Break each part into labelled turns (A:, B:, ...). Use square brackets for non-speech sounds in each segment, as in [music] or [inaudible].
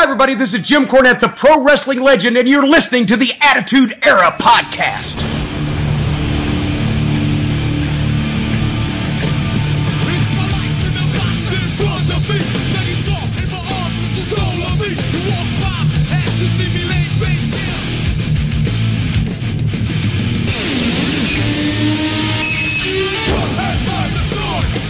A: Hi, everybody. This is Jim Cornette, the pro wrestling legend, and you're listening to the Attitude Era podcast.
B: It's my life in the box in front of me. Taking chalk in my arms is the soul of me. You walk by, ask to see me lay face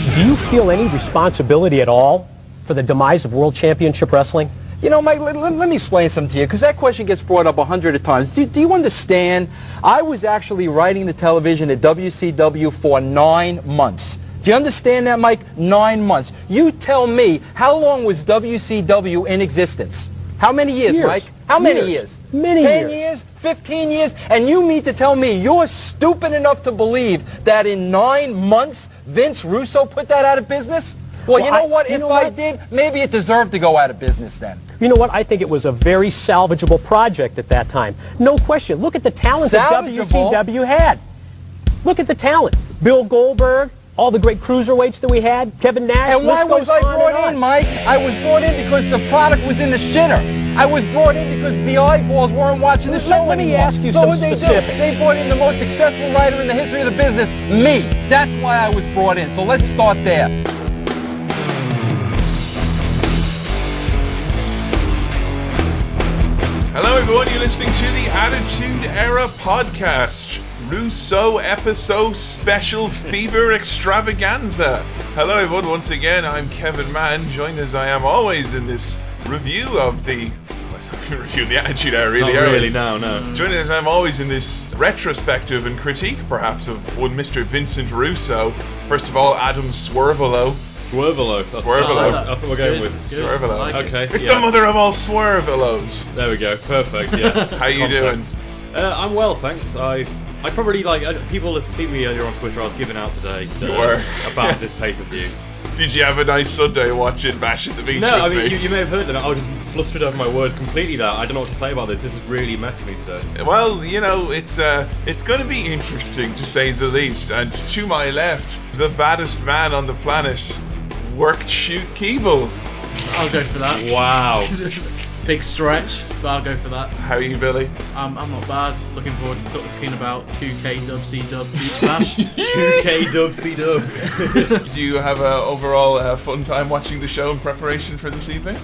B: down.
C: Do you feel any responsibility at all for the demise of World Championship Wrestling?
D: You know, Mike, let, let- let me explain something to you, because that question gets brought up a hundred of times. Do, do you understand? I was actually writing the television at WCW for nine months. Do you understand that, Mike? Nine months. You tell me, how long was WCW in existence? How many years,
C: Years.
D: Mike? How many
C: Years.
D: years?
C: Many
D: Ten
C: years.
D: years? Fifteen years? And you mean to tell me you're stupid enough to believe that in nine months Vince Russo put that out of business? Well,
C: Well,
D: you know
C: I-
D: what?
C: you
D: if
C: know
D: I
C: what?
D: did, maybe it deserved to go out of business then.
C: You know what? I think it was a very salvageable project at that time. No question. Look at the talent that WCW had. Look at the talent. Bill Goldberg, all the great cruiserweights that we had, Kevin Nash.
D: And why was I brought in, Mike? I was brought in because the product was in the shitter. I was brought in because the eyeballs weren't watching the
C: Let-
D: show
C: let me
D: anymore.
C: ask you
D: so
C: some
D: what they
C: specifics.
D: do? They brought in the most successful writer in the history of the business, me. That's why I was brought in. So let's start there.
E: Hello, everyone. You're listening to the Attitude Era podcast, Russo episode special fever [laughs] extravaganza. Hello, everyone. Once again, I'm Kevin Mann, joined as I am always in this review of the. [laughs] Review the Attitude Era, really.
F: Not
E: are we?
F: really, no, no.
E: Joining us, I'm always in this retrospective and critique, perhaps, of one Mr. Vincent Russo. First of all, Adam Swervelo.
F: Swervelo. That's,
E: Swervelo.
F: That's, that's what we're going with.
E: Swervelo.
F: Okay.
E: It's
F: yeah.
E: the mother of all Swervelos.
F: There we go. Perfect. Yeah. [laughs]
E: How you
F: Context. Uh, I'm well, thanks. I I probably like uh, people have seen me earlier on Twitter. I was giving out today uh,
E: You were.
F: about [laughs] this pay per view.
E: Did you have a nice Sunday watching Bash at the Beach
F: No,
E: with
F: I mean
E: me?
F: you, you may have heard that I was just flustered over my words completely. There, I don't know what to say about this. This is really messing me today.
E: Well, you know, it's uh, it's going to be interesting to say the least. And to my left, the baddest man on the planet, worked shoot Keeble.
G: I'll go for that. [laughs]
F: Wow. [laughs]
G: Big stretch, but I'll go for that.
E: How are you, Billy?
G: Um, I'm not bad. Looking forward to talking about 2K Dub C Dub [laughs] Beach Bash.
F: 2K Dub C Dub. [laughs]
E: Did you have a overall uh, fun time watching the show in preparation for this evening?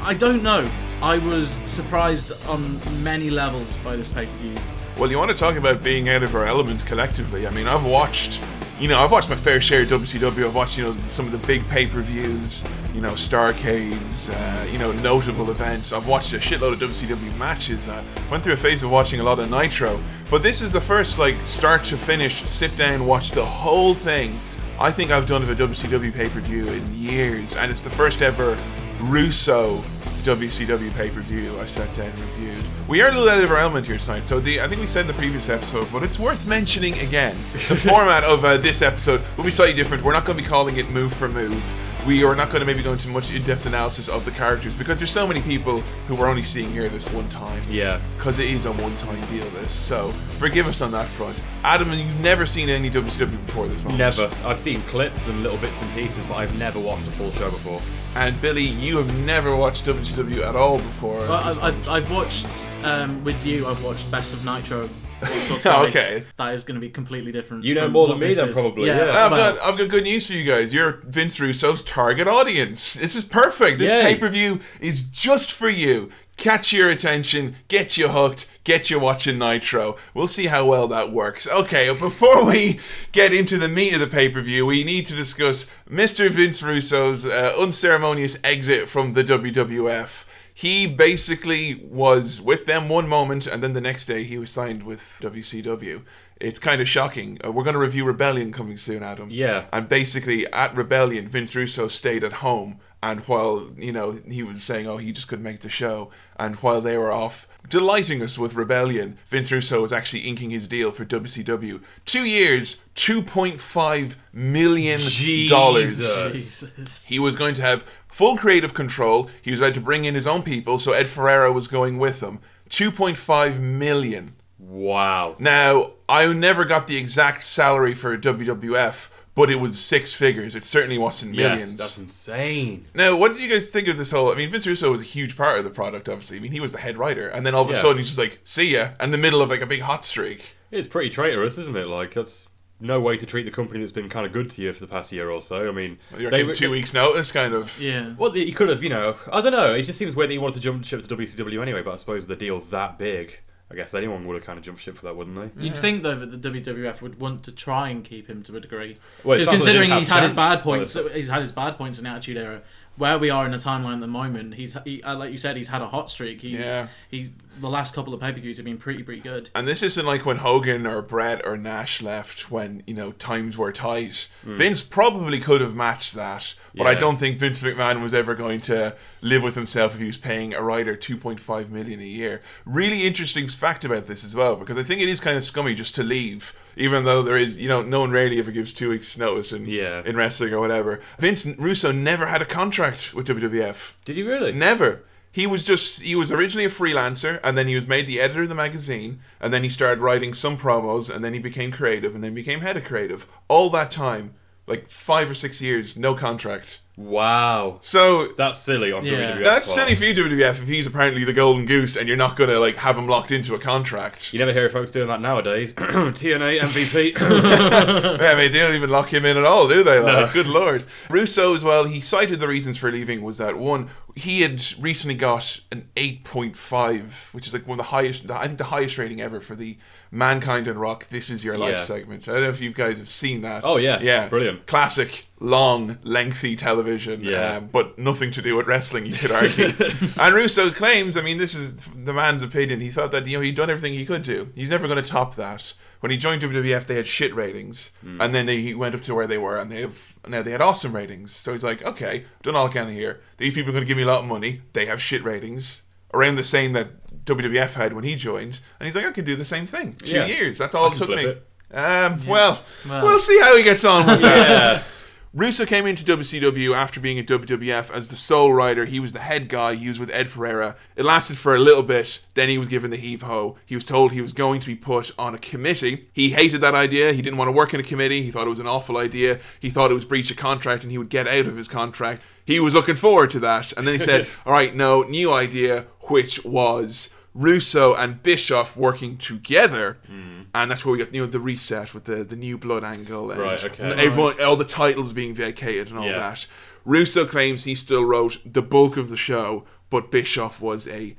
G: I don't know. I was surprised on many levels by this pay per view.
E: Well, you want to talk about being out of our element collectively. I mean, I've watched, you know, I've watched my fair share of WCW. I've watched, you know, some of the big pay-per-views, you know, Starcades, uh, you know, notable events. I've watched a shitload of WCW matches. I went through a phase of watching a lot of Nitro, but this is the first, like, start to finish, sit down, watch the whole thing. I think I've done of a WCW pay-per-view in years, and it's the first ever Russo WCW pay per view I sat down and reviewed. We are a little out of our element here tonight, so the I think we said in the previous episode, but it's worth mentioning again. The [laughs] format of uh, this episode will be slightly different. We're not going to be calling it move for move. We are not going to maybe go into much in-depth analysis of the characters because there's so many people who we're only seeing here this one time.
F: Yeah.
E: Because it is a one-time deal. This, so forgive us on that front. Adam, you've never seen any WCW before this moment.
F: Never. I've seen clips and little bits and pieces, but I've never watched a full show before.
E: And Billy, you have never watched WCW at all before.
G: Well, I've, I've. I've watched um, with you. I've watched Best of Nitro. So [laughs]
E: Oh, okay.
G: That is going to be completely different.
F: You know more than me
G: this
F: then,
G: is.
F: probably, yeah.
E: I've
G: well,
E: got I've got good news for you guys. You're Vince Russo's target audience. This is perfect. This pay per view is just for you. Catch your attention, get you hooked, get you watching Nitro. We'll see how well that works. Okay, before we get into the meat of the pay per view, we need to discuss Mr. Vince Russo's uh, unceremonious exit from the WWF. He basically was with them one moment, and then the next day he was signed with WCW. It's kind of shocking. Uh, we're going to review Rebellion coming soon, Adam.
F: Yeah.
E: And basically, at Rebellion, Vince Russo stayed at home, and while you know he was saying, "Oh, he just couldn't make the show," and while they were off delighting us with Rebellion, Vince Russo was actually inking his deal for WCW. Two years, two point five million dollars.
F: Jesus.
G: Jesus.
E: He was going to have full creative control. He was about to bring in his own people, so Ed Ferrara was going with him. 2.5 million.
F: Wow.
E: Now, I never got the exact salary for WWF, but it was six figures. It certainly wasn't millions.
F: Yeah, that's insane.
E: Now, what do you guys think of this whole? I mean, Vince Russo was a huge part of the product, obviously. I mean, he was the head writer, and then all of a
F: Yeah.
E: sudden he's just like, "See ya," in the middle of like a big hot streak.
F: It's pretty traitorous, isn't it? Like that's no way to treat the company that's been kind of good to you for the past year or so. I mean,
E: You're
F: they
E: getting
F: were-
E: two weeks' notice, kind of.
G: Yeah.
F: Well, he could have, you know. I don't know. It just seems weird that he wanted to jump ship to WCW anyway. But I suppose the deal that big, I guess anyone would have kind of jumped ship for that, wouldn't they?
G: You'd think though that the WWF would want to try and keep him to a degree,
F: Well, it
G: because
F: sounds like
G: considering he's had his bad points,
F: the
G: he's had his bad points in Attitude Era. Where we are in the timeline at the moment, he's he, uh, like you said, he's had a hot streak. He's
E: Yeah.
G: he's the last couple of pay per views have been pretty pretty good.
E: And this isn't like when Hogan or Brett or Nash left when, you know, times were tight. Hmm. Vince probably could have matched that, but I don't think Vince McMahon was ever going to live with himself if he was paying a writer 2.5 million a year. Really interesting fact about this as well, because I think it is kind of scummy just to leave, even though there is, you know, no one rarely ever gives two weeks notice in,
F: Yeah.
E: in wrestling or whatever. Vince Russo never had a contract with WWF.
F: Did he really?
E: Never. He was just he was originally a freelancer and then he was made the editor of the magazine and then he started writing some promos and then he became creative and then became head of creative. All that time, like 5 or 6 years, no contract.
F: Wow.
E: So
F: That's silly on
G: Yeah.
F: WWF.
E: that's
F: part.
E: silly for you WWF if he's apparently the golden goose and you're not going to like have him locked into a contract.
F: You never hear folks doing that nowadays. [clears throat] TNA MVP. [laughs] [laughs]
E: yeah, I mean, they don't even lock him in at all, do they? Like,
F: No.
E: good lord. Russo as well. He cited the reasons for leaving was that one, he had recently got an eight point five, which is like one of the highest. I think the highest rating ever for the Mankind and Rock. This is your life
F: Yeah.
E: segment. I don't know if you guys have seen that.
F: Oh, yeah.
E: yeah,
F: Brilliant.
E: classic, long, lengthy television.
F: Yeah.
E: um, but nothing to do with wrestling. You could argue. [laughs] and Russo claims, I mean, this is the man's opinion. He thought that you know he'd done everything he could do. He's never going to top that. When he joined WWF, they had shit ratings,
F: Hmm.
E: and then they, he went up to where they were, and they have now they had awesome ratings. So he's like, okay, done all I can here. These people are going to give me a lot of money. They have shit ratings around the same that WWF had when he joined, and he's like, I can do the same thing. Two
F: Yeah.
E: years. That's all
F: I
E: it took me.
F: flip
E: Um, well,
G: Well.
E: we'll see how he gets on with that.
F: yeah. [laughs]
E: Russo came into WCW after being at WWF as the sole writer. He was the head guy. He was with Ed Ferrara. It lasted for a little bit. Then he was given the heave ho. He was told he was going to be put on a committee. He hated that idea. He didn't want to work in a committee. He thought it was an awful idea. He thought it was breach of contract and he would get out of his contract. He was looking forward to that. And then he said, [laughs] All right, no, new idea, which was Russo and Bischoff working together. Hmm. And that's where we got you know the reset with the, the new blood angle and
F: Right, okay.
E: everyone all the titles being vacated and all
F: Yeah.
E: that. Russo claims he still wrote the bulk of the show, but Bischoff was a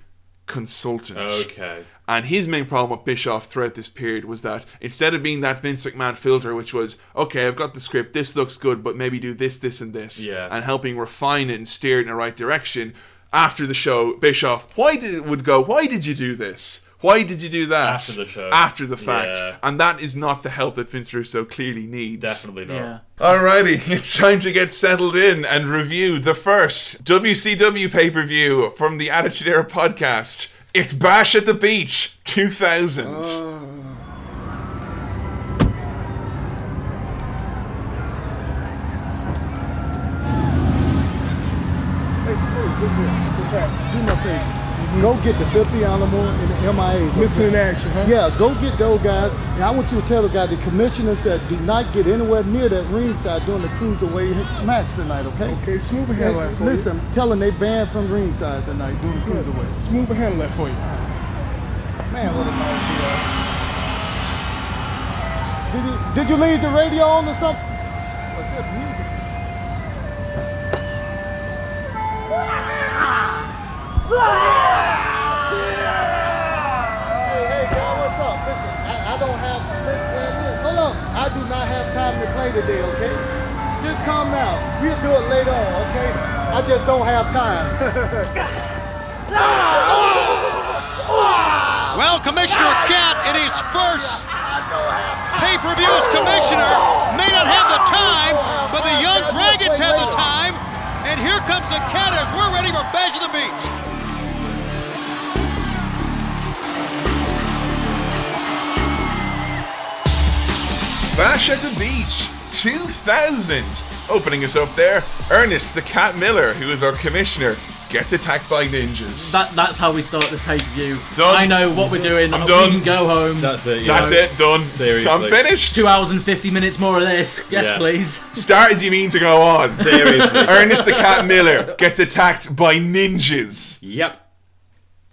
E: consultant.
F: Okay.
E: And his main problem with Bischoff throughout this period was that instead of being that Vince McMahon filter, which was, okay, I've got the script, this looks good, but maybe do this, this, and this,
F: Yeah.
E: and helping refine it and steer it in the right direction, after the show, Bischoff, why did it would go, why did you do this? Why did you do that?
F: After the show.
E: After the fact.
F: Yeah.
E: And that is not the help that Vince Russo clearly needs.
F: Definitely not.
G: Yeah.
E: Alrighty, [laughs] it's time to get settled in and review the first WCW pay per view from the Attitude Era podcast. It's Bash at the Beach 2000.
H: Hey, Smooth, listen here. What's happening? Do me a favor. Go get the Filthy Animal and the MIAs.
I: Missing in action, huh?
H: Yeah, go get those guys. And I want you to tell the guy, the commissioner said, do not get anywhere near that ringside during the cruiserweight match tonight, okay?
I: Okay, smooth and handle that for
H: Listen, tell them they banned from ringside tonight during the
I: you.
H: cruiserweight.
I: Smooth and handle that for you.
H: Man, what a nice deal. Did you, did you leave the radio on or something? What's that music? Hey, hey, y'all, what's up? Listen, I, I don't have. Hold on. I do not have time to play today, okay? Just calm down. We'll do it later on, okay? I just don't have time.
J: Well, Commissioner Cat, in his first pay-per-view as commissioner, may not have the time, but the Young Dragons have the time. And here comes the Cat as we're ready for Bash of the Beach.
E: Bash at the Beach 2000. Opening us up there, Ernest the Cat Miller, who is our commissioner. gets attacked by ninjas.
G: That, that's how we start this pay per view. I know what we're doing.
E: I'm
G: we
E: done.
G: can go home.
F: That's it. Yeah.
E: That's it, done.
F: Seriously.
E: I'm finished.
G: Two hours and 50 minutes more of this. Yes,
F: Yeah.
G: please. [laughs]
E: Start as you mean to go on.
F: Seriously.
E: Ernest the Cat Miller gets attacked by ninjas.
F: Yep.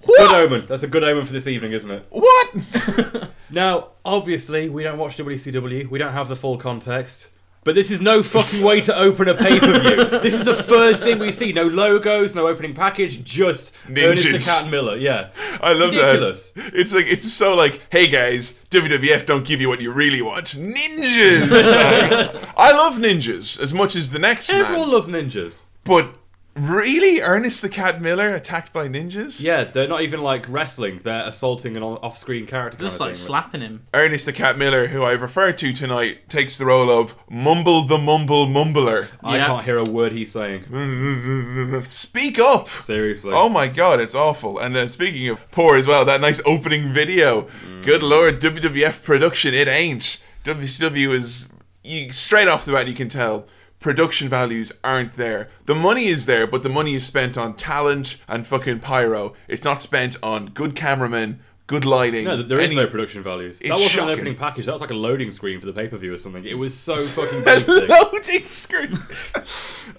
E: What?
F: Good omen. That's a good omen for this evening, isn't it?
E: What? [laughs]
F: Now, obviously, we don't watch WCW. We don't have the full context. But this is no fucking way to open a pay per view. [laughs] this is the first thing we see. No logos, no opening package, just Ernest the
E: Ninjas.
F: Cat Miller. Yeah.
E: I love
F: Ridiculous.
E: that. It's like it's so like, hey guys, WWF don't give you what you really want. Ninjas. [laughs] I love ninjas as much as the next
F: Everyone
E: man.
F: loves ninjas.
E: But really, Ernest the Cat Miller attacked by ninjas?
F: Yeah, they're not even like wrestling. They're assaulting an off screen character.
G: Just
F: kind
G: like
F: thing.
G: slapping him.
E: Ernest the Cat Miller, who I've referred to tonight, takes the role of Mumble the Mumble Mumbler.
F: I
G: Yeah.
F: can't hear a word he's saying.
E: Speak up!
F: Seriously.
E: Oh my god, it's awful. And uh, speaking of poor as well, that nice opening video. Good lord, WWF production, it ain't. WCW is you, straight off the bat. You can tell production values aren't there. The money is there, but the money is spent on talent and fucking pyro. It's not spent on good cameramen, good lighting.
F: No, there is
E: any-
F: no production values. That wasn't
E: shocking.
F: an opening package. That was like a loading screen for the pay per view or something. It was so [laughs] fucking basic.
E: loading screen. [laughs]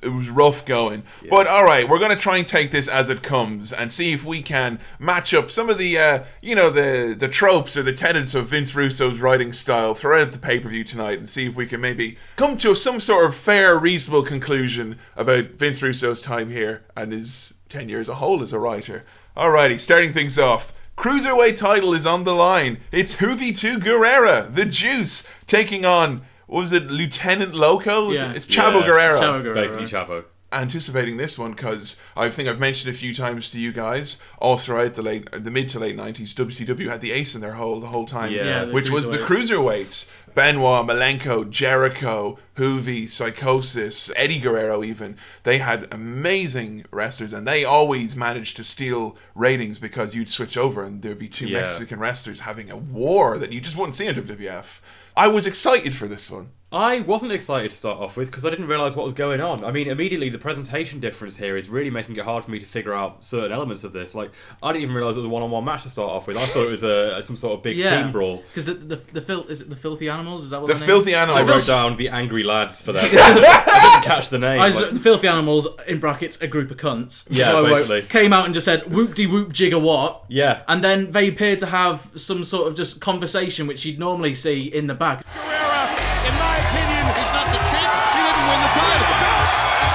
E: it was rough going. But all right, we're going to try and take this as it comes and see if we can match up some of the, uh, you know, the the tropes or the tenets of Vince Russo's writing style throughout the pay per view tonight, and see if we can maybe come to some sort of fair, reasonable conclusion about Vince Russo's time here and his tenure as a whole as a writer. Alrighty, starting things off. Cruiserweight title is on the line. It's Juventud Guerrera, the Juice, taking on, what was it, Lieutenant Loco?
G: Yeah.
E: It's Chavo
F: Yeah,
E: Guerrero.
G: Chavo Guerrero.
F: Basically, Chavo.
E: Anticipating this one because I think I've mentioned a few times to you guys all throughout the late, the mid to late nineties. WCW had the ace in their hole the whole time,
F: Yeah. Yeah,
G: the
E: which was the cruiserweights: Benoit, Malenko, Jericho, Juvi, Psychosis, Eddie Guerrero. Even they had amazing wrestlers, and they always managed to steal ratings because you'd switch over and there'd be two
F: Yeah.
E: Mexican wrestlers having a war that you just wouldn't see on WWF. I was excited for this one.
F: I wasn't excited to start off with because I didn't realise what was going on. I mean, immediately the presentation difference here is really making it hard for me to figure out certain elements of this. Like, I didn't even realise it was a one-on-one match to start off with. I thought it was a some sort of big
G: Yeah.
F: team brawl.
G: Because the, the, the, fil- is it the Filthy Animals? Is that what
E: The
G: their
E: filthy
G: name?
F: I
E: animals.
F: wrote down the angry lads for that. [laughs] I didn't catch the name.
G: I was,
F: like-
G: the Filthy Animals, in brackets, a group of cunts.
F: Yeah,
G: So, uh,
F: basically.
G: Came out and just said, whoop de whoop jigger what?
F: yeah.
G: And then they appeared to have some sort of just conversation which you'd normally see in the back.
J: Guerrera, in my opinion, he's not the champ. He didn't win the title.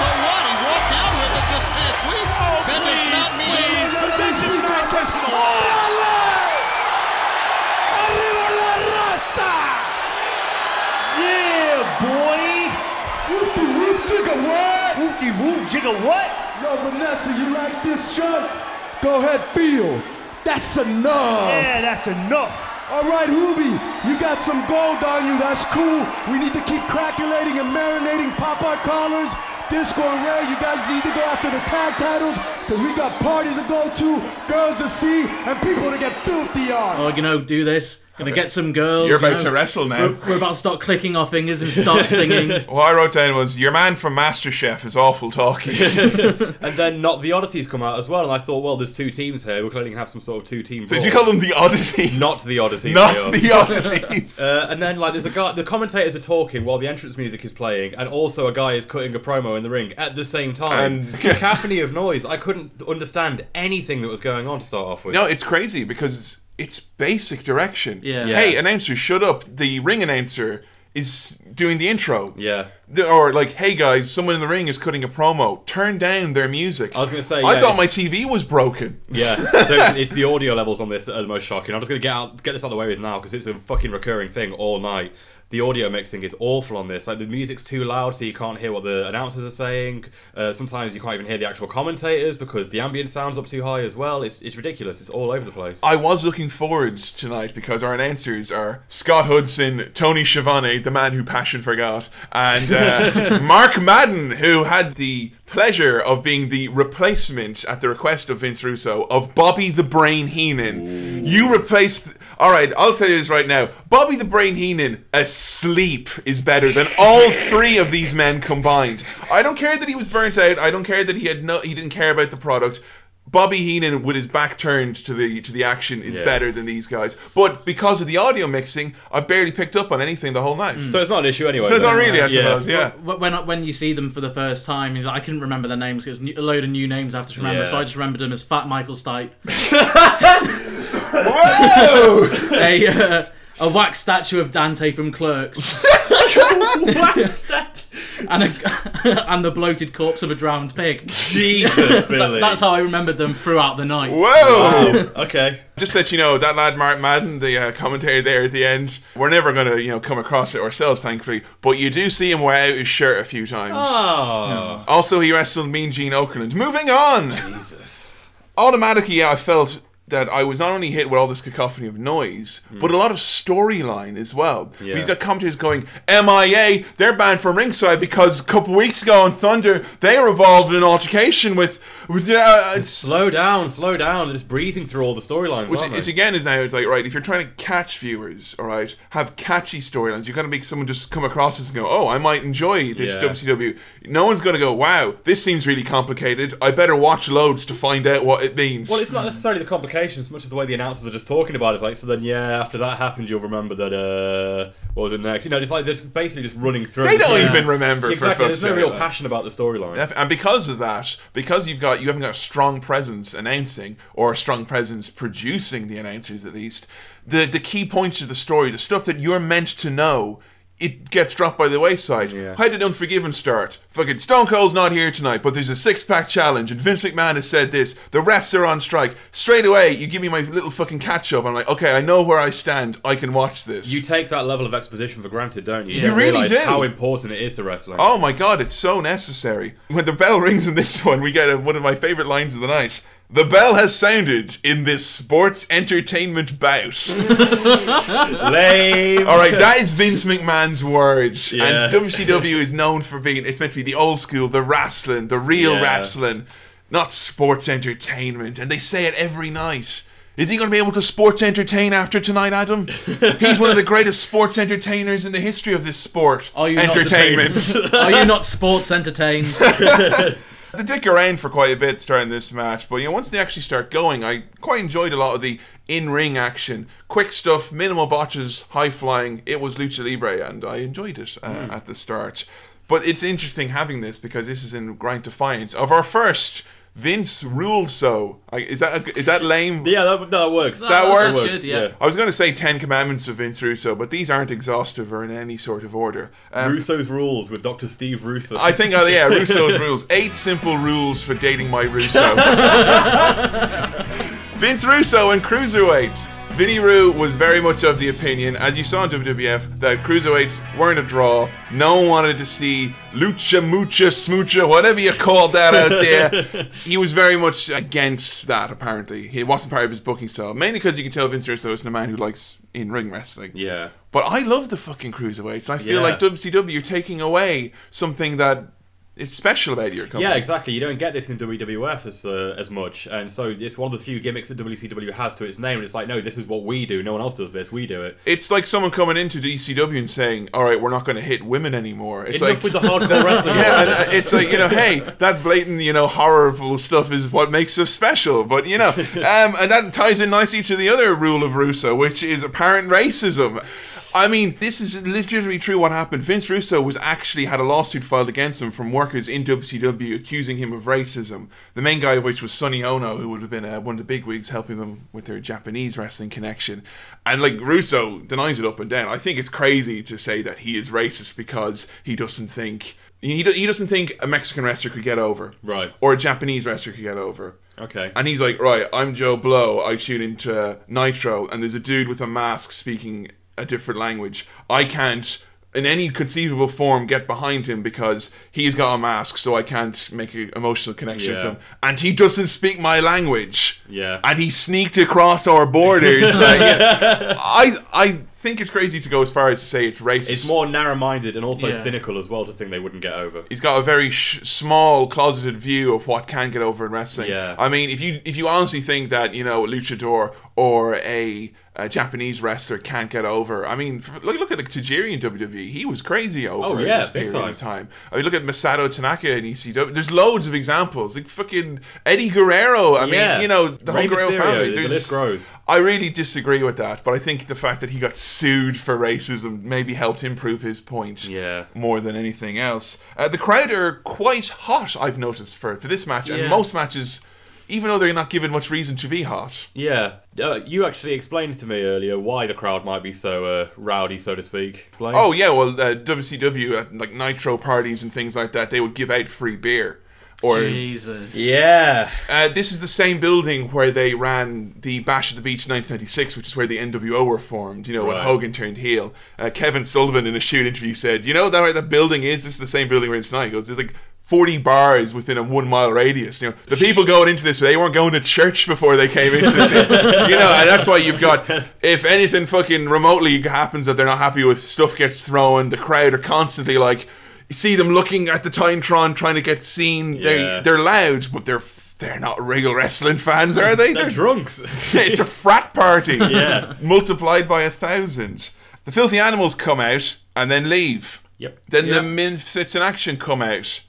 J: So what? He walked out with it this past week.
B: Oh,
J: That does not mean
B: please, position's not personal. Yeah, boy.
H: Whoop-de whoop jigga what?
B: Whoopty whoop, jigga what?
H: Yo, Vanessa, you like this shirt? Go ahead, feel. That's enough.
B: Yeah, that's enough.
H: All right, Juvi, you got some gold on you. That's cool. We need to keep crackulating and marinating pop art collars. Disco and Rey, you guys need to go after the tag titles because we got parties to go to, girls to see, and people to get filthy on.
G: Oh, you know, do this. Gonna get some girls.
E: You're
G: you
E: about
G: know.
E: to wrestle now.
G: We're, we're about to start clicking our fingers and start singing. [laughs]
E: What I wrote down was your man from MasterChef is awful talking. [laughs] [laughs]
F: And then not the oddities come out as well, and I thought, well, there's two teams here. We're clearly gonna have some sort of two-team.
E: So
F: Did
E: you call them the oddities?
F: Not the oddities.
E: Not the oddities.
F: Uh, and then like there's a guy, the commentators are talking while the entrance music is playing, and also a guy is cutting a promo in the ring at the same time.
E: And-
F: cacophony of noise. I couldn't understand anything that was going on to start off with.
E: no, it's crazy because it's basic direction.
G: Yeah.
F: Yeah.
E: Hey, announcer, shut up. The ring announcer is doing the intro.
F: Yeah.
E: The- Or like, hey guys, someone in the ring is cutting a promo. Turn down their music.
F: I was gonna say,
E: I
F: yeah,
E: thought my TV was broken.
F: Yeah, [laughs] so it's, it's the audio levels on this that are the most shocking. I'm just gonna get out, get this out of the way with now because it's a fucking recurring thing all night. The audio mixing is awful on this. Like the music's too loud, so you can't hear what the announcers are saying. Uh, sometimes you can't even hear the actual commentators because the ambient sounds up too high as well. It's, it's ridiculous. It's all over the place.
E: I was looking forward tonight because our announcers are Scott Hudson, Tony Schiavone, the man who passion forgot, and uh, [laughs] Mark Madden, who had the pleasure of being the replacement at the request of Vince Russo of Bobby the Brain Heenan. You replaced. All right, I'll tell you this right now. Bobby the Brain Heenan sleep is better than all three of these men combined. I don't care that he was burnt out. I don't care that he had no. He didn't care about the product. Bobby Heenan with his back turned to the to the action is
F: Yeah.
E: better than these guys. But because of the audio mixing, I barely picked up on anything the whole night.
F: So it's not an issue anyway.
E: So it's not
F: then.
E: really, I
F: Yeah.
E: suppose. Yeah.
G: Wh- When when you see them for the first time, is I couldn't remember their names because a load of new names I have to remember.
F: Yeah.
G: So I just remembered them as Fat Michael Stipe, [laughs] [laughs]
E: Whoa!
G: a uh, a wax statue of Dante from Clerks, [laughs] and a, [laughs] and the bloated corpse of a drowned pig.
F: Jesus, [laughs]
G: That-
F: Billy.
G: that's how I remembered them throughout the night.
E: Whoa!
F: okay.
E: Just that you know that lad Mark Madden, the uh, commentator there at the end, we're never gonna you know come across it ourselves, thankfully. But you do see him wear out his shirt a few times.
F: Oh.
E: Also, he wrestled Mean Gene Okerlund. Moving on.
F: Jesus.
E: automatically, yeah, I felt that I was not only hit with all this cacophony of noise, but a lot of storyline as well.
F: Yeah.
E: We've got commentators going, MIA, they're banned from ringside because a couple weeks ago on Thunder, they were involved in an altercation with. With uh, it's,
F: Slow down, slow down. Just breezing through all the storylines,
E: which it's
F: they?
E: again is now it's like right if you're trying to catch viewers all right have catchy storylines you're going to make someone just come across this and go oh I might enjoy this
F: Yeah.
E: WCW no one's going to go wow this seems really complicated I better watch loads to find out what it means
F: Well, it's not necessarily the complications as much as the way the announcers are just talking about it. It's like, so then, yeah, after that happened, you'll remember that, uh, what was it next? You know, it's like they're basically just running through
E: They don't
F: Yeah.
E: even remember,
F: Exactly, there's no real passion about the storyline.
E: And because of that, because you've got you haven't got a strong presence announcing or a strong presence producing the announcers at least, the the key points of the story, the stuff that you're meant to know, it gets dropped by the wayside.
F: Yeah.
E: How did Unforgiven start? Fucking Stone Cold's not here tonight, but there's a six pack challenge, and Vince McMahon has said this. The refs are on strike. Straight away, you give me my little fucking catch up. I'm like, okay, I know where I stand. I can watch this.
F: You take that level of exposition for granted, don't you?
E: You
F: don't
E: really
F: realise
E: do.
F: how important it is to wrestling.
E: Oh my god, it's so necessary. When the bell rings in this [laughs] one, we get a, one of my favorite lines of the night. The bell has sounded in this sports entertainment bout. [laughs]
F: Lame.
E: All right, that is Vince McMahon's words,
F: Yeah.
E: and WCW is known for being. It's meant to be the old school, the wrestling, the real
F: Yeah.
E: wrestling, not sports entertainment. And they say it every night. Is he going to be able to sports entertain after tonight, Adam? [laughs] He's one of the greatest sports entertainers in the history of this sport.
G: Are you not
E: entertainment? [laughs]
G: Are you not sports entertained?
E: They dick around for quite a bit starting this match, but you know, once they actually start going, I quite enjoyed a lot of the in-ring action, quick stuff, minimal botches, high flying. It was lucha libre, and I enjoyed it uh,
F: Hmm.
E: at the start. But it's interesting having this because this is in Grind defiance of our first Vince rules so. I, is that is that lame? [laughs]
F: Yeah, that, that works.
E: that
G: that
E: works.
G: works good, yeah.
E: I was going to say Ten Commandments of Vince Russo, but these aren't exhaustive or in any sort of order. Um,
F: Russo's rules with Dr. Steve Russo.
E: I think, oh yeah, [laughs] Russo's rules. Eight simple rules for dating my Russo. [laughs] Vince Russo and cruiserweights. Vinny Roo was very much of the opinion, as you saw in WWF, that cruiserweights weren't a draw. No one wanted to see lucha, mucha, smoocha, whatever you call that out there. [laughs] he was very much against that, apparently. It wasn't part of his booking style. Mainly because you can tell Vince Russo isn't a man who likes in ring wrestling.
F: yeah.
E: But I love the fucking cruiserweights. I feel
F: Yeah.
E: like WCW, you're taking away something that is special about your company.
F: Yeah, exactly. You don't get this in WWF as uh, as much, and so it's one of the few gimmicks that WCW has to its name. And it's like, no, this is what we do. No one else does this. We do it.
E: It's like someone coming into ECW and saying, "All right, we're not going to hit women anymore." It's
F: Enough
E: like
F: with the hardcore [laughs] wrestling.
E: yeah, and, uh, it's like you know, hey, that blatant, you know, horrible stuff is what makes us special. But you know, [laughs] um, and that ties in nicely to the other rule of Russo, which is apparent racism. I mean, this is legitimately true. What happened? Vince Russo was actually had a lawsuit filed against him from workers in WCW accusing him of racism. The main guy of which was Sonny Onoo, who would have been uh, one of the big wigs helping them with their Japanese wrestling connection. And like Russo denies it up and down. I think it's crazy to say that he is racist because he doesn't think he, do- he doesn't think a Mexican wrestler could get over,
F: Right.
E: Or a Japanese wrestler could get over.
F: Okay.
E: And he's like, right, I'm Joe Blow. I tune into Nitro, and there's a dude with a mask speaking a different language. I can't, in any conceivable form, get behind him because he's got a mask, so I can't make an emotional connection with him. And he doesn't speak my language.
F: Yeah.
E: And he sneaked across our borders. [laughs] Uh, yeah. I, I think it's crazy to go as far as to say it's racist.
F: It's more narrow-minded and also
G: Yeah.
F: cynical as well to think they wouldn't get over.
E: He's got a very sh- small, closeted view of what can get over in wrestling.
F: Yeah.
E: I mean, if you if you honestly think that you know a luchador or a, a Japanese wrestler can't get over, I mean, f- look look at like, Tajiri in WWE. He was crazy over
F: Oh,
E: in
F: yeah,
E: this
F: big
E: period
F: time.
E: of time. I mean, look at Masato Tanaka in ECW. There's loads of examples. Like fucking Eddie Guerrero. I
F: Yeah.
E: mean, you know, the
F: Rey
E: whole Guerrero
F: Mysterio,
E: family.
F: the list grows.
E: I really disagree with that, but I think the fact that he got sued for racism maybe helped him prove his point
F: Yeah.
E: more than anything else. Uh, the crowd are quite hot, I've noticed, for, for this match, and most matches, even though they're not given much reason to be hot.
F: Yeah, uh, you actually explained to me earlier why the crowd might be so uh, rowdy, so to speak. Explain.
E: Oh, yeah, well, uh, WCW, at like nitro parties and things like that, they would give out free beer. Or
G: Jesus.
F: yeah.
E: Uh, this is the same building where they ran the Bash at the Beach 1996, which is where the NWO were formed. You know, when Hogan turned heel. Uh, Kevin Sullivan in a shoot interview said, "You know that where that building is? This is the same building we're in tonight." He goes, "There's like 40 bars within a one mile radius. You know, the people going into this, they weren't going to church before they came into this. [laughs] you know, and that's why you've got, if anything fucking remotely happens that they're not happy with, stuff gets thrown. The crowd are constantly like." You see them looking at the Tintron trying to get seen. They
F: Yeah.
E: they're loud, but they're they're not real wrestling fans, are they?
F: They're drunks. [laughs]
E: it's a frat party. [laughs]
F: Yeah.
E: Multiplied by a thousand. The filthy animals come out and then leave.
F: Yep.
E: Then the
G: Yep.
E: Misfits in Action come out.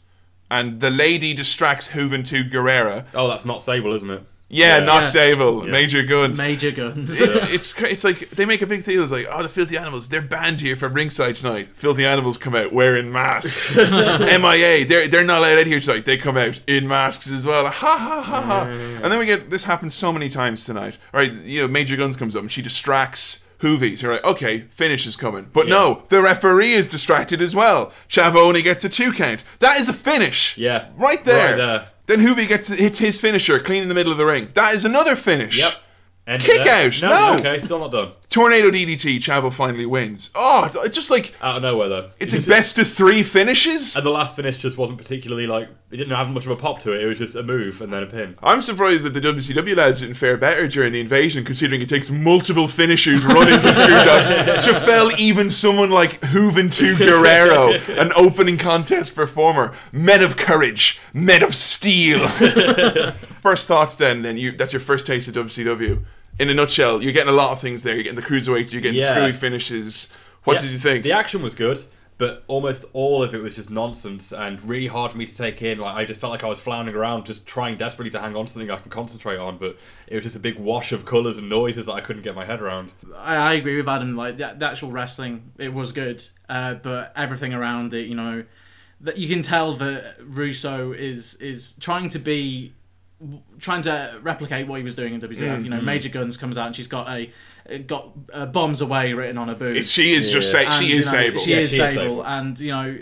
E: And the lady distracts Juventud Guerrera.
F: Oh, that's not Sable, isn't it?
E: Yeah,
F: Yeah.
E: not
G: Yeah.
E: Sable. Major Guns.
G: Major guns.
E: It- it's it's like they make a big deal. It's like, oh, the filthy animals, they're banned here from ringside tonight. Filthy animals come out wearing masks. [laughs] MIA, they're they're not allowed out here tonight. They come out in masks as well. Ha ha ha ha. And then we get this happens so many times tonight. All right, you know, Major Guns comes up and she distracts. Hoovies, you're like, okay, finish is coming. But no, the referee is distracted as well. Chavo only gets a two count. That is a finish.
F: Yeah.
E: Right there.
F: Right there.
E: Then Juvi gets hits his finisher clean in the middle of the ring. That is another finish.
F: Yep. End
E: Kick out,
F: No,
E: no.
F: Okay, still not done.
E: Tornado DDT, Chavo finally wins. Oh, it's, it's just like
F: Out of nowhere though.
E: it's a best of three finishes.
F: And the last finish just wasn't particularly like it didn't have much of a pop to it. It was just a move and then a pin.
E: I'm surprised that the WCW lads didn't fare better during the invasion, considering it takes multiple finishers running to screwjobs [laughs] to fell even someone like Juventud [laughs] Guerrero, an opening contest performer, men of courage, men of steel. [laughs] first thoughts, then, then you that's your first taste of WCW. In a nutshell, you're getting a lot of things there. You're getting the cruiserweights, you're getting
F: Yeah.
E: screwy finishes. What
F: Yeah,
E: did you think?
F: The action was good, but almost all of it was just nonsense and really hard for me to take in. Like I just felt like I was floundering around, just trying desperately to hang on to something I can concentrate on. But it was just a big wash of colours and noises that I couldn't get my head around.
G: I, I agree with Adam. Like the, the actual wrestling, it was good, uh, but everything around it, you know, that you can tell that Russo is is trying to be trying to replicate what he was doing in WWF. Mm, you know, mm. Major Guns comes out and she's got a uh, got uh, bombs away written on her boots.
E: she is just
F: Yeah.
E: sa-
G: And,
E: she
G: you
E: is
G: know,
E: Sable.
G: She
F: Yeah,
G: is
F: she is
G: Sable,
F: Sable.
G: and you know,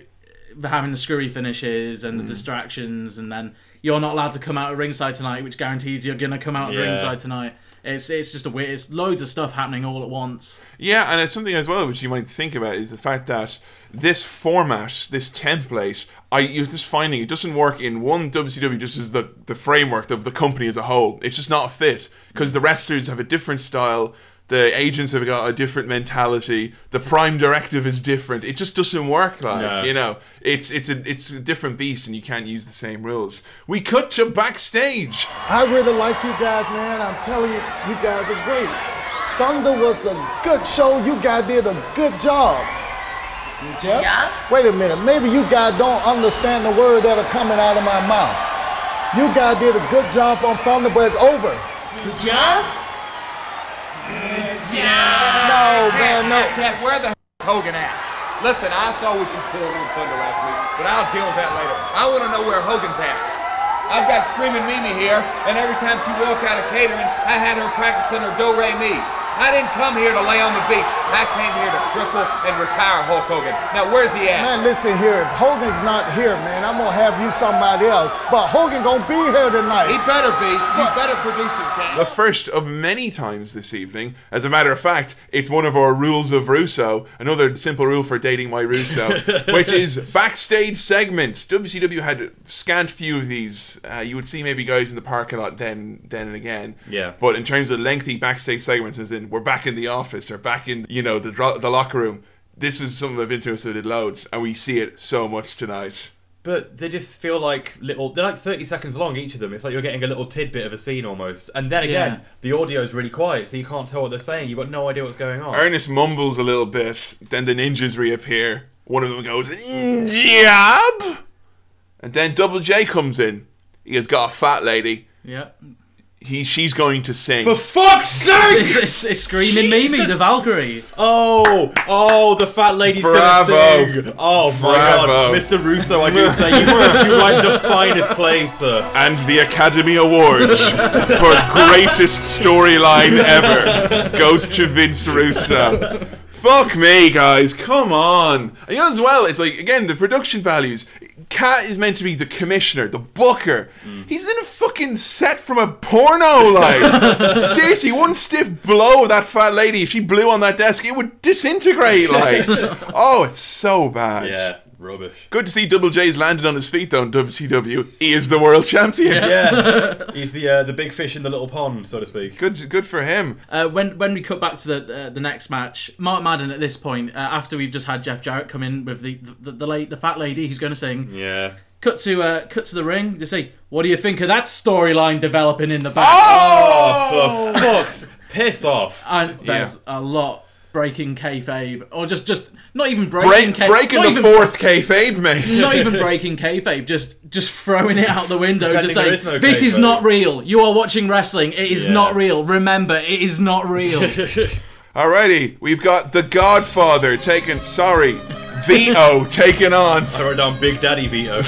G: having the screwy finishes and the mm. distractions, and then you're not allowed to come out of ringside tonight, which guarantees you're gonna come out of
F: Yeah.
G: ringside tonight. It's it's just a weird. It's loads of stuff happening all at once.
E: Yeah, and it's something as well which you might think about is the fact that this format, this template, I you're just finding it doesn't work in one WCW just as the the framework of the company as a whole. It's just not a fit because the wrestlers have a different style. The agents have got a different mentality. The prime directive is different. It just doesn't work like
F: No.
E: you know. It's it's a it's a different beast, and you can't use the same rules. We cut to backstage.
H: I really like you guys, man. I'm telling you, you guys are great. Thunder was a good show. You guys did a good job. Jeff? Yeah? Wait a minute. Maybe you guys don't understand the words that are coming out of my mouth. You guys did a good job on Thunder, but it's over. Good job? No, man, no.
K: Cat, where the Hogan at? Listen, I saw what you pulled on Thunder last week, but I'll deal with that later. I want to know where Hogan's at. I've got Screaming Mimi here, and every time she walked out of catering, I had her practicing her do re mi's. I didn't come here to lay on the beach. I came here to cripple and retire Hulk Hogan. Now, where's he at?
H: Man, listen here. If Hogan's not here, man, I'm gonna have you somebody else. But Hogan gonna be here tonight.
K: He better be. He better produce it, Cat.
E: The first of many times this evening. As a matter of fact, it's one of our rules of Russo, another simple rule for dating my Russo, [laughs] which is backstage segments. WCW had scant few of these. Uh, you would see maybe guys in the parking lot then, then and again.
F: Yeah.
E: But in terms of lengthy backstage segments, as in in, we're back in the office, or back in, you know, the the locker room. This was something that Vince Russo did loads, and we see it so much tonight.
F: But they just feel like little. They're like thirty seconds long each of them. It's like you're getting a little tidbit of a scene almost. And then again,
G: Yeah.
F: the audio is really quiet, so you can't tell what they're saying. You've got no idea what's going on.
E: Ernest mumbles a little bit, then the ninjas reappear. One of them goes, Jab! And then Double J comes in. He has got a fat lady.
G: Yeah.
E: He, she's going to sing.
F: For fuck's sake!
G: it's, it's screaming
F: Jesus.
G: Mimi, the Valkyrie.
F: Oh, oh, the fat lady's
E: Bravo.
F: gonna sing. Oh my
E: Bravo.
F: god, Mr. Russo, I do say you were you were in the finest place, sir.
E: and the Academy Awards for greatest storyline ever goes to Vince Russo. Fuck me, guys. Come on. And you know as well, it's like again the production values. Cat is meant to be the commissioner, the booker. He's in a fucking set from a porno, like. [laughs] Seriously, one stiff blow of that fat lady, if she blew on that desk, it would disintegrate, like. [laughs] oh, it's so bad.
F: Yeah, rubbish.
E: Good to see Double J's landed on his feet though in WCW. He is the world champion. [laughs]
F: Yeah, he's the uh, the big fish in the little pond, so to speak.
E: Good, good for him.
G: Uh, when when we cut back to the uh, the next match, Mark Madden at this point, uh, after we've just had Jeff Jarrett come in with the the, the, late, the fat lady who's going to sing,
F: Yeah.
G: cut to uh, cut to the ring. They say, "What do you think of that storyline developing in the back?"
F: Oh, for fuck's piss off.
G: And there's a lot breaking kayfabe, or just just not even breaking
E: Break,
G: kay-
E: breaking
G: not
E: the
G: even,
E: fourth kayfabe, mate. [laughs]
G: Not even [laughs] breaking kayfabe, just just throwing it out the window,
F: Pretending
G: just
F: there
G: saying,
F: is no
G: "This is
F: kayfabe."
G: not real. You are watching wrestling. It is
F: Yeah.
G: not real. Remember, it is not real." [laughs]
E: Alrighty, we've got the Godfather taken. Sorry, Vito taken on
F: Throw down Big Daddy Vito.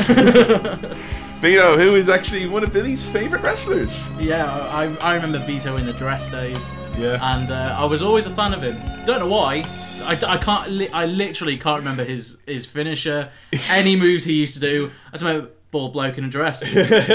E: Vito, who is actually one of Billy's favorite wrestlers.
G: Yeah, I, I remember Vito in the dress days.
F: Yeah.
G: And uh, I was always a fan of him. Don't know why. I, I can't. Li- I literally can't remember his his finisher, [laughs] any moves he used to do. I just remember bald bloke in a dress. [laughs] I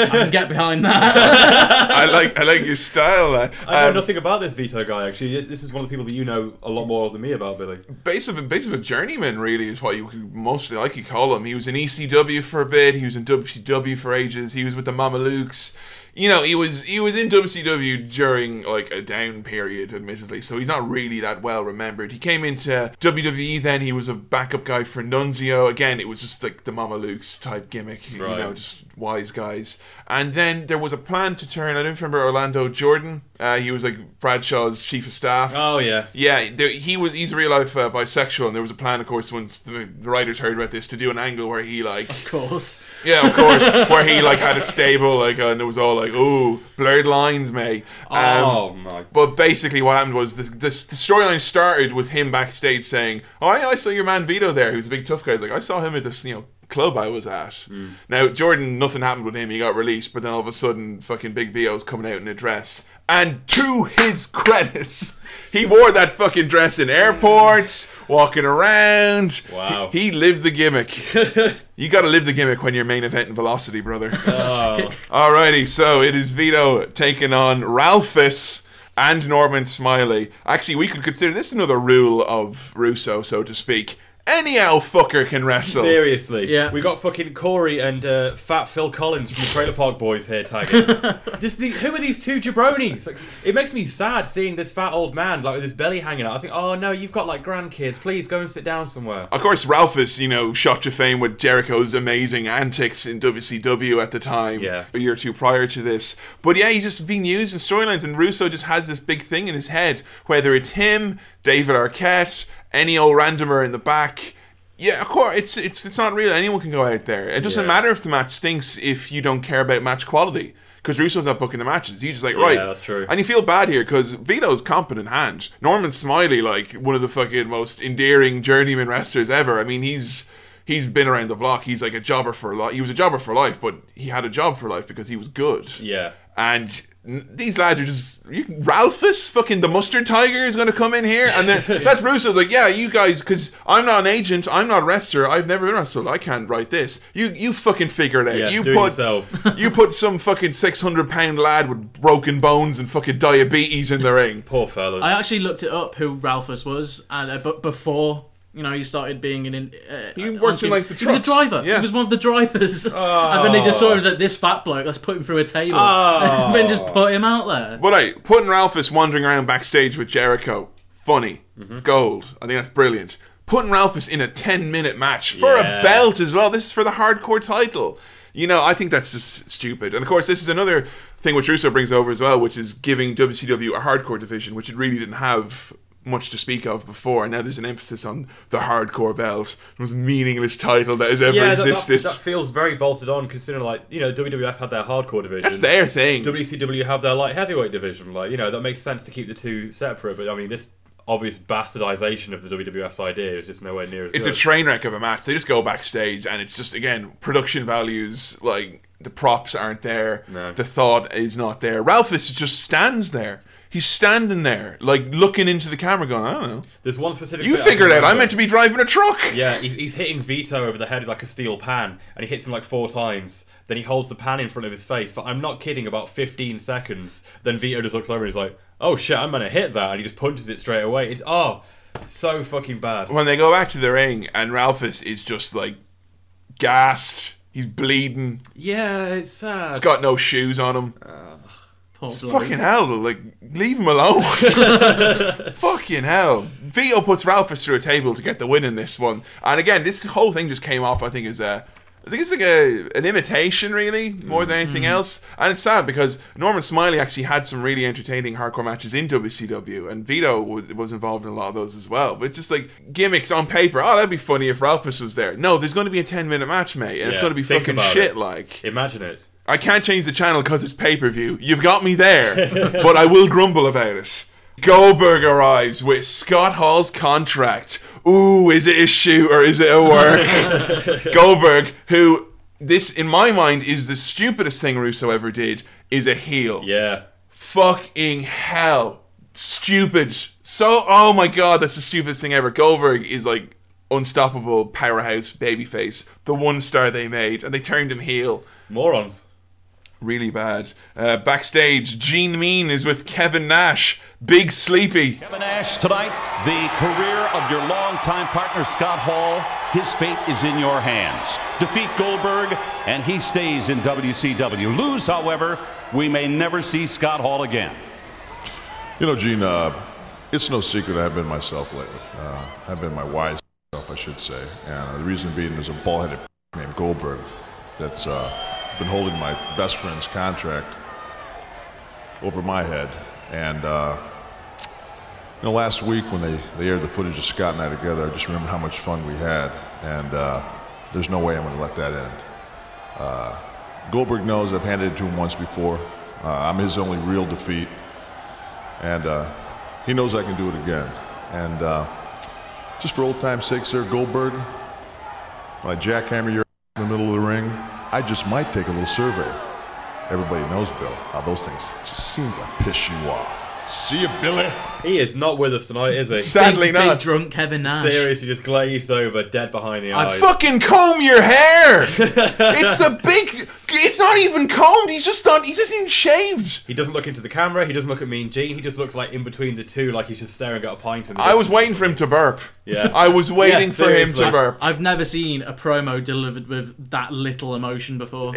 G: can get behind that.
E: I like, I like your style. uh,
F: I know
E: um,
F: nothing about this Vito guy. Actually, this, this is one of the people that you know a lot more than me about, Billy.
E: base of a base of a journeyman really is what you could mostly like you call him. He was in ECW for a bit. He was in WCW for ages. He was with the Mamalukes. You know, he was he was in WCW during like a down period, admittedly. So he's not really that well remembered. He came into WWE then. He was a backup guy for Nunzio. Again, it was just like the Mamalukes type gimmick. You know, just wise guys. And then there was a plan to turn. I don't remember Orlando Jordan. Uh, he was like Bradshaw's chief of staff.
F: Oh yeah.
E: Yeah, there, he was. He's a real life uh, bisexual, and there was a plan, of course, once the, the writers heard about this, to do an angle where he like,
G: of course.
E: yeah, of course, where he like had a stable, like, uh, and it was all like, oh, blurred lines, mate. Um,
F: Oh my.
E: But basically, what happened was this, this the storyline started with him backstage saying, "Oh, I, I saw your man Vito there. He was a big tough guy. He's like, I saw him at this, you know." Club I was at. Mm. Now Jordan, nothing happened with him. He got released, but then all of a sudden, fucking Big Vito's coming out in a dress, and to his credits, [laughs] he wore that fucking dress in airports, walking around.
F: Wow.
E: He, he lived the gimmick. [laughs] you got to live the gimmick when you're main event in Velocity, brother. [laughs]
F: Oh.
E: Alrighty, so it is Vito taking on Ralphus and Norman Smiley. Actually, we could consider this another rule of Russo, so to speak. Any owl fucker can wrestle.
F: Seriously.
G: Yeah.
F: We got fucking Corey and uh, Fat Phil Collins from the Trailer Park Boys here tagging. [laughs] Just the, who are these two jabronis? Like, it makes me sad seeing this fat old man like with his belly hanging out. I think, oh no, you've got like grandkids. Please go and sit down somewhere.
E: Of course, Ralphus, you know, shot to fame with Jericho's amazing antics in WCW at the time,
F: Yeah.
E: a year or two prior to this. But yeah, he's just being used in storylines, and Russo just has this big thing in his head, whether it's him, David Arquette, any old randomer in the back. Yeah, of course, it's it's it's not real. Anyone can go out there. It doesn't
F: Yeah.
E: matter if the match stinks if you don't care about match quality. Because Russo's not booking the matches. He's just like, right.
F: Yeah, that's true.
E: And you feel bad here because Vito's competent hand. Norman Smiley, like one of the fucking most endearing journeyman wrestlers ever. I mean, he's he's been around the block. He's like a jobber for life. He was a jobber for life, but he had a job for life because he was good.
F: Yeah.
E: And these lads are just you, Ralphus, fucking the mustard tiger, is going to come in here, and then [laughs] that's Russo's like, yeah, you guys, because I'm not an agent, I'm not a wrestler, I've never been wrestled, I can't write this. You you fucking figure it out.
F: Yeah,
E: you put
F: yourselves. [laughs]
E: you put some fucking six hundred pound lad with broken bones and fucking diabetes in the ring. [laughs]
F: Poor fellas.
G: I actually looked it up who Ralphus was, and uh, but before You know, he started being an. in- Uh,
E: He worked in, like, the
G: He was a driver.
E: Yeah.
G: He was one of the drivers. Oh. [laughs] and then they just saw him as like this fat bloke. Let's put him through a table.
F: Oh. [laughs]
G: and then just put him out there.
E: But hey, putting Ralphus wandering around backstage with Jericho, funny,
F: Mm-hmm.
E: gold. I think that's brilliant. Putting Ralphus in a 10 minute match for
F: Yeah.
E: a belt as well. This is for the hardcore title. You know, I think that's just stupid. And of course, this is another thing which Russo brings over as well, which is giving WCW a hardcore division, which it really didn't have much to speak of before. And now there's an emphasis on the hardcore belt, the most meaningless title that has ever
F: yeah, that, that,
E: existed.
F: that feels very bolted on, considering like you know WWF had their hardcore division.
E: That's their thing.
F: WCW have their light heavyweight division. Like you know that makes sense to keep the two separate. But I mean this obvious bastardization of the WWF's idea is just nowhere near as
E: it's a train wreck of a match. They just go backstage, and it's just again production values. Like the props aren't there,
F: No.
E: the thought is not there. Ralphus just stands there. He's standing there, like looking into the camera, going, "I don't know."
F: There's one specific.
E: You figured it out. I'm meant to be driving a truck.
F: Yeah, he's, he's hitting Vito over the head with like a steel pan, and he hits him like four times. Then he holds the pan in front of his face for I'm not kidding, about 15 seconds. Then Vito just looks over and he's like, "Oh shit, I'm gonna hit that," and he just punches it straight away. It's oh, so fucking bad.
E: When they go back to the ring, and Ralphus is just like gassed. He's bleeding.
F: Yeah, it's sad.
E: He's got no shoes on him. Oh.
G: Poor
E: It's fucking hell. Like, leave him alone. [laughs] fucking hell. Vito puts Ralphus through a table to get the win in this one. And again, this whole thing just came off, I think, as a. I think it's like a an imitation, really, more than anything else. And it's sad because Norman Smiley actually had some really entertaining hardcore matches in WCW, and Vito w- was involved in a lot of those as well. But it's just like gimmicks on paper. Oh, that'd be funny if Ralphus was there. No, there's going to be a 10 minute match, mate, and it's going to be fucking shit
F: it.
E: like.
F: Imagine it.
E: I can't change the channel because it's pay per view. You've got me there, [laughs] but I will grumble about it. Goldberg arrives with Scott Hall's contract. Ooh, is it a shoot or is it a work? [laughs] Goldberg, who this in my mind is the stupidest thing Russo ever did, is a heel.
F: Yeah.
E: Fucking hell. Stupid. So, oh my god, that's the stupidest thing ever. Goldberg is like unstoppable powerhouse babyface. The one star they made, and they turned him heel
F: Morons.
E: Really bad. Uh, backstage, Gene Mean is with Kevin Nash. Big Sleepy.
L: Kevin Nash tonight, the career of your longtime partner Scott Hall. His fate is in your hands. Defeat Goldberg, and he stays in WCW. Lose, however, we may never see Scott Hall again.
M: You know, Gene, uh, it's no secret I've been myself lately. Uh, I've been my wise self, I should say. And the reason being there's a ball-headed [laughs] named Goldberg that's uh, been holding my best friend's contract over my head. And, uh, you know, last week when they, they aired the footage of Scott and I together, I just remember how much fun we had. And uh, there's no way I'm going to let that end. Uh, Goldberg knows I've handed it to him once before. Uh, I'm his only real defeat and uh, he knows I can do it again. And uh, just for old time's sake, sir, Goldberg, when I jackhammer your in the middle of the ring, I just might take a little survey. Everybody knows, Bill, how those things just seem to piss you off. See you, Billy.
F: He is not with us tonight, is he?
E: Sadly
G: big,
E: not.
G: Big drunk Kevin Nash.
F: Seriously, just glazed over, dead behind the eyes.
G: I
F: eyes.
E: Fucking comb your hair. [laughs] it's a big. It's not even combed. He's just not. He's just even shaved.
F: He doesn't look into the camera. He doesn't look at me and Gene. He just looks like in between the two, like he's just staring at a pint. In the
E: I was waiting for him to burp.
F: Yeah.
E: I was waiting
F: Yeah,
E: for him
F: seriously.
E: to burp.
G: I've never seen a promo delivered with that little emotion before.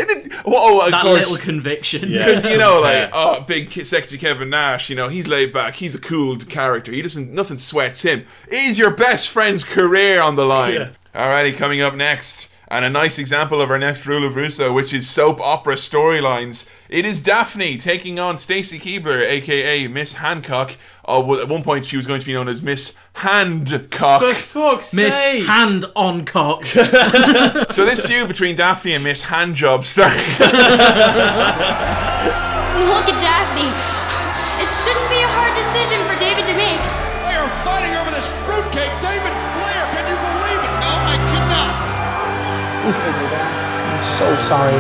E: Whoa, of
G: that
E: course.
G: little conviction.
E: Because you know, like,
F: Yeah.
E: oh, big ki- sexy Kevin Nash. You know, he's laid back. He's a cool character. He doesn't. Nothing sweats him. Is your best friend's career on the line?
F: Yeah.
E: Alrighty, coming up next, and a nice example of our next rule of Russo, which is soap opera storylines. It is Daffney taking on Stacy Keibler, aka Miss Hancock. Oh, well, at one point she was going to be known as Miss Handcock.
F: For fuck's
G: Miss
F: sake!
G: Hand on Cock. [laughs]
E: so this feud between Daffney and Miss Handjob started.
N: Look at Daffney. It shouldn't be a hard decision
C: Please take me down. I'm so sorry.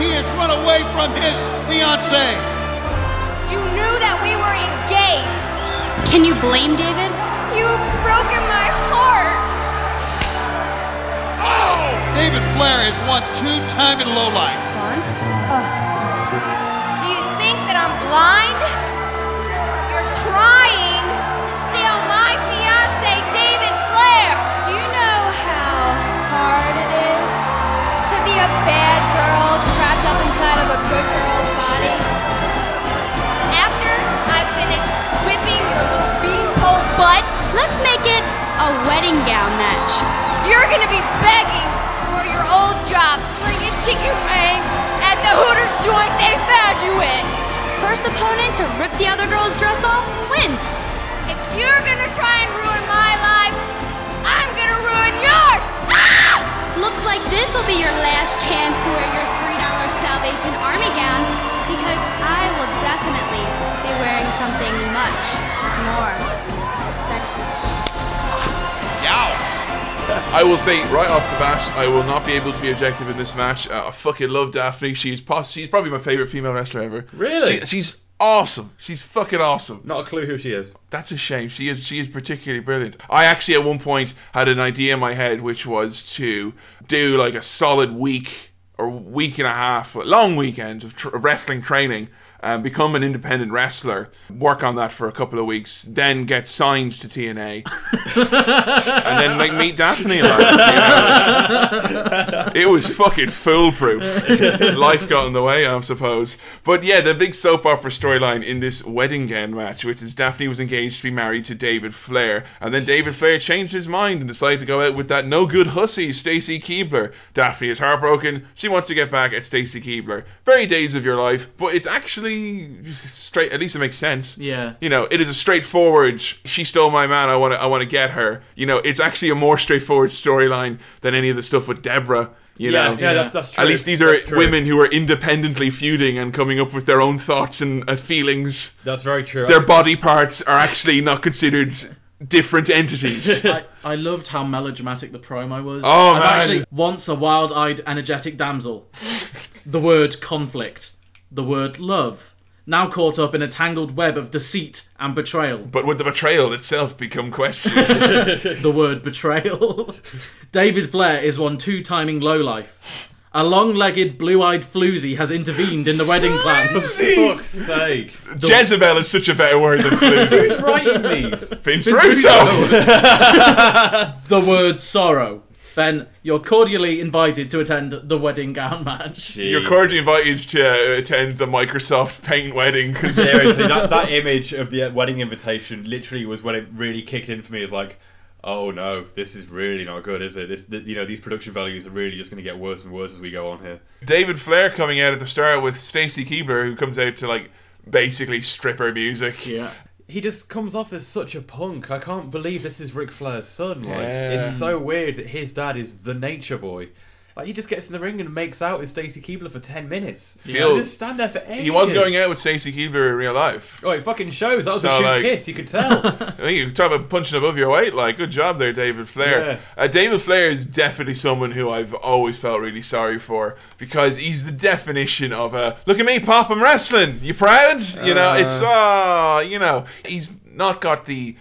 J: He has run away from his fiancee.
N: You knew that we were engaged. Can you blame David? You've broken my heart.
J: Oh! David Flair is one two-time in low life.
N: Do you think that I'm blind? You're trying. bad girls trapped up inside of a good girl's body. After I finish whipping your little beanpole butt, let's make it a wedding gown match. You're gonna be begging for your old job, slinging chicken wings at the Hooters joint they found you in. First opponent to rip the other girl's dress off wins. If you're gonna try and ruin my life, I'm gonna ruin yours. Ah! Looks like this will be your last chance to wear your $3 Salvation Army gown because I will definitely be wearing something much more sexy. [laughs]
E: I will say right off the bat, I will not be able to be objective in this match. Uh, I fucking love Daffney. She's poss- she's probably my favorite female wrestler ever.
F: Really?
E: She- she's awesome. She's fucking awesome.
F: Not a clue who she is.
E: That's a shame. She is she is particularly brilliant. I actually at one point had an idea in my head which was to do like a solid week or week and a half, long weekend of, tr- of wrestling training. Um, become an independent wrestler, work on that for a couple of weeks, then get signed to TNA, and then like meet Daffney. Like, you know. It was fucking foolproof. Life got in the way, I suppose. But yeah, the big soap opera storyline in this wedding gown match, which is Daffney was engaged to be married to David Flair, and then David Flair changed his mind and decided to go out with that no good hussy, Stacy Keibler. Daffney is heartbroken. She wants to get back at Stacy Keibler. Very days of your life, but it's actually straight. At least it makes sense.
G: Yeah.
E: You know, it is a straightforward. She stole my man. I want to. I want to get her. You know, it's actually a more straightforward storyline than any of the stuff with Deborah. You
F: Yeah,
E: know,
F: yeah, that's- that's true.
E: At least these are women who are independently feuding and coming up with their own thoughts and uh, feelings.
F: That's very true.
E: Their body parts are actually not considered different entities. [laughs]
G: I, I loved how melodramatic the promo was.
E: Oh,
G: I've
E: man.
G: actually once a wild-eyed, energetic damsel. the word conflict. The word love. Now caught up in a tangled web of deceit and betrayal.
E: but would the betrayal itself become questions? [laughs] [laughs]
G: the word betrayal. David Flair is one two-timing lowlife. A long-legged, blue-eyed floozy has intervened in the wedding plans.
F: For fuck's sake.
E: Jezebel is such a better word than floozy.
F: Who's writing these?
E: Vince
G: Vince
E: Russo. [laughs]
G: the word sorrow. Then you're cordially invited to attend the wedding gown match.
E: You're cordially invited to uh, attend the Microsoft Paint wedding.
F: Seriously, that, [laughs] that image of the uh, wedding invitation literally was when it really kicked in for me. It's like, oh no, this is really not good, is it? This, th- you know, these production values are really just going to get worse and worse as we go on here.
E: David Flair coming out at the start with Stacy Keibler, who comes out to like basically stripper music.
G: Yeah.
F: He just comes off as such a punk. I can't believe this is Ric Flair's son. Like,
E: Yeah.
F: it's so weird that his dad is the Nature Boy. Like, he just gets in the ring and makes out with Stacy Keibler for ten minutes.
E: Feel-
F: He just stand there for ages.
E: He was going out with Stacy Keibler in real life.
F: Oh, it fucking shows. That was
E: So,
F: a shoot
E: like-
F: kiss. You could tell. [laughs]
E: I mean, you talk about punching above your weight. Like, good job there, David Flair. Uh, David Flair is definitely someone who I've always felt really sorry for because he's the definition of a look at me, pop, I'm wrestling. You proud? You know, it's uh, you know, he's not got the.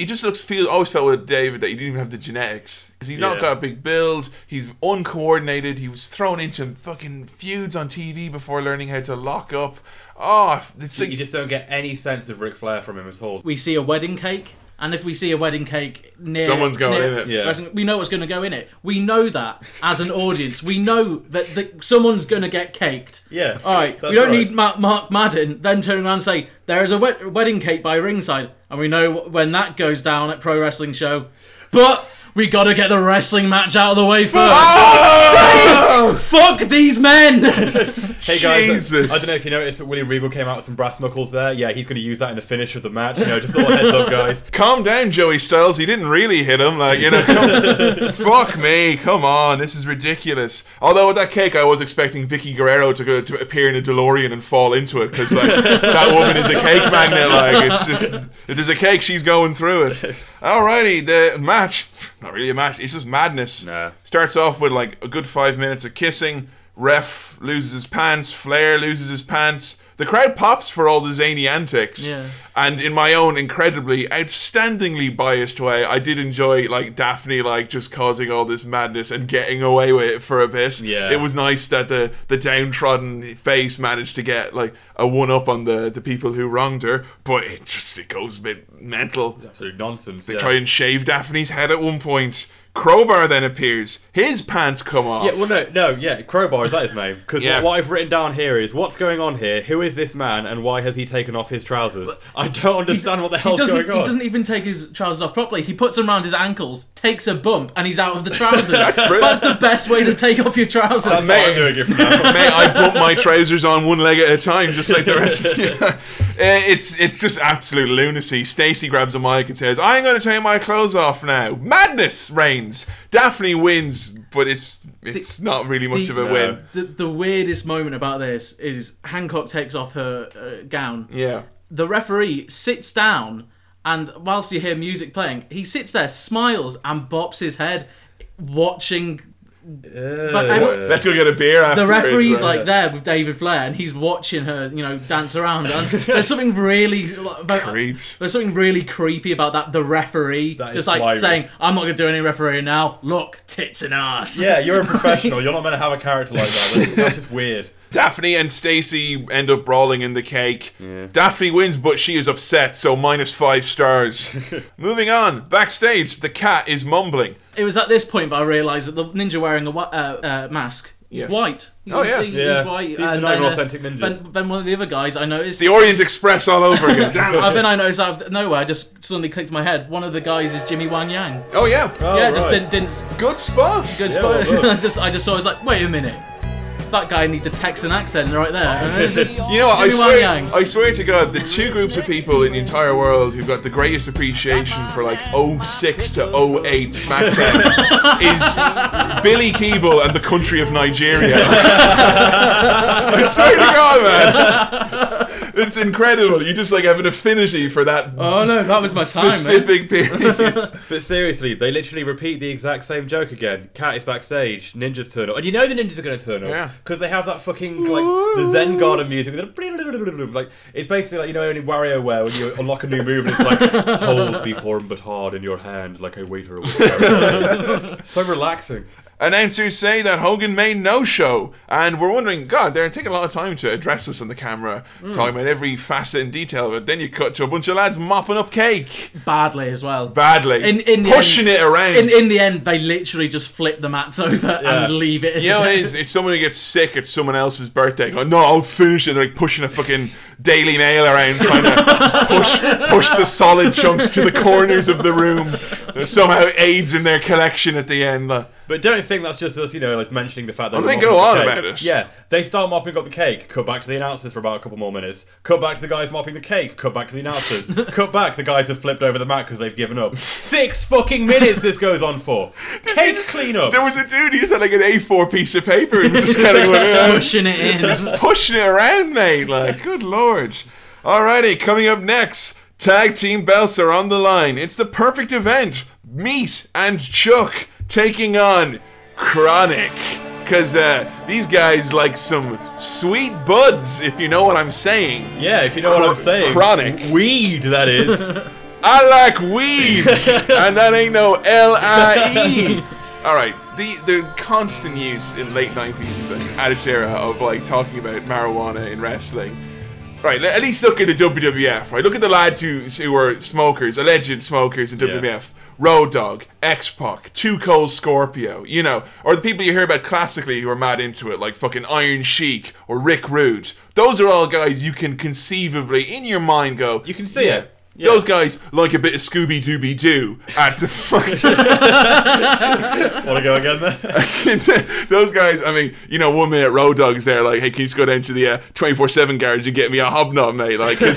E: He just looks feel always felt with David that he didn't even have the genetics because he's not
F: Yeah.
E: got a big build. He's uncoordinated. He was thrown into fucking feuds on TV before learning how to lock up. Oh, it's
F: you just don't get any sense of Ric Flair from him at all.
G: We see a wedding cake, and if we see a wedding cake near,
E: Someone's going
G: near
E: in it.
F: Yeah.
G: wrestling, we know what's going to go in it. We know that as an audience, we know that, that someone's going to get caked.
F: Yeah,
G: All right,
F: that's
G: we don't
F: right.
G: need Mark, Mark Madden then turn around and say there is a wed- wedding cake by ringside, and we know when that goes down at pro wrestling show. But we got to get the wrestling match out of the way first.
E: Oh!
G: Fuck these men! [laughs]
F: Hey guys,
E: Jesus.
F: I don't know if you noticed, but William Regal came out with some brass knuckles there. Yeah, he's going to use that in the finish of the match. You know, just a little heads up, guys. [laughs]
E: calm down, Joey Styles. He didn't really hit him. Like, you know, come, [laughs] fuck me. Come on. This is ridiculous. Although with that cake, I was expecting Vickie Guerrero to go to appear in a DeLorean and fall into it because, like, that woman is a cake magnet. Like, it's just, if there's a cake, she's going through it. Alrighty, the match. [laughs] Not really a match. It's just madness.
F: Nah.
E: Starts off with, like, a good five minutes of kissing. Ref loses his pants. Flair loses his pants. The crowd pops for all the zany antics.
G: Yeah.
E: And in my own incredibly, outstandingly biased way, I did enjoy like Daffney like just causing all this madness and getting away with it for a bit.
F: Yeah.
E: It was nice that the the downtrodden face managed to get like a one up on the the people who wronged her, but it just it goes a bit mental.
F: Absolute nonsense.
E: They
F: yeah.
E: try and shave Daffney's head at one point. Crowbar then appears. His pants come off.
F: Yeah, well, no, no, yeah, Crowbar is that his name? Because
E: Yeah.
F: what, what I've written down here is what's going on here. Who is is this man and why has he taken off his trousers? I don't understand what the
G: He
F: hell's going on.
G: he doesn't even take his trousers off properly. He puts them around his ankles, takes a bump, and he's out of the [laughs] trousers. That's,
E: brilliant.
G: the best way to take off your trousers.
F: That's how I'm doing it from now.
E: Mate, I bump my trousers on one leg at a time, just like the rest of you. Uh, [laughs] it's it's just absolute lunacy. Stacy grabs a mic and says, "I'm going to take my clothes off now." Madness reigns. Daffney wins, but it's it's not really much
G: The-
E: of a win.
G: The, the weirdest moment about this is Hancock takes off her uh, gown.
E: Yeah.
G: The referee sits down, and whilst you hear music playing, he sits there, smiles, and bops his head, watching. But everyone-
E: Let's go get a beer
G: the
E: afterwards.
G: referee's
E: right?
G: like there with David Flair, and he's watching her, you know, dance around. And there's something really about,
E: Creeps.
G: There's something really creepy about that. The referee
F: That is
G: just like
F: slimy.
G: saying, "I'm not gonna do any refereeing now. Look, tits and ass."
F: Yeah, you're a [laughs] professional. You're not meant to have a character like that. That's, that's just weird.
E: Daffney and Stacy end up brawling in the cake. Daffney wins, but she is upset, so minus five stars. [laughs] Moving on, backstage, the cat is mumbling.
G: It was at this point that I realised that the ninja wearing a uh, uh, mask. He's
E: Yes.
G: white. You
E: Oh,
G: can
E: yeah.
G: see
F: Yeah.
G: He's white.
F: They're
G: and
F: not
G: then, uh,
F: authentic ninjas.
G: Then, then one of the other guys I noticed.
E: The Orient Express all over again. [laughs] Damn it.
G: Then I noticed out of nowhere, I just suddenly clicked my head. One of the guys is Jimmy Wang Yang.
E: Oh yeah,
G: yeah, just didn't, didn't.
E: Good spot.
G: Good
F: Yeah,
G: spot.
F: well. [laughs]
G: I just, I just saw. I was like, wait a minute. That guy needs a Texan accent right there. And it's just
E: You know what? I
G: Jimmy Wang
E: swear,
G: Yang.
E: I swear to God, the two groups of people in the entire world who've got the greatest appreciation for like 06 to 08 SmackDown [laughs] is Billy Keeble and the country of Nigeria. [laughs] I swear to God, man. [laughs] It's incredible. You just like have an affinity for that.
G: Oh, no, that was my time, man.
E: Specific period. [laughs]
F: But seriously, they literally repeat the exact same joke again. Cat is backstage, ninjas turn up, and you know the ninjas are going to turn up
E: Yeah.
F: because they have that fucking like the Zen Garden music. Like it's basically like you know in WarioWare when you unlock a new move and it's like hold the form but hard in your hand like a waiter. would carry." [laughs] so relaxing.
E: Announcers say that Hogan made no show, and we're wondering, God, they're taking a lot of time to address us on the camera,
G: Hmm.
E: talking about every facet and detail of it. Then you cut to a bunch of lads mopping up cake
G: badly as well.
E: badly,
G: In, in
E: pushing
G: end,
E: it around.
G: In, in the end, they literally just flip the mats [laughs] over
F: Yeah.
G: and leave it as
E: you know, it's, it's someone who gets sick at someone else's birthday. Going, no, I'll finish it. They're like pushing a fucking Daily Mail around, trying to just push push the solid chunks to the corners of the room. That somehow aids in their collection at the end. Uh,
F: But don't think that's just us, you know, like mentioning the fact that we're
E: they go
F: up the
E: on
F: cake.
E: about it.
F: Yeah, they start mopping up the cake. Cut back to the announcers for about a couple more minutes. Cut back to the guys mopping the cake. Cut back to the announcers. [laughs] Cut back. The guys have flipped over the mat because they've given up. Six fucking minutes this goes on for. [laughs] Cake cleanup.
E: There was a dude, who just had like an A4 piece of paper and was just [laughs] kind of going, "Yeah."
G: Pushing it in.
E: Just pushing it around, mate. Like, good lord. Alrighty, coming up next, tag team belts are on the line. It's the perfect event. Meat and Chuck taking on Chronic. Because uh, these guys like some sweet buds, if you know what I'm saying.
F: Yeah, if you know what I'm saying.
E: Chronic.
F: Weed, that is. [laughs]
E: I like weed, [laughs] and that ain't no L I E. All right, the the constant use in late '90s and Attitude Era of like talking about marijuana in wrestling. Right, at least look at the WWF. Right, look at the lads who who were smokers, alleged smokers in WWF. Road Dog, X Pac, Two Cold Scorpio, you know, or the people you hear about classically who are mad into it, like fucking Iron Sheik or Rick Rude. Those are all guys you can conceivably, in your mind, go.
F: You can see
E: yeah,
F: it.
E: Those guys like a bit of Scooby Dooby Doo at the [laughs] fucking. [laughs]
F: Want to go again there? [laughs]
E: Those guys, I mean, you know, one minute Road Dog's there, like, hey, can you just go down to the uh, twenty four seven garage and get me a hobnob, mate? Like, but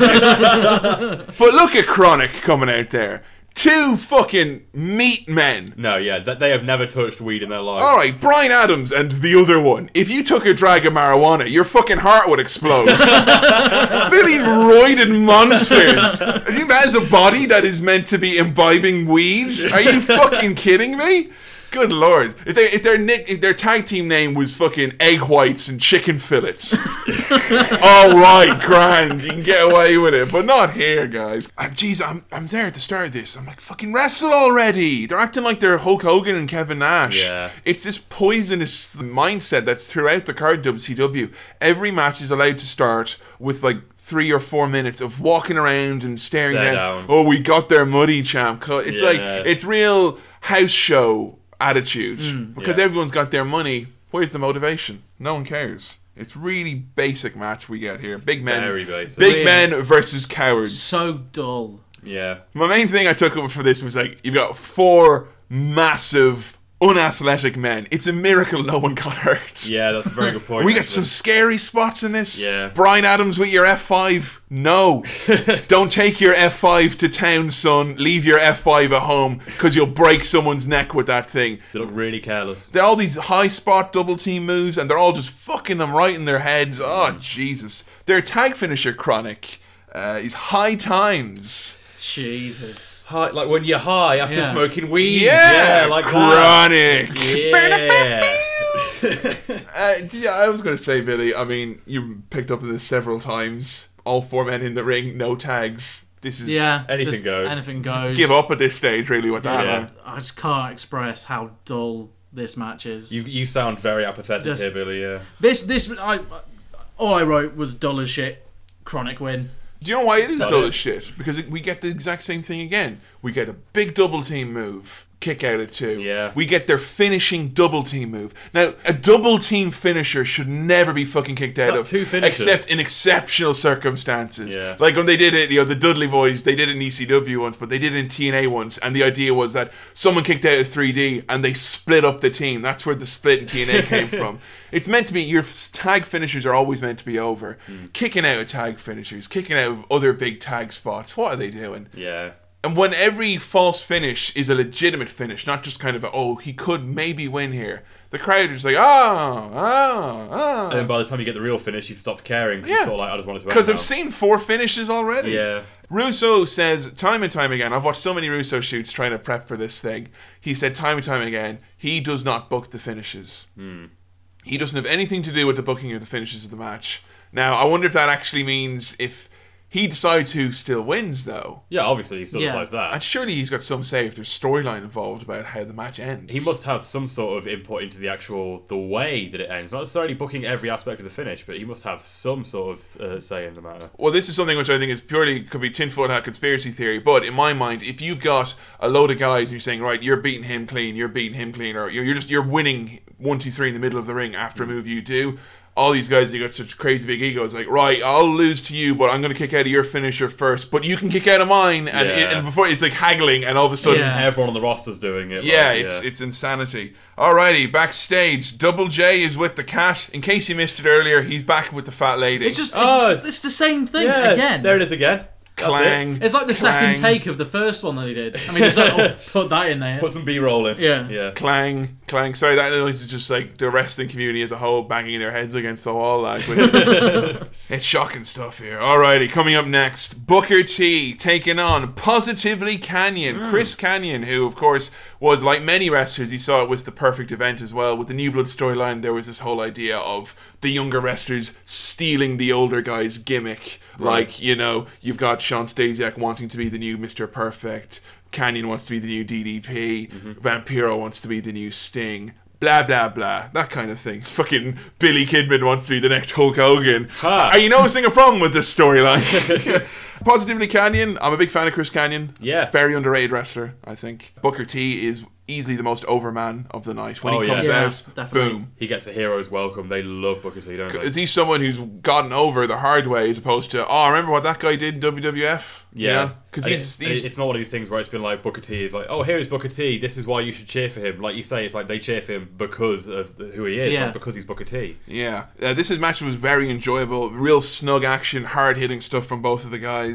E: look at Chronic coming out there, two fucking meat men.
F: No, yeah, that they have never touched weed in their lives.
E: All right, Brian Adams and the other one. If you took a drag of marijuana, your fucking heart would explode. [laughs] Look at these roided monsters. I think that is a body that is meant to be imbibing weeds. Are you fucking kidding me? Good lord! If they if their nick if their tag team name was fucking egg whites and chicken fillets, [laughs] all right, grand, you can get away with it, but not here, guys. Jeez, I'm I'm there at the start of this. I'm like fucking wrestle already. They're acting like they're Hulk Hogan and Kevin Nash.
F: Yeah.
E: It's this poisonous mindset that's throughout the card WCW. Every match is allowed to start with like three or four minutes of walking around and staring
F: Stare
E: down.
F: downs.
E: Oh, we got their muddy champ. It's like it's real house show attitude
G: Mm.
E: because
F: Yeah.
E: everyone's got their money. Where's the motivation? No one cares. It's really basic match we get here. Big men,
F: Very basic.
E: big
G: Really?
E: men versus cowards.
G: So dull.
F: Yeah.
E: My main thing I took over for this was like you've got four massive, unathletic men. It's a miracle no one got hurt.
F: Yeah, that's a very good point. [laughs]
E: we get some scary spots in this.
F: Yeah.
E: Brian Adams with your F5. No. [laughs] Don't take your F5 to town, son. Leave your F5 at home because you'll break someone's neck with that thing.
F: They look really careless.
E: They're all these high spot double team moves and they're all just fucking them right in their heads. Oh, Jesus. Their tag finisher, Chronic, uh, is high times.
G: Jesus.
F: High, like when you're high after
G: Yeah.
F: smoking weed.
E: Yeah,
F: like
E: Chronic.
F: that. Yeah. [laughs]
E: Uh, yeah, I was going to say, Billy, I mean, you've picked up on this several times. All four men in the ring, no tags. This is.
G: Yeah.
F: Anything goes.
G: Anything goes.
E: Give up at this stage, really, with that.
F: Yeah.
E: man.
G: I just can't express how dull this match is.
F: you you sound very apathetic
G: Just-
F: here, Billy. Yeah.
G: This this I all I wrote was dull as shit. Chronic win.
E: Do you know why it is dull as shit? Because it, we get the exact same thing again. We get a big double team move, kick out at two.
F: Yeah.
E: We get their finishing double team move. Now, a double team finisher should never be fucking kicked out
F: That's
E: of.
F: two finishes.
E: Except in exceptional circumstances.
F: Yeah.
E: Like when they did it, you know, the Dudley boys, they did it in ECW once, but they did it in TNA once. And the idea was that someone kicked out of 3D and they split up the team. That's where the split in TNA [laughs] came from. It's meant to be, your tag finishers are always meant to be over.
F: Hmm.
E: Kicking out of tag finishers, kicking out of other big tag spots. What are they doing?
F: Yeah.
E: And when every false finish is a legitimate finish, not just kind of a, oh, he could maybe win here, the crowd is like, oh, oh, oh.
F: And then by the time you get the real finish, you've stopped caring because
E: Yeah.
F: you're sort of like, I just wanted to.
E: Because I've
F: now.
E: seen four finishes already.
F: Yeah.
E: Russo says time and time again, I've watched so many Russo shoots trying to prep for this thing. He said time and time again, he does not book the finishes.
F: Hmm.
E: He doesn't have anything to do with the booking of the finishes of the match. Now, I wonder if that actually means if he decides who still wins, though.
F: Yeah, obviously he still
G: Yeah.
F: decides that.
E: And surely he's got some say if there's storyline involved about how the match ends.
F: He must have some sort of input into the actual the way that it ends. Not necessarily booking every aspect of the finish, but he must have some sort of uh, say in the matter.
E: Well, this is something which I think is purely could be tinfoil hat conspiracy theory. But in my mind, if you've got a load of guys and you're saying, right, you're beating him clean, you're beating him clean, or you're, you're just you're winning one, two, three in the middle of the ring after a move you do. All these guys, they got such crazy big egos. Like, right, I'll lose to you, but I'm going to kick out of your finisher first. But you can kick out of mine, and,
F: Yeah.
E: and before it's like haggling, and all of a sudden,
G: Yeah.
F: Everyone on the roster's doing it.
E: yeah,
F: like,
E: it's it's insanity. Alrighty, backstage, Double J is with the cat. In case you missed it earlier, he's back with the fat lady.
G: It's just it's,
F: Oh.
G: just- it's the same thing
F: yeah.
G: again.
F: There it is again.
E: Clang.
F: it.
G: It's like the
E: clang,
G: second take of the first one that he did. I mean, just like, oh, put that in there.
F: Put some B-roll in.
G: Yeah.
F: Yeah.
E: clang, clang. Sorry, that noise is just like the wrestling community as a whole banging their heads against the wall. Like, [laughs] it's shocking stuff here. Alrighty, coming up next, Booker T taking on Positively Kanyon, hmm. Chris Kanyon, who of course was like many wrestlers. He saw it was the perfect event as well. With the New Blood storyline, there was this whole idea of the younger wrestlers stealing the older guys' gimmick. Like, you know, you've got Shawn Stasiak wanting to be the new Mr. Perfect. Kanyon wants to be the new DDP. Mm-hmm. Vampiro wants to be the new Sting. Blah blah blah, that kind of thing. Fucking Billy Kidman wants to be the next Hulk Hogan.
F: Ha.
E: Are you noticing a problem with this storyline? [laughs] Positively Kanyon. I'm a big fan of Chris Kanyon.
F: Yeah.
E: very underrated wrestler. I think Booker T is easily the most over man of the night. When
F: Oh,
E: he comes
G: Yeah,
E: out,
G: definitely.
E: boom.
F: He gets a hero's welcome. They love Booker T, don't they?
E: Is he someone who's gotten over the hard way as opposed to, oh, remember what that guy did in WWF?
F: Yeah,
E: because
F: And
E: he's, he's
F: it's not one of these things where it's been like Booker T is like, oh, here's Booker T. This is why you should cheer for him. Like you say, it's like they cheer for him because of who he is,
G: Yeah.
F: not because he's Booker T.
E: Yeah, uh, this match was very enjoyable. Real snug action, hard hitting stuff from both of the guys.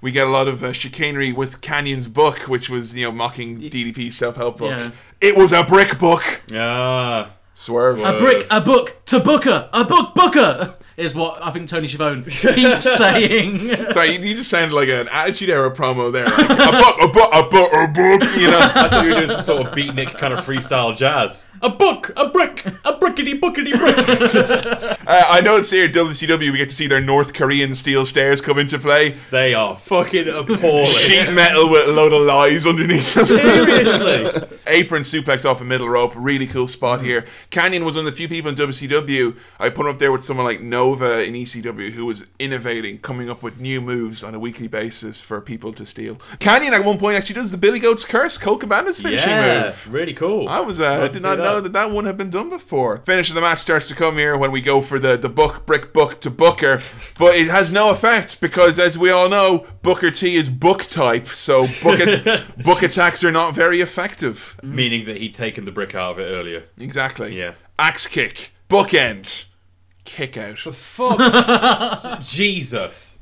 E: We get a lot of uh, chicanery with Kanyon's book, which was you know mocking DDP self help book.
G: Yeah.
E: It was a brick book.
F: Ah,
E: Swerve.
G: A brick, a book to Booker, a book Booker is what I think Tony Schiavone [laughs] keeps saying. [laughs]
E: Sorry, you, you just sounded like an Attitude Era promo there. Like, a book, a book, a book, a book. You know.
F: I thought you were doing some sort of beatnik kind of freestyle jazz. A book, a brick, a brickety bookety brick. [laughs]
E: Uh, I know it's here at WCW. We get to see their North Korean steel stairs come into play.
F: they are fucking appalling.
E: Sheet metal with a load of lies underneath. them.
F: Seriously.
E: Apron suplex off a middle rope. Really cool spot here. Kanyon was one of the few people in WCW. I put him up there with someone like Nova in ECW who was innovating, coming up with new moves on a weekly basis for people to steal. Kanyon at one point actually does the Billy Goat's Curse, Colt Cabana's finishing
F: yeah,
E: move.
F: really cool.
E: I was uh,
F: Nice
E: did not know
F: that.
E: that that one had been done before. Finish of the match starts to come here when we go for the, the book, brick book to Booker, but it has no effect because, as we all know, Booker T is book type, so book, [laughs] book attacks are not very effective.
F: Meaning that he'd taken the brick out of it earlier.
E: Exactly.
F: Yeah.
E: Axe kick, bookend, kick out.
F: For fuck's [laughs] Jesus.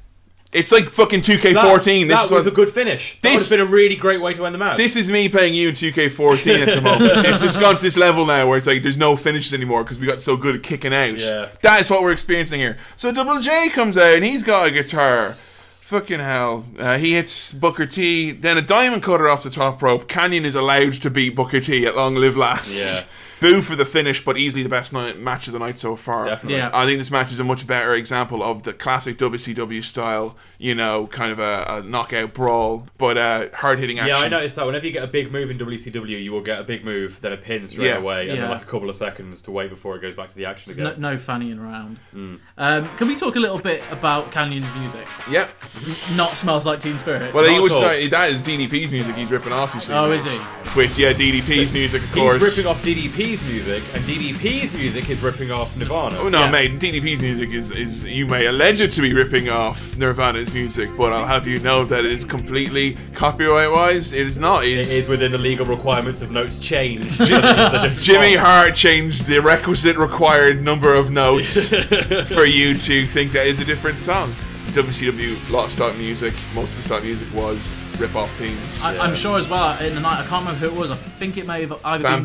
E: It's like fucking 2K14.
F: That,
E: this
F: that
E: is
F: was
E: what-
F: a good finish. That would
E: This-
F: have been a really great way to end the match.
E: This is me playing you in 2K14 at the [laughs] moment. it's just gone to this level now where it's like there's no finishes anymore because we got so good at kicking out.
F: Yeah.
E: That is what we're experiencing here. So Double J comes out and he's got a guitar. Fucking hell. Uh, he hits Booker T, then a diamond cutter off the top rope. Kanyon is allowed to beat Booker T at long live last.
F: Yeah. [laughs]
E: Boo for the finish, but easily the best night, match of the night so far.
F: Definitely.
G: Yeah.
E: I think this match is a much better example of the classic WCW style, you know, kind of a, a knockout brawl, but uh, hard hitting action.
F: Yeah, I noticed that whenever you get a big move in WCW, you will get a big move, then a pin straight
E: Yeah.
F: away, and then like a couple of seconds to wait before it goes back to the action again.
G: no fannying around.
F: Mm.
G: Um, can we talk a little bit about Kanyon's music?
E: Yeah.
G: Not smells like Teen Spirit.
E: Well, he was
F: at all.
E: starting, that is DDP's music he's ripping off, you see.
G: Oh, is he?
E: Which, yeah, DDP's music, of course.
F: He's
E: course.
F: ripping off DDP's music, and DDP's music is ripping off Nirvana.
E: Oh no,
G: Yeah.
E: mate! DDP's music is, is you may allege it to be ripping off Nirvana's music, but I'll have you know that it is completely copyright wise. It is not. It
F: It
E: is,
F: is within the legal requirements of notes changed. so that it's a different
E: Jimmy. Hart changed the requisite required number of notes [laughs] for you to think that is a different song. WCW lot of stock music. Most of the stock music was rip off themes.
G: I, I'm sure as well. In the night, I can't remember who it was. I think it may have either been.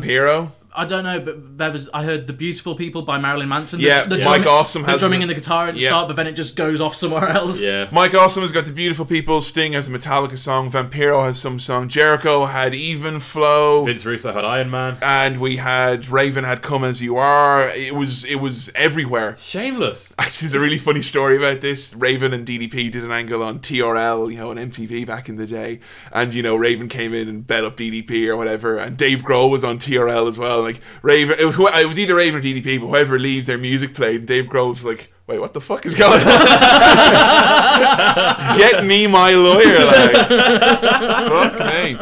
E: Vampiro.
G: I don't know, but there was. I heard "The Beautiful People" by Marilyn Manson. The,
E: Yeah,
G: the
E: Mike
G: drumming-
E: Awesome
G: the drumming
E: the-
G: and the guitar at the
E: yeah.
G: start, but then it just goes off somewhere else.
F: Yeah.
E: Mike Awesome has got the beautiful people. Sting has a Metallica song. Vampiro has some song. Jericho had even flow.
F: Vince Russo had Iron Man.
E: and we had Raven had come as you are. It was it was everywhere.
F: Shameless.
E: Actually, there's a really funny story about this. Raven and DDP did an angle on TRL, you know, on MTV back in the day, and you know, Raven came in and bet up DDP or whatever, and Dave Grohl was on TRL as well. Like Raven, it was, it was either Raven or DDP, but whoever leaves, their music played. And Dave Grohl's like. Wait, what the fuck is going on? [laughs] Get me my lawyer, like. Fuck me.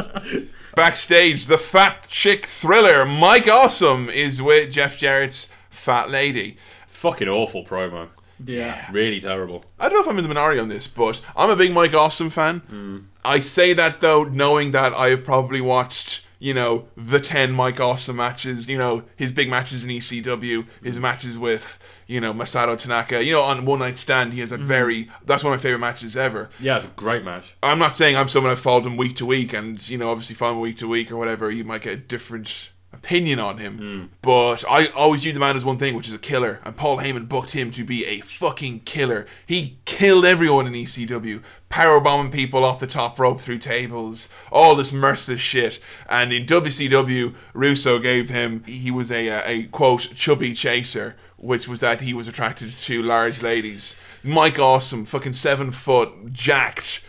E: Backstage, the fat chick thriller, Mike Awesome, is with Jeff Jarrett's fat lady.
F: Fucking awful promo.
G: Yeah.
F: Really terrible.
E: I don't know if I'm in the minority on this, but I'm a big Mike Awesome fan. Mm. I say that though, knowing that I have probably watched, you know, the 10 Mike Awesome matches, you know, his big matches in ECW, his matches with, you know, Masato Tanaka. You know, on One Night Stand, he has a mm-hmm. very, that's one of my favorite matches ever.
F: Yeah, it's a great match.
E: I'm not saying I'm someone I've followed him week to week, and you know, obviously following him week to week or whatever, you might get a different opinion on him. Hmm. But I always view the man as one thing, which is a killer. And Paul Heyman booked him to be a fucking killer. He killed everyone in ECW, power bombing people off the top rope through tables, all this merciless shit. And in WCW, Russo gave him he was a a, a quote chubby chaser. Which was that he was attracted to large ladies. Mike Awesome, fucking seven foot, jacked.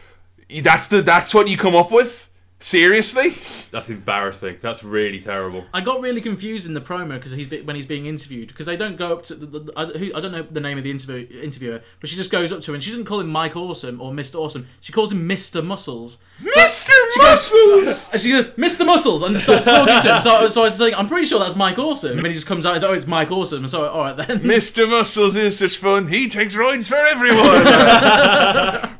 E: That's the that's what you come up with? Seriously?
F: That's embarrassing. That's really terrible.
G: I got really confused in the promo because he's when he's being interviewed because they don't go up to the, the, I, who, I don't know the name of the interview, interviewer, but she just goes up to him and she doesn't call him Mike Awesome or Mr. Awesome. She calls him Mr. Muscles.
E: Mr. [laughs] Muscles!
G: And she goes, Mr. Muscles, and starts talking to him. So, so I was saying, I'm pretty sure that's Mike Awesome. And then he just comes out and says, oh, it's Mike Awesome. So, all right then. [laughs]
E: Mr. Muscles is such fun. He takes rides for everyone.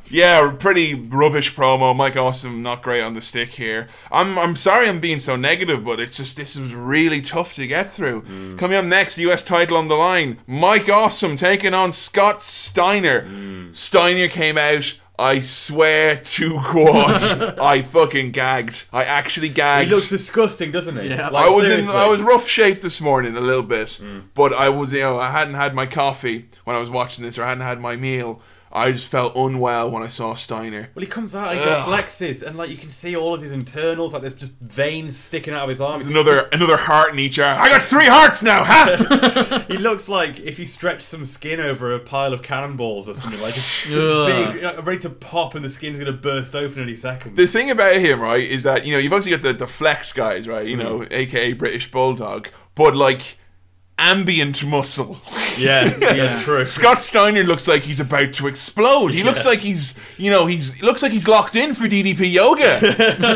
E: [laughs] yeah, pretty rubbish promo. Mike Awesome not great on the stick here. I'm I'm sorry I'm being so negative, but it's just this was really tough to get through. Mm. Coming up next, US title on the line. Mike Awesome taking on Scott Steiner. Mm. Steiner came out. I swear to God, [laughs] I fucking gagged. I actually gagged.
F: He looks disgusting, doesn't he?
G: Yeah.
F: Like,
E: I was in. I was rough shape this morning a little bit, mm. but I was you know I hadn't had my coffee when I was watching this or I hadn't had my meal. I just felt unwell when I saw Steiner.
F: Well, he comes out and he
E: Ugh.
F: flexes, and like you can see all of his internals, like there's just veins sticking out of his arm.
E: There's another another heart in each arm. I got three hearts now, ha! [laughs]
F: He looks like if he stretched some skin over a pile of cannonballs or something like just, just [laughs] big, like, ready to pop, and the skin's gonna burst open any second.
E: the thing about him, right, is that you know you've obviously got the the flex guys, right? You mm. know, aka British Bulldog, but like ambient muscle.
F: yeah, [laughs] that's true.
E: Scott Steiner looks like he's about to explode. He looks like he's, you know, he's looks like he's locked in for DDP yoga.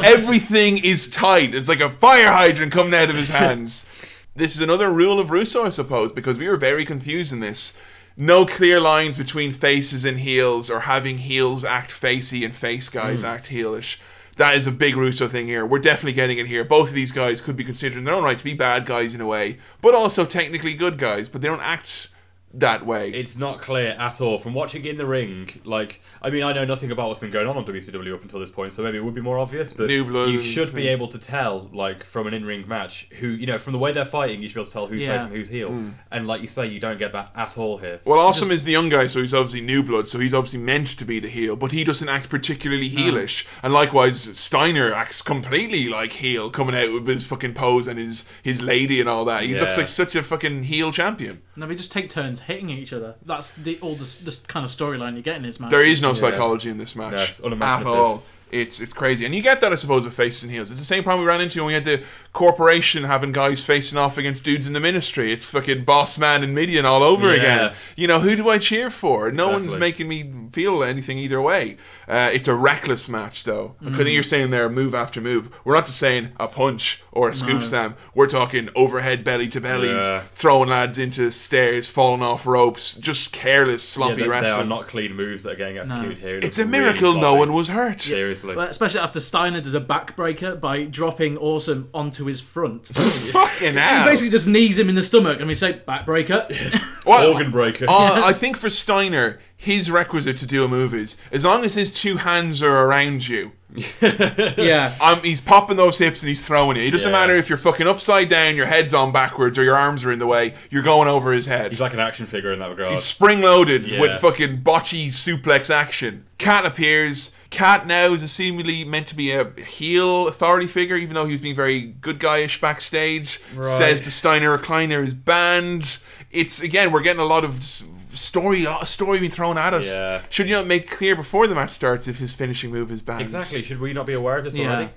E: [laughs] Everything is tight. It's like a fire hydrant coming out of his hands. this is another rule of Russo, I suppose, because we were very confused in this. No clear lines between faces and heels, or having heels act facey and face guys
F: Mm.
E: act heelish. That is a big Russo thing here. We're definitely getting it here. Both of these guys could be considered in their own right to be bad guys in a way, but also technically good guys, but they don't act that way.
F: It's not clear at all from watching in the ring. Like, I mean, I know nothing about what's been going on on WCW up until this point, so maybe it would be more obvious. But
E: New
F: you should be able to tell, like, from an in-ring match, who you know, from the way they're fighting, you should be able to tell who's
E: Yeah.
F: face and who's heel.
E: Mm.
F: And like you say, you don't get that at all here.
E: Well, Awesome is the young guy, so he's obviously new blood, so he's obviously meant to be the heel, but he doesn't act particularly
F: No.
E: heelish. And likewise, Steiner acts completely like heel, coming out with his fucking pose and his his lady and all that. He looks like such a fucking heel champion.
G: No, we just take turns hitting each other. That's the, all this, this kind of storyline you get in this match.
E: There is no psychology in this match
F: No, it's
E: at all. It's it's crazy, and you get that I suppose with faces and heels. It's the same problem we ran into when we had the corporation having guys facing off against dudes in the ministry. It's fucking boss man and Mideon all over
F: Yeah.
E: again. You know who do I cheer for? No one's making me feel anything either way. Uh, it's a reckless match though. I
F: Mm.
E: think you're saying there move after move. We're not just saying a punch or a scoop
F: No.
E: slam. We're talking overhead belly to bellies,
F: Yeah.
E: throwing lads into stairs, falling off ropes, just careless, sloppy
F: yeah, they, they
E: wrestling.
F: are not clean moves that are getting executed here. It
E: It's
F: looks
E: a miracle
F: really
E: no one was hurt.
F: Seriously.
G: Well, especially after Steiner does a backbreaker by dropping Awesome onto his front. [laughs]
E: Fucking
G: He basically just knees him in the stomach, and we say backbreaker. [laughs]
E: Well,
F: Organ breaker.
E: uh, I think for Steiner, his requisite to do a move is as long as his two hands are around you. [laughs]
G: Yeah.
E: Um, he's popping those hips and he's throwing you. It doesn't
F: Yeah.
E: matter if you're fucking upside down, your head's on backwards, or your arms are in the way. You're going over his head.
F: He's like an action figure in that regard.
E: He's spring loaded
F: Yeah.
E: with fucking botchy suplex action. Cat appears. Cat now is seemingly meant to be a heel authority figure, even though he was being very good guyish backstage.
F: Right.
E: Says the Steiner recliner is banned. It's again, we're getting a lot of story, a story being thrown at us.
F: Yeah.
E: Should you not make clear before the match starts if his finishing move is banned?
F: Exactly. Should we not be aware of this
G: Yeah.
F: already?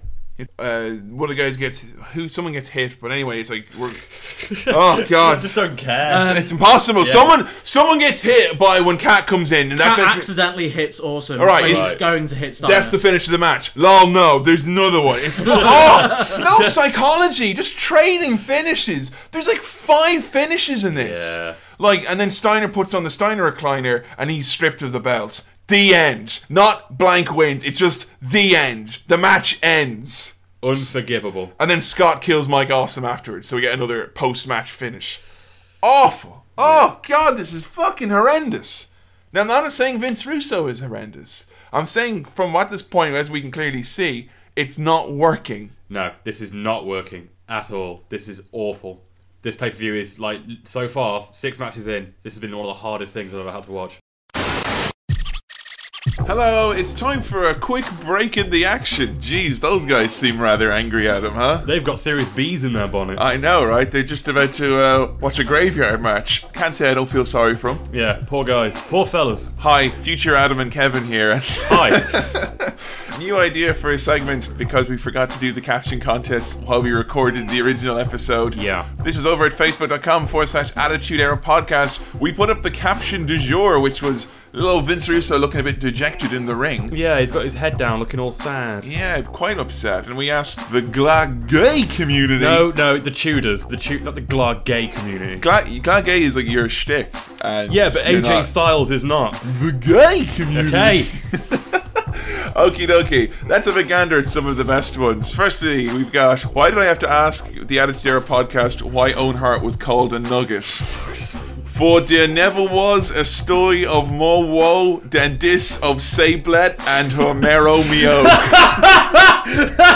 E: Uh, one of the guys gets who someone gets hit, but anyway, it's like we're [laughs] oh god,
F: just don't care.
E: it's,
G: Um,
E: it's impossible.
F: yes.
E: Someone someone gets hit by when Cat comes in, and that's
G: Cat
E: meant be-
G: accidentally hits Awesome.
E: All right,
G: he's
E: it's-
G: going to hit Steiner.
E: That's the finish of the match. Lol, no, there's another one. It's [laughs] oh, no psychology, just training finishes. There's like five finishes in this.
F: Yeah.
E: Like, and then Steiner puts on the Steiner recliner, and he's stripped of the belt. The end. Not blank wins. It's just the end. The match ends.
F: Unforgivable.
E: And then Scott kills Mike Awesome afterwards, so we get another post-match finish. Awful. Oh god, this is fucking horrendous. Now I'm not saying Vince Russo is horrendous. I'm saying from what this point, as we can clearly see, it's not working.
F: No, this is not working at all. This is awful. This pay per view is like so far six matches in. This has been one of the hardest things I've ever had to watch.
E: Hello, it's time for a quick break in the action. Jeez, those guys seem rather angry at him, huh?
F: They've got serious bees in their bonnet.
E: I know, right? They're just about to uh, watch a graveyard match. Can't say I don't feel sorry for them.
F: Yeah, poor guys, poor fellas.
E: Hi, future Adam and Kevin here. [laughs]
F: Hi.
E: New idea for a segment because we forgot to do the caption contest while we recorded the original episode.
F: Yeah.
E: This was over at facebook.com forward slash attitude era podcast. We put up the caption du jour, which was little Vince Russo looking a bit dejected in the ring.
F: Yeah, he's got his head down, looking all sad.
E: Yeah, quite upset. And we asked the Gla gay community.
F: No, no, the Tudors, the tu- not the Glar gay community.
E: Gla, Gla gay is like your shtick. And
F: yeah, but AJ
E: not.
F: Styles is not.
E: The gay community.
F: Okay. [laughs]
E: Okie dokie. Let's have a gander at some of the best ones. Firstly, we've got why did I have to ask the Attitude Era podcast why Owen Hart was called a nugget? For there never was a story of more woe than this of Sablet and her Meromeo.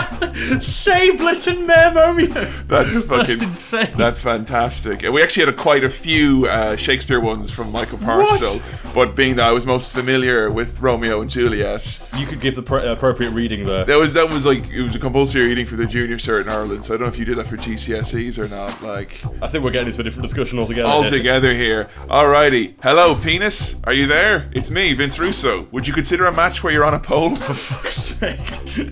E: [laughs]
F: Sablet and Memomeo.
E: That's fucking
F: That's insane.
E: That's fantastic. And we actually had a, quite a few uh, Shakespeare ones from Michael Parcel, but being that I was most familiar with Romeo and Juliet,
F: You could give the pro- appropriate reading there.
E: That was that was like it was a compulsory reading for the junior cert in Ireland. So I don't know if you did that for GCSEs or not. Like
F: I think we're getting into a different discussion altogether.
E: all
F: here.
E: together here. Alrighty, hello penis, are you there? It's me, Vince Russo. Would you consider a match where you're on a pole? For fuck's sake.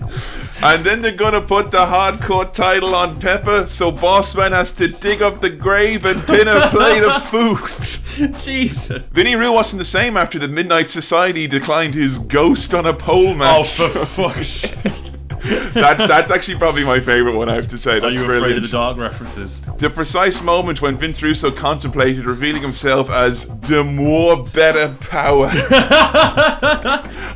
E: and then they're gonna put the hardcore title on Pepper, so Bossman has to dig up the grave and pin a plate of [laughs] food.
F: Jesus.
E: Vinny Rue wasn't the same after the Midnight Society declined his ghost on a pole match.
F: Oh, for fuck's sake. [laughs]
E: that, that's actually probably my favorite one. I have to say.
F: Are you
E: brilliant.
F: afraid of the dark references?
E: The precise moment when Vince Russo contemplated revealing himself as the more better power. [laughs]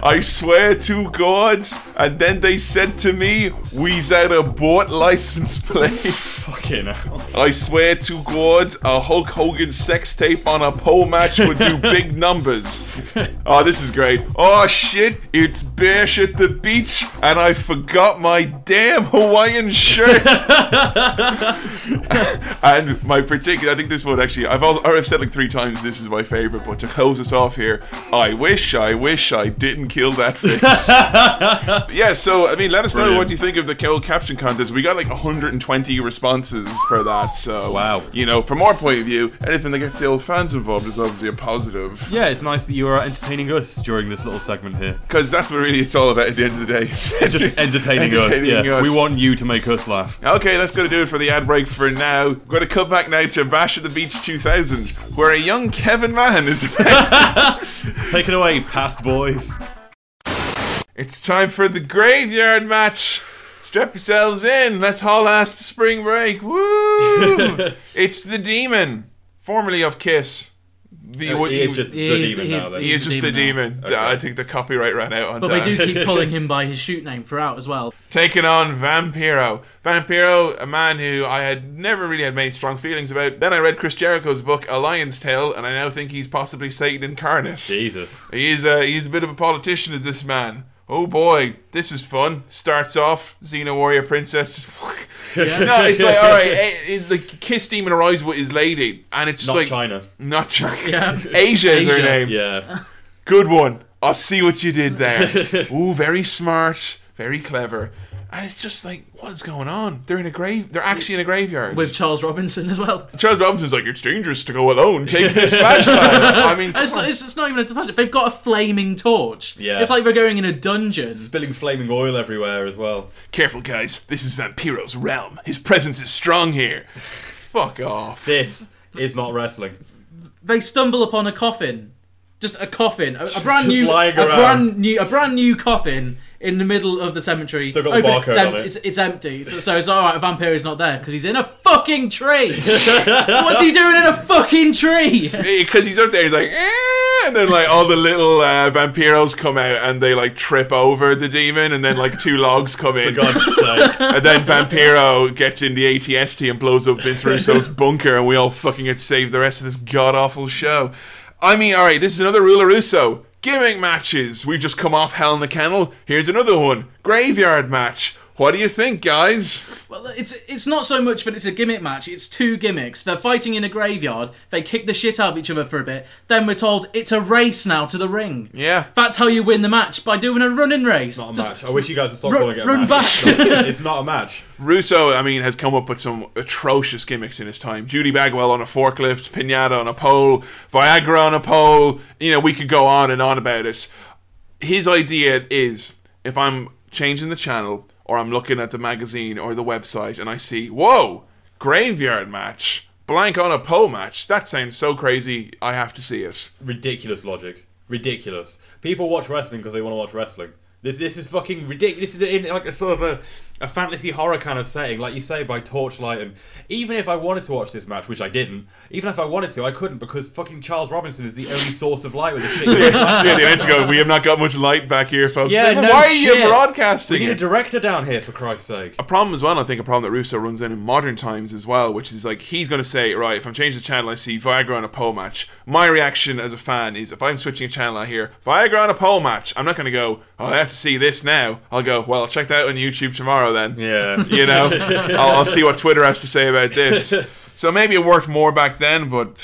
E: I swear to God, and then they said to me, "We's out a bought license plate."
F: Fucking hell.
E: I swear to God, a Hulk Hogan sex tape on a pole match would do [laughs] big numbers. Oh, this is great. Oh shit, it's Bash at the beach, and I forgot my damn Hawaiian shirt. [laughs] and my particular, I think this one actually, I've, al- or I've said like three times this is my favorite, but to close us off here, I wish, I wish I didn't kill that fish. [laughs] yeah, so I mean, let us know what you think of the Kill Caption Contest. We got like 120 responses for that, so
F: Wow.
E: You know, from our point of view, anything that gets the old fans involved is obviously a positive.
F: Yeah, it's nice that you are entertaining us during this little segment here.
E: Because that's what really it's all about at the end of the day. [laughs]
F: Just entertaining, us.
E: Entertaining
F: Yeah,
E: us.
F: we want you to make us laugh.
E: Okay, that's going to do it for the ad break for now. We're going to cut back now to Bash at the Beach 2000, where a young Kevin Mann is. [laughs] [laughs]
F: Take it away, past boys.
E: it's time for the graveyard match. Strap yourselves in. Let's haul ass to spring break. Woo! [laughs] it's the demon, formerly of Kiss. The,
F: Uh, he is just the
G: He's-
F: demon
G: he's-
F: now. Then.
E: he is just the demon.
F: Okay.
E: I think the copyright ran out on
G: But
E: that.
G: they do keep [laughs] calling him by his shoot name throughout as well.
E: taking on Vampiro. Vampiro, a man who I had never really had made strong feelings about. Then I read Chris Jericho's book, A Lion's Tale, and I now think he's possibly Satan incarnate.
F: Jesus.
E: He's a, he's a bit of a politician, is this man. Oh boy, this is fun. Starts off, Xena Warrior Princess. Just [laughs]
G: Yeah.
E: no, it's like, alright, eh, it's like Kiss Demon arrives with his lady, and it's just
F: Not
E: like.
F: China.
E: Not China. [laughs]
G: Yeah. [laughs]
E: Asia is her name.
F: Yeah.
E: Good one. I'll see what you did there. Ooh, very smart, very clever. And it's just like, what's going on? They're in a grave. They're actually in a graveyard.
G: With Charles Robinson as well.
E: Charles Robinson's like, it's dangerous to go alone. Take this flashlight. [laughs] I mean,
G: It's,
E: come on.
G: it's, it's not even a flashlight. They've got a flaming torch.
F: Yeah.
G: It's like they're going in a dungeon.
F: Spilling flaming oil everywhere as well.
E: careful, guys. This is Vampiro's realm. His presence is strong here. Fuck off.
F: This is not wrestling.
G: They stumble upon a coffin. Just a coffin. A, a [laughs] brand
F: Just
G: new
F: lying
G: a brand new a brand new coffin in the middle of the cemetery.
F: Still got the
G: Open
F: barcode
G: it's,
F: on
G: empty,
F: it.
G: It's, it's empty. So, so it's alright, a vampire is not there because he's in a fucking tree. [laughs] What's he doing in a fucking tree? [laughs]
E: Because he's up there, he's like, eh, and then like all the little uh, vampiros come out and they like trip over the demon, and then like two logs come in.
F: For God's sake. [laughs]
E: And then Vampiro gets in the ATST and blows up Vince Russo's bunker, and we all fucking get saved the rest of this god awful show. I mean, alright, this is another rule of Russo. Gimmick matches. We've just come off Hell in the Kennel. Here's another one. Graveyard match. What do you think, guys?
G: Well, it's it's not so much that it's a gimmick match. It's two gimmicks. They're fighting in a graveyard. They kick the shit out of each other for a bit. Then we're told it's a race now to the ring.
E: Yeah.
G: That's how you win the match by doing a running race.
F: It's not a
G: Just
F: match. I wish you guys would stop
G: run-
F: calling it a
G: run
F: match.
G: back.
F: It's not, it's not a match. [laughs]
E: Russo, I mean, has come up with some atrocious gimmicks in his time. Judy Bagwell on a forklift, Pinata on a pole, Viagra on a pole. You know, we could go on and on about it. His idea is if I'm changing the channel or I'm looking at the magazine or the website and I see, whoa, graveyard match, blank on a pole match. That sounds so crazy. I have to see it.
F: Ridiculous logic. Ridiculous. People watch wrestling because they want to watch wrestling. This this is fucking ridiculous. This is in like a sort of a, a fantasy horror kind of setting, like you say, by torchlight. And even if I wanted to watch this match, which I didn't, even if I wanted to, I couldn't because fucking Charles Robinson is the only source of light with the shit. [laughs]
E: yeah, the events go, we have not got much light back here, folks.
F: Yeah,
E: Then
F: no
E: why are you broadcasting
F: We need a director down here for Christ's sake.
E: a problem as well, I think a problem that Russo runs in in modern times as well, which is like he's going to say, right, if I'm changing the channel, I see Viagra on a pole match. My reaction as a fan is if I'm switching a channel, I hear Viagra on a pole match. I'm not going to go, oh, I have to see this now. I'll go, well, I'll check that out on YouTube tomorrow then.
F: Yeah. [laughs]
E: You know, [laughs] I'll, I'll see what Twitter has to say about this. [laughs] So maybe it worked more back then, but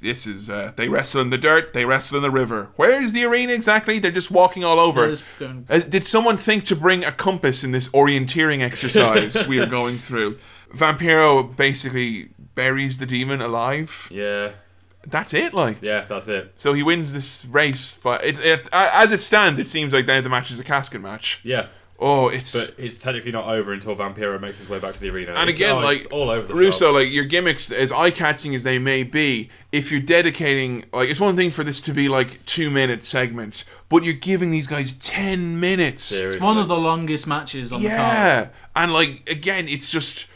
E: this is uh, they wrestle in the dirt, they wrestle in the river. Where's the arena exactly? They're just walking all over.
G: Going-
E: Uh, did someone think to bring a compass in this orienteering exercise we are going through? Vampiro basically buries the demon alive.
F: Yeah.
E: That's it, like.
F: Yeah, that's it.
E: So he wins this race, but it, it, as it stands, it seems like now the match is a casket match.
F: Yeah.
E: Oh, it's
F: But it's technically not over until Vampiro makes his way back to the arena.
E: and
F: It's-
E: again,
F: oh,
E: like
F: it's all over the
E: Russo,
F: shop.
E: like your gimmicks, as eye catching as they may be, if you're dedicating, like it's one thing for this to be like two minute segments, but you're giving these guys ten minutes.
G: It's one of the longest matches on the card.
E: Yeah, and like again, it's just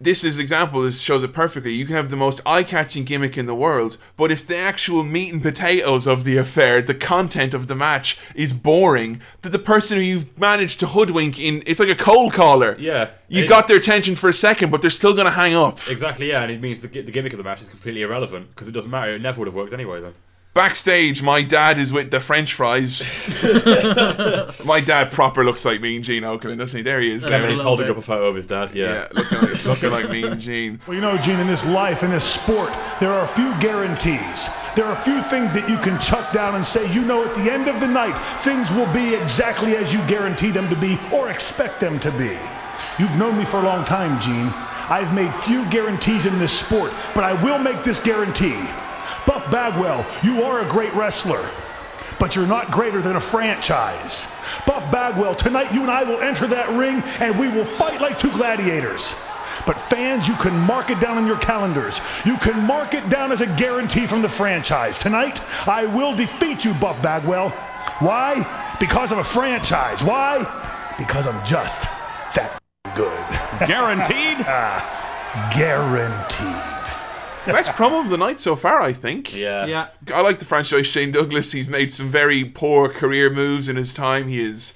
E: this is example. This shows it perfectly. You can have the most eye-catching gimmick in the world, but if the actual meat and potatoes of the affair, the content of the match, is boring, that the person who you've managed to hoodwink in, it's like a cold caller.
F: Yeah.
E: you
F: It-
E: got their attention for a second, but they're still gonna hang up.
F: Exactly, yeah, and it means the, the gimmick of the match is completely irrelevant because it doesn't matter. It never would have worked anyway. Then
E: Backstage, my dad is with the French fries. [laughs] my dad proper looks like Mean Gene Okerlund, doesn't he? There he is. there.
F: Kevin's holding up a photo of his dad. Yeah,
E: Yeah, looking like, [laughs] looking like Mean [laughs] Gene.
H: Well, you know, Gene, in this life, in this sport, there are a few guarantees. There are a few things that you can chuck down and say, you know, at the end of the night, things will be exactly as you guarantee them to be or expect them to be. You've known me for a long time, Gene. I've made few guarantees in this sport, but I will make this guarantee. Buff Bagwell, you are a great wrestler, but you're not greater than a franchise. Buff Bagwell, tonight you and I will enter that ring and we will fight like two gladiators. But fans, you can mark it down on your calendars. You can mark it down as a guarantee from the franchise. Tonight, I will defeat you, Buff Bagwell. Why? Because I'm a franchise. Why? Because I'm just that good. [laughs]
L: Guaranteed?
H: ah, guaranteed.
E: Best promo of the night so far, I think.
F: Yeah.
G: Yeah.
E: I like the franchise Shane Douglas. He's made some very poor career moves in his time. He has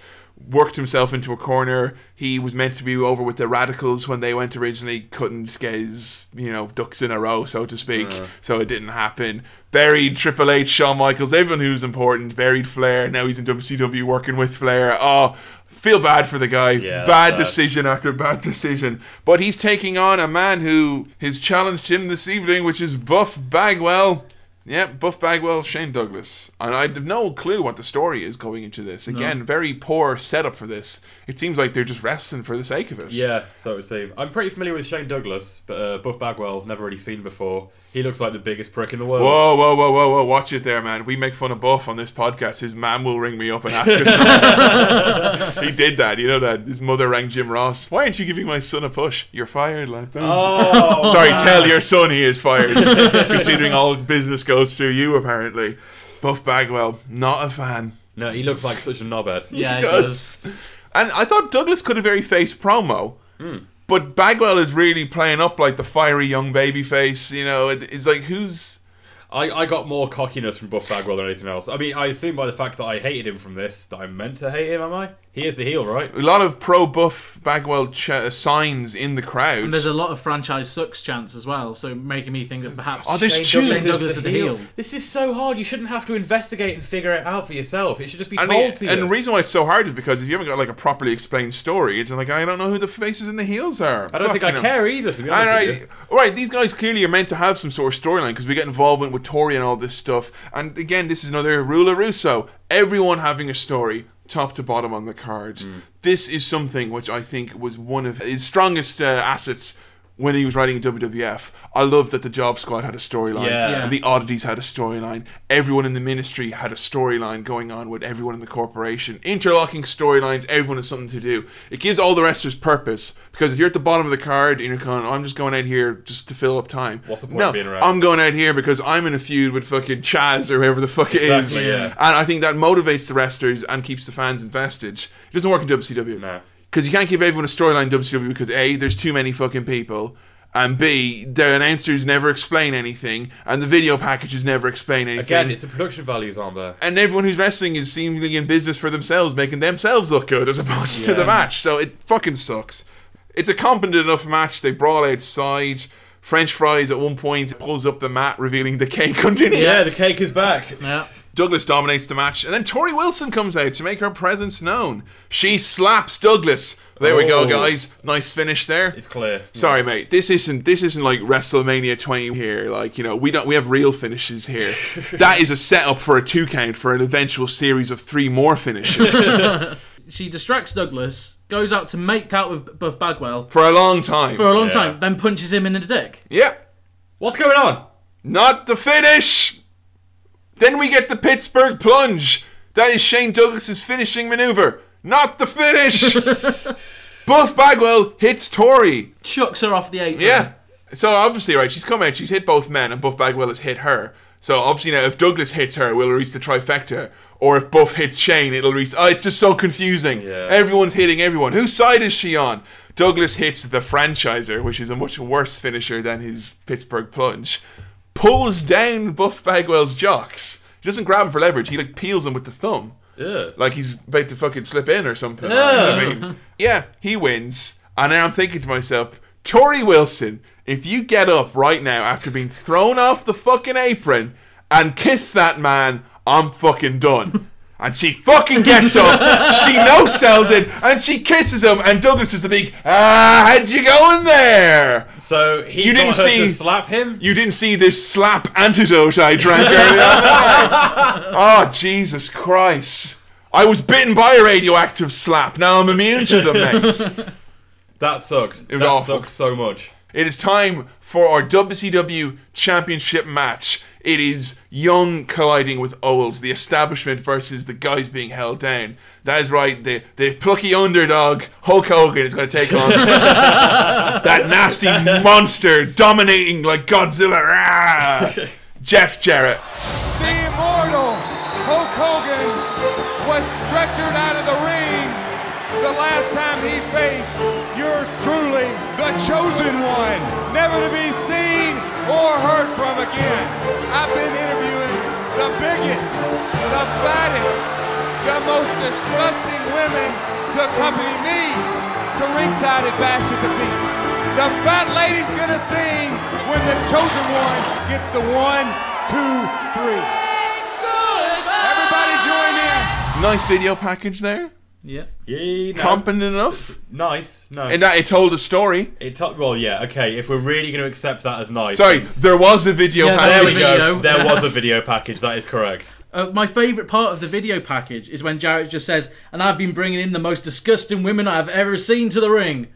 E: worked himself into a corner. He was meant to be over with the Radicalz when they went originally. Couldn't get his, you know, ducks in a row, so to speak.
F: Uh.
E: So it didn't happen. Buried Triple H, Shawn Michaels, everyone who's important. Buried Flair. Now he's in WCW working with Flair. Oh, feel bad for the guy.
F: Yeah,
E: bad decision after bad decision. But he's taking on a man who has challenged him this evening, which is Buff Bagwell. Yeah, Buff Bagwell, Shane Douglas. And I have no clue what the story is going into this. Again, very poor setup for this. It seems like they're just wrestling for the sake of it.
F: Yeah, so it would seem. I'm pretty familiar with Shane Douglas, but uh, Buff Bagwell, never really seen before. He looks like the biggest prick in the world.
E: Whoa, whoa, whoa, whoa, whoa! Watch it there, man. We make fun of Buff on this podcast, his mum will ring me up and ask us. [laughs] he did that, you know that. His mother rang Jim Ross. Why aren't you giving my son a push? You're fired, lad.
F: Oh,
E: sorry.
F: man.
E: Tell your son he is fired. considering all business goes through you, apparently. Buff Bagwell, not a fan.
F: No, he looks like such a knobhead.
G: Yeah,
E: he
G: he
E: does. And I thought Douglas could have very face promo. Hmm. But Bagwell is really playing up like the fiery young baby face. You know, it's like who's
F: I, I got more cockiness from Buff Bagwell than anything else. I mean, I assume by the fact that I hated him from this that I'm meant to hate him, am I? He is the heel, right?
E: a lot of pro Buff Bagwell ch- uh, signs in the crowd.
G: And there's a lot of franchise sucks chants as well, so making me think that perhaps
E: Oh, there's
G: Shane,
E: two.
G: Shane Douglas is the heel.
F: This is so hard. You shouldn't have to investigate and figure it out for yourself. It should just be
E: and,
F: told
E: the,
F: to you.
E: and the reason why it's so hard is because if you haven't got like a properly explained story, it's like I don't know who the faces and the heels are.
F: I don't think I
E: Fucking
F: care either, to be honest
E: All
F: with
E: right,
F: you.
E: all right. These guys clearly are meant to have some sort of storyline because we get involvement with Torrie and all this stuff. And again, this is another rule of Russo: everyone having a story, top to bottom on the cards.
F: Mm.
E: This is something which I think was one of his strongest uh, assets. When he was writing in WWF, I loved that the Job Squad had a storyline,
F: Yeah. Yeah.
E: and the Oddities had a storyline. Everyone in the ministry had a storyline going on with everyone in the corporation. Interlocking storylines, everyone has something to do. It gives all the wrestlers purpose because if you're at the bottom of the card and you're going, oh, I'm just going out here just to fill up time.
F: What's the point
E: no,
F: of being around?
E: I'm going out here because I'm in a feud with fucking Chaz or whoever the fuck it is.
F: Exactly, yeah.
E: And I think that motivates the wrestlers and keeps the fans invested. It doesn't work in WCW.
F: No.
E: Because you can't give everyone a storyline in WCW because A, there's too many fucking people. And B, the announcers never explain anything, and the video packages never explain anything.
F: Again, it's the production values on there.
E: and everyone who's wrestling is seemingly in business for themselves, making themselves look good as opposed to the match. So it fucking sucks. It's a competent enough match. They brawl outside. French fries at one point pulls up the mat, revealing the cake [laughs] underneath.
F: Yeah, the cake is back.
G: Yeah.
E: Douglas dominates the match, and then Torrie Wilson comes out to make her presence known. She slaps Douglas. There we go,
F: Oh.
E: guys. Nice finish there.
F: It's clear.
E: Sorry, mate. This isn't this isn't like WrestleMania 20 here. Like you know, we don't we have real finishes here. [laughs] that is a setup for a two count for an eventual series of three more finishes [laughs]
G: She distracts Douglas, goes out to make out with Buff Bagwell
E: for a long time.
G: for a long
F: Yeah.
G: time, then punches him in the dick.
E: yep.
F: What's going on?
E: not the finish. Then we get the Pittsburgh plunge. That is Shane Douglas's finishing maneuver. Not the finish. [laughs] Buff Bagwell hits Torrie.
G: Chucks her off the apron.
E: Yeah. So obviously, right, she's come out, she's hit both men, and Buff Bagwell has hit her. So obviously now, if Douglas hits her, we'll reach the trifecta. Or if Buff hits Shane, it'll reach. Oh, it's just so confusing. Everyone's hitting everyone. Whose side is she on? Douglas hits the franchiser, which is a much worse finisher than his Pittsburgh plunge. Pulls down Buff Bagwell's jocks. He doesn't grab him for leverage. He like peels him with the thumb.
F: Yeah.
E: Like he's about to fucking slip in or something.
F: Yeah.
E: I mean, yeah, he wins. And then I'm thinking to myself, Torrie Wilson, if you get up right now after being thrown off the fucking apron and kiss that man, I'm fucking done. And she fucking gets up, she [laughs] no sells it, and she kisses him. And Douglas is the big, ah, how'd you go in there?
F: So he
E: you
F: got
E: didn't
F: her
E: see
F: to slap him.
E: You didn't see this slap antidote I drank earlier. oh [laughs] Jesus Christ! I was bitten by a radioactive slap. Now I'm immune to them, mate. [laughs]
F: That sucked.
E: It was
F: that
E: awful.
F: sucked so much.
E: It is time for our WCW Championship match. It is young colliding with old, the establishment versus the guys being held down. That is right, the, the plucky underdog, Hulk Hogan, is going to take on [laughs] that nasty monster dominating like Godzilla. Rah! [laughs] Jeff Jarrett.
O: The immortal Hulk Hogan was stretchered out of the ring the last time he faced yours truly, the chosen one, never to be seen or heard from again. I've been interviewing the biggest, the fattest, the most disgusting women to accompany me to ringside at Bash at the Beach. The fat lady's gonna sing when the chosen one gets the one, two, three. Everybody join in.
E: Nice video package there.
G: Yeah.
F: Yeah. No.
E: Competent enough.
F: S- s- Nice. No.
E: In that it told a story.
F: It to- well, yeah, okay. If we're really going to accept that as nice,
E: Sorry,
F: then-
E: there was a video
G: Yeah,
F: there we go. There was a video package. That is correct. [laughs]
G: Uh, my favourite part of the video package is when Jarrett just says, "And I've been bringing in the most disgusting women I've ever seen to the ring."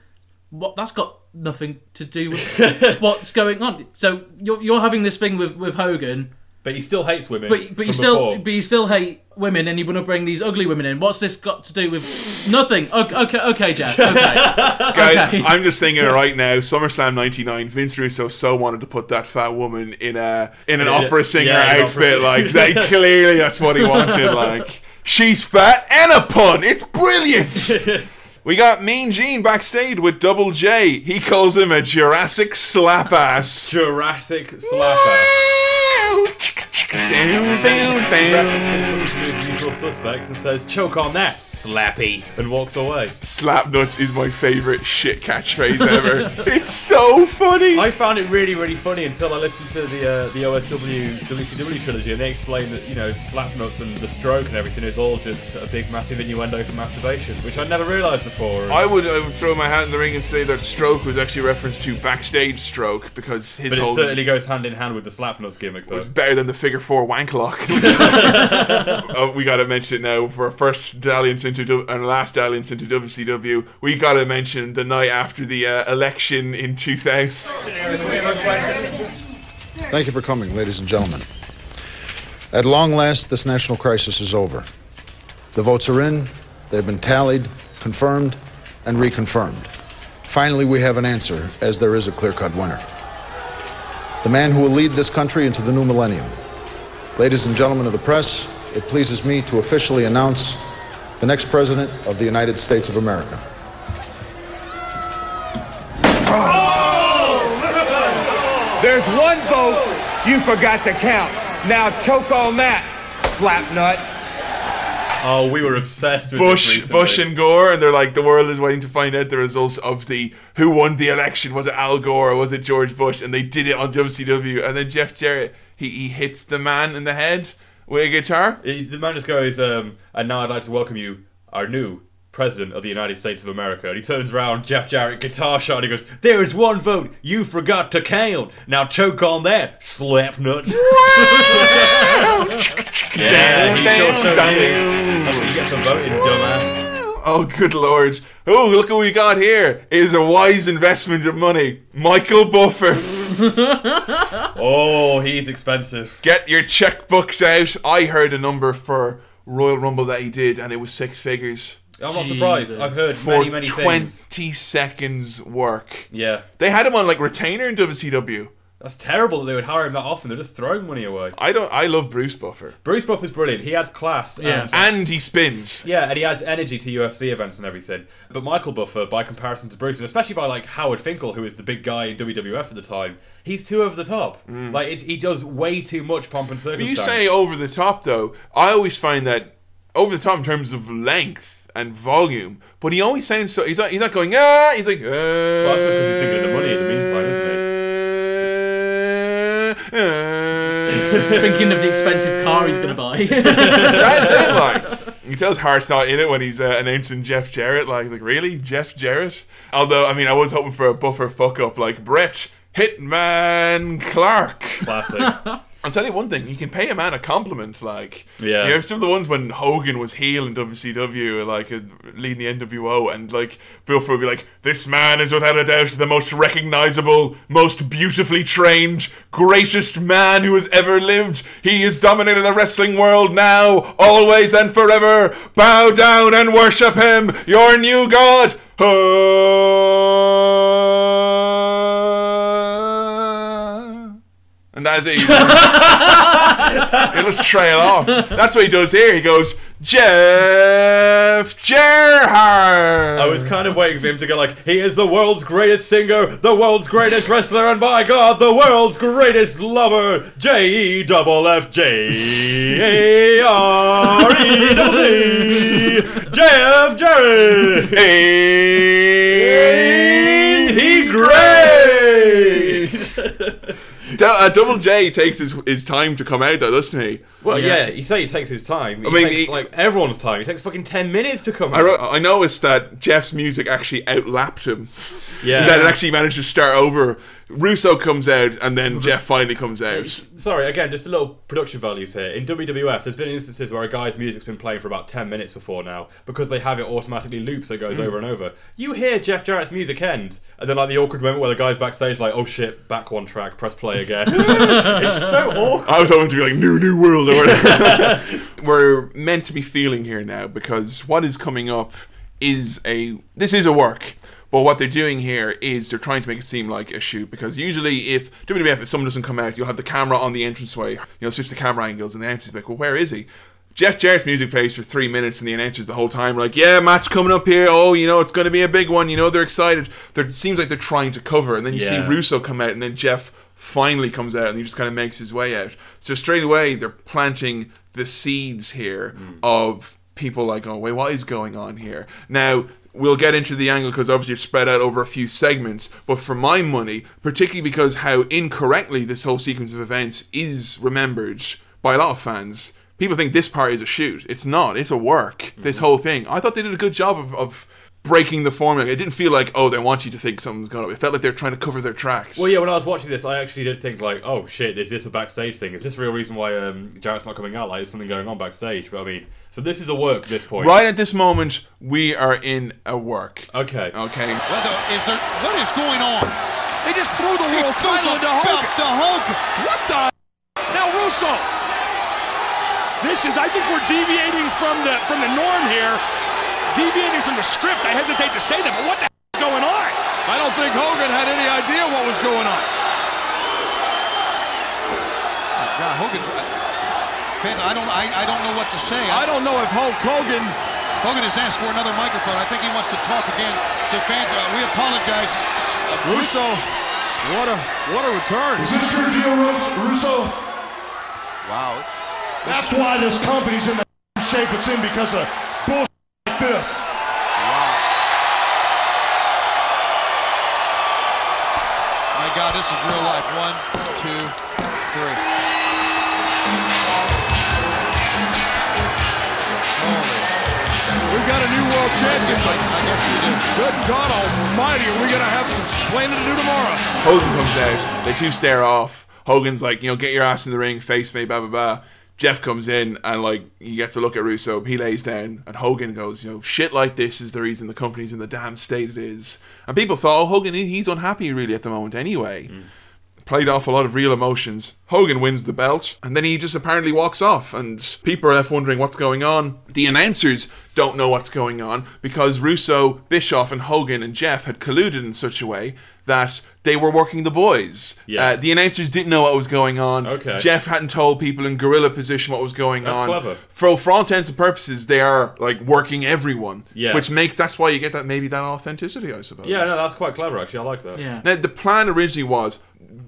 G: What? That's got nothing to do with [laughs] what's going on. So you're, you're having this thing with, with Hogan,
F: But he still hates women.
G: but but
F: from
G: you still
F: before.
G: but you still hate women, and you want to bring these ugly women in. What's this got to do with nothing? Okay, okay, okay Jack. [laughs] Okay,
E: Guys,
G: okay.
E: I'm just thinking right now, SummerSlam '99. Vince Russo so wanted to put that fat woman in a in an
F: Yeah,
E: opera singer
F: yeah, an opera
E: outfit. Like they [laughs] clearly, that's what he wanted. Like she's fat and a pun. It's brilliant. [laughs] We got Mean Gene backstage with Double J. He calls him a Jurassic slap ass.
F: Jurassic slap
E: Down, down,
F: He
E: down.
F: References some of the usual suspects and says, "Choke on that, slappy," and walks away.
E: Slap nuts is my favorite shit catchphrase ever. [laughs] it's so funny.
F: I found it really, really funny until I listened to the uh, the OSW WCW trilogy, and they explained that you know slap nuts and the stroke and everything is all just a big, massive innuendo for masturbation, which I never realised before.
E: I would, I would throw my hat in the ring and say that stroke was actually a reference to backstage stroke because his
F: but it
E: whole
F: certainly goes hand in hand with the slap nuts gimmick, though.
E: was better than the figure four wank lock. [laughs] [laughs] oh, we got to mention it now for first dalliance into and last dalliance into WCW. We got to mention the night after the uh, election in 2000.
P: Thank you for coming, ladies and gentlemen. At long last, this national crisis is over. The votes are in, they've been tallied, confirmed, and reconfirmed. Finally, we have an answer, as there is a clear cut winner. The man who will lead this country into the new millennium. Ladies and gentlemen of the press, it pleases me to officially announce the next president of the United States of America.
O: There's one vote you forgot to count. Now choke on that, slapnut.
F: Oh, we were obsessed with
E: Bush,
F: recently.
E: Bush and Gore, and they're like, the world is waiting to find out the results of the who won the election. Was it Al Gore or was it George Bush? And they did it on WCW. And then Jeff Jarrett, he, he hits the man in the head with a guitar.
F: The man just goes, um, and now I'd like to welcome you, our new President of the United States of America. And he turns around, Jeff Jarrett, guitar shot, and he goes, There is one vote you forgot to count. Now choke on that, slap nuts. [laughs] yeah, he sure showed you. That's what you get for voting, dumbass.
E: Oh, good lord. Oh, look what we got here. It is a wise investment of money. Michael Buffer. [laughs]
F: Oh, he's expensive.
E: Get your checkbooks out. I heard a number for Royal Rumble that he did, and it was six figures.
F: I'm not surprised. I've heard
E: for
F: many, many
E: 20
F: things.
E: seconds work.
F: Yeah.
E: They had him on like retainer in WCW.
F: That's terrible that they would hire him that often. They're just throwing money away.
E: I don't. I love Bruce Buffer.
F: Bruce Buffer's brilliant. He adds class.
E: Yeah.
F: And,
E: And he spins.
F: Yeah, and he adds energy to UFC events and everything. But Michael Buffer, by comparison to Bruce, and especially by like Howard Finkel, who is the big guy in WWF at the time, he's too over the top. Like it's, he does way too much pomp and
E: But
F: circumstance.
E: you say over the top though. I always find that over the top in terms of length and volume. But he always sounds so. He's not. He's not going. Ah. He's like. Uh,
F: Well, that's just because he's thinking of the money
G: thinking of the expensive car he's going to buy. [laughs]
E: That's it. [laughs] Like you tell his heart's not in it when he's uh, announcing Jeff Jarrett. Like, like really, Jeff Jarrett. Although I mean, I was hoping for a buffer fuck up like Brett Hitman Clark.
F: Classic. [laughs]
E: I'll tell you one thing: you can pay a man a compliment. Like,
F: Yeah.
E: you know, some of the ones when Hogan was heel in WCW, like uh, leading the NWO, and like Buffer would be like, "This man is without a doubt the most recognizable, most beautifully trained, greatest man who has ever lived. He has dominated the wrestling world now, always and forever. Bow down and worship him, your new god." And that's it. Just [laughs] trail off. That's what he does here. He goes, Jeff Gerhardt.
F: I was kind of waiting for him to go like, he is the world's greatest singer, the world's greatest wrestler, and by God, the world's greatest lover, J E double F J A R E double T, Jeff Jarrett.
E: He great? Uh, Double J takes his, his time to come out, though, doesn't he?
F: Well, yeah. you say he takes his time. He
E: I mean,
F: takes
E: he-
F: like everyone's time. He takes fucking ten minutes to come.
E: I,
F: out.
E: wrote, I noticed that Jeff's music actually outlapped him. [laughs]
F: Yeah.
E: That it actually managed to start over. Russo comes out, and then Jeff finally comes out.
F: Sorry, again, just a little production values here. In WWF, there's been instances where a guy's music's been playing for about 10 minutes before now because they have it automatically loop so it goes
E: Mm.
F: over and over. You hear Jeff Jarrett's music end, and then like the awkward moment where the guy's backstage, like, oh shit, back one track, press play again. [laughs] it's so [laughs] awkward.
E: I was hoping to be like new new world whatever. [laughs] [laughs] We're meant to be feeling here now because what is coming up is a this is a work. But what they're doing here is they're trying to make it seem like a shoot because usually if WWF if someone doesn't come out, you'll have the camera on the entranceway. You know, switch the camera angles and the announcer's like, Well, where is he? Jeff Jarrett's music plays for three minutes and the announcers the whole time are like, Yeah, match coming up here, oh, you know, it's gonna be a big one, you know, they're excited. There seems like they're trying to cover, and then you see Russo come out and then Jeff finally comes out and he just kind of makes his way out. So straight away they're planting the seeds here hmm. of people like, oh wait, what is going on here? Now we'll get into the angle because obviously it's spread out over a few segments. But for my money, particularly because how incorrectly this whole sequence of events is remembered by a lot of fans. People think this part is a shoot. It's not. It's a work. This mm-hmm. whole thing. I thought they did a good job of, of breaking the formula. It didn't feel like, oh, they want you to think something's going on. It felt like they're trying to cover their tracks.
F: Well, yeah, when I was watching this, I actually did think, like, oh shit, is this a backstage thing? Is this the real reason why um, Jarrett's not coming out? Like, is something going on backstage? But I mean, so this is a work at this point.
E: Right at this moment, we are in a work.
F: Okay.
E: Okay.
J: Whether is there what is going on?
O: They just threw the world
J: threw
O: title
J: the
O: into
J: belt
O: Hogan.
J: to Hogan.
O: What the? Now Russo. This is. I think we're deviating from the from the norm here. Deviating from the script. I hesitate to say that, but what the is going on?
Q: I don't think Hogan had any idea what was going on.
J: God, Hogan. Fans, I don't. I, I don't know what to say.
Q: I don't know if Hulk Hogan.
J: Hogan has asked for another microphone. I think he wants to talk again. So fans, uh, we apologize. Uh,
Q: Russo, what a what a return.
H: Is this your deal, Rus- Russo?
J: Wow.
H: That's why this company's in the shape it's in because of bullshit like this.
J: My God, this is real life. One, two, three.
Q: We've got a new world champion, but I guess we do. good God Almighty, are we gonna have some splaining to do tomorrow?
E: Hogan comes out. They two stare off. Hogan's like, you know, get your ass in the ring, face me, blah blah blah. Jeff comes in and like he gets a look at Russo. He lays down, and Hogan goes, you know, shit like this is the reason the company's in the damn state it is. And people thought, oh, Hogan, he's unhappy really at the moment anyway. Hmm. played off a lot of real emotions. Hogan wins the belt, and then he just apparently walks off, and people are left wondering what's going on. The announcers don't know what's going on because Russo, Bischoff, and Hogan and Jeff had colluded in such a way that they were working the boys.
F: Yeah.
E: Uh, the announcers didn't know what was going on.
F: Okay.
E: Jeff hadn't told people in gorilla position what was going
F: That's
E: on.
F: clever.
E: For for all intents and purposes, they are like working everyone.
F: Yeah.
E: Which makes that's why you get that maybe that authenticity, I suppose.
F: Yeah, no, that's quite clever actually. I like that.
G: Yeah.
E: Now the plan originally was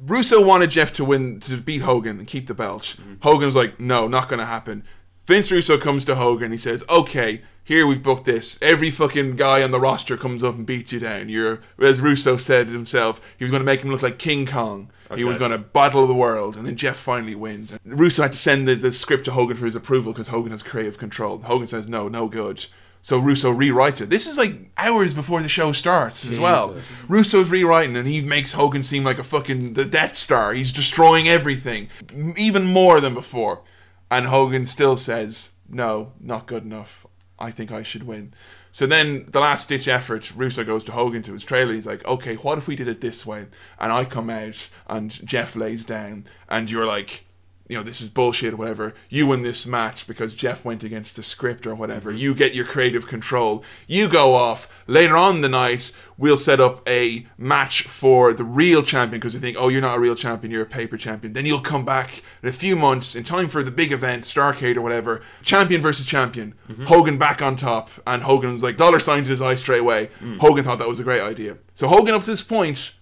E: Russo wanted Jeff to win to beat Hogan and keep the belt. Hogan was like, "No, not going to happen." Vince Russo comes to Hogan. He says, "Okay, here we've booked this. Every fucking guy on the roster comes up and beats you down. You're as Russo said himself. He was going to make him look like King Kong. He was going to battle the world, and then Jeff finally wins. And Russo had to send the, the script to Hogan for his approval because Hogan has creative control. Hogan says, "No, no good." So Russo rewrites it. This is like hours before the show starts as well.
F: Jesus.
E: Russo's rewriting and he makes Hogan seem like a fucking the Death Star. He's destroying everything, even more than before. And Hogan still says, "No, not good enough. I think I should win." So then, the last ditch effort, Russo goes to Hogan to his trailer. He's like, "Okay, what if we did it this way?" And I come out, and Jeff lays down, and you're like, you know, this is bullshit or whatever. You win this match because Jeff went against the script or whatever. Mm-hmm. You get your creative control. You go off. Later on in the night, we'll set up a match for the real champion because we think, oh, you're not a real champion, you're a paper champion. Then you'll come back in a few months in time for the big event, Starcade or whatever. Champion versus champion. Mm-hmm. Hogan back on top. And Hogan's like, dollar sign to his eye straight away. Mm. Hogan thought that was a great idea. So Hogan, up to this point,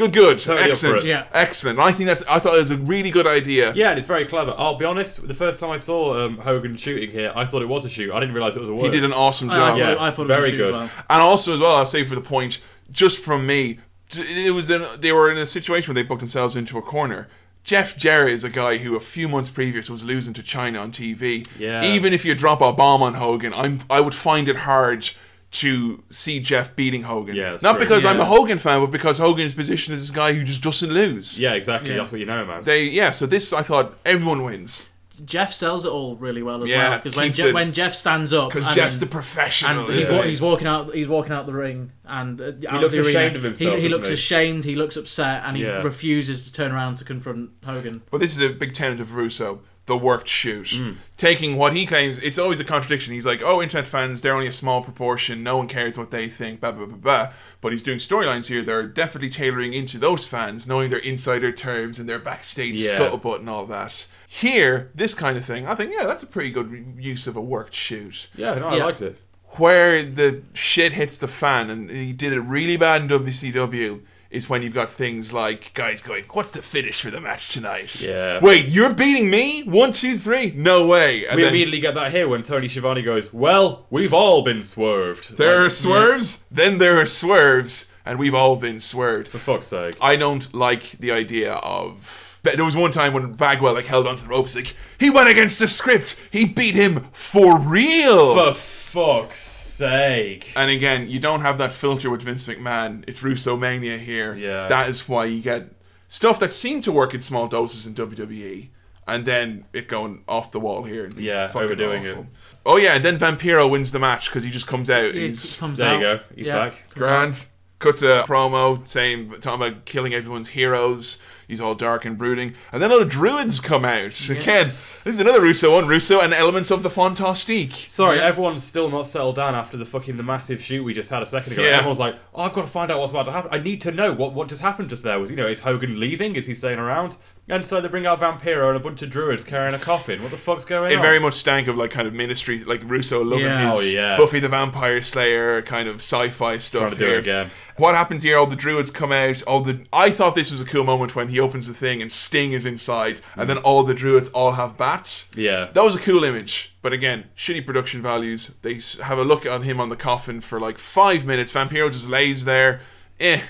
E: good, good.
F: Totally
E: excellent.
F: Yeah.
E: Excellent. I think that's, I thought it was a really good idea.
F: Yeah, and it's very clever. I'll be honest. The first time I saw um, Hogan shooting here, I thought it was a shoot. I didn't realize it was a work.
E: He did an awesome job.
F: yeah, I thought very good.
E: And also, as well, I'll say for the point, just from me, it was in, they were in a situation where they booked themselves into a corner. Jeff Jarrett is a guy who a few months previous was losing to Chyna on TV.
F: Yeah.
E: Even if you drop a bomb on Hogan, I'm I would find it hard to see Jeff beating Hogan.
F: Yeah, that's
E: Not
F: true.
E: because I'm a Hogan fan, but because Hogan's position is this guy who just doesn't lose.
F: Yeah, exactly.
G: Yeah.
F: That's what you know, man.
E: They yeah. So this I thought everyone wins.
G: Jeff sells it all really well as
E: Yeah,
G: well because when, Je- when Jeff stands up
E: 'Cause
G: and-
E: Jeff's the professional,
G: and he's,
E: isn't
G: wa-
E: he?
G: he's walking out he's walking out the ring and uh, out
F: looks
G: the arena.
F: ashamed of himself,
G: he, he looks
F: he?
G: ashamed he looks upset and he
E: Yeah.
G: refuses to turn around to confront Hogan
E: But this is a big tenet of Russo, the worked shoot.
F: Mm.
E: Taking what he claims, it's always a contradiction. He's like, oh, internet fans, they're only a small proportion, no one cares what they think, blah, blah, blah, blah. But he's doing storylines here that are definitely tailoring into those fans, knowing their insider terms and their backstage
F: Yeah.
E: scuttlebutt and all that. Here, this kind of thing, I think, yeah, that's a pretty good use of a worked shoot.
F: Yeah, no, I liked it.
E: Where the shit hits the fan, and he did it really bad in WCW, is when you've got things like guys going, "What's the finish for the match tonight?"
F: Yeah.
E: Wait, you're beating me? One, two, three? No way. And
F: we
E: then
F: immediately get that here when Tony Schiavone goes, "Well, we've all been swerved."
E: there
F: Like,
E: are swerves, then there are swerves, and we've all been swerved.
F: For fuck's sake.
E: I don't like the idea of. But there was one time when Bagwell like held onto the ropes, like he went against the script. He beat him for real.
F: For fuck's sake.
E: And again, you don't have that filter with Vince McMahon. It's Russo mania here.
F: Yeah.
E: That is why you get stuff that seemed to work in small doses in WWE, and then it going off the wall here. And being
F: Yeah,
E: fucking
F: overdoing
E: awful.
F: it.
E: Oh yeah, and then Vampiro wins the match because he just comes out.
G: He
E: he's
G: comes
F: There you go. He's
G: Yeah.
F: back.
E: grand. Cuts a promo saying talking about killing everyone's heroes. He's all dark and brooding, and then all the druids come out again. This is another Russo one, Russo, and elements of the Fantastique.
F: Sorry,
G: Yeah.
F: everyone's still not settled down after the fucking the massive shoot we just had a second ago.
E: Yeah.
F: Everyone's like, "Oh, I've got to find out what's about to happen. I need to know what what just happened just there. Was you know is Hogan leaving? Is he staying around?" And so they bring out Vampiro and a bunch of druids carrying a coffin. What the fuck's going
E: It
F: on?
E: It very much stank of like kind of ministry, like Russo loving
G: Yeah.
E: his
F: Oh, yeah.
E: Buffy the Vampire Slayer kind of sci-fi stuff
F: Trying to do
E: here.
F: it again.
E: What happens here? All the druids come out. All the I thought this was a cool moment when he opens the thing and Sting is inside, and then all the druids all have bats.
F: Yeah.
E: That was a cool image, but again, shitty production values. They have a look on him on the coffin for like five minutes. Vampiro just lays there. Eh.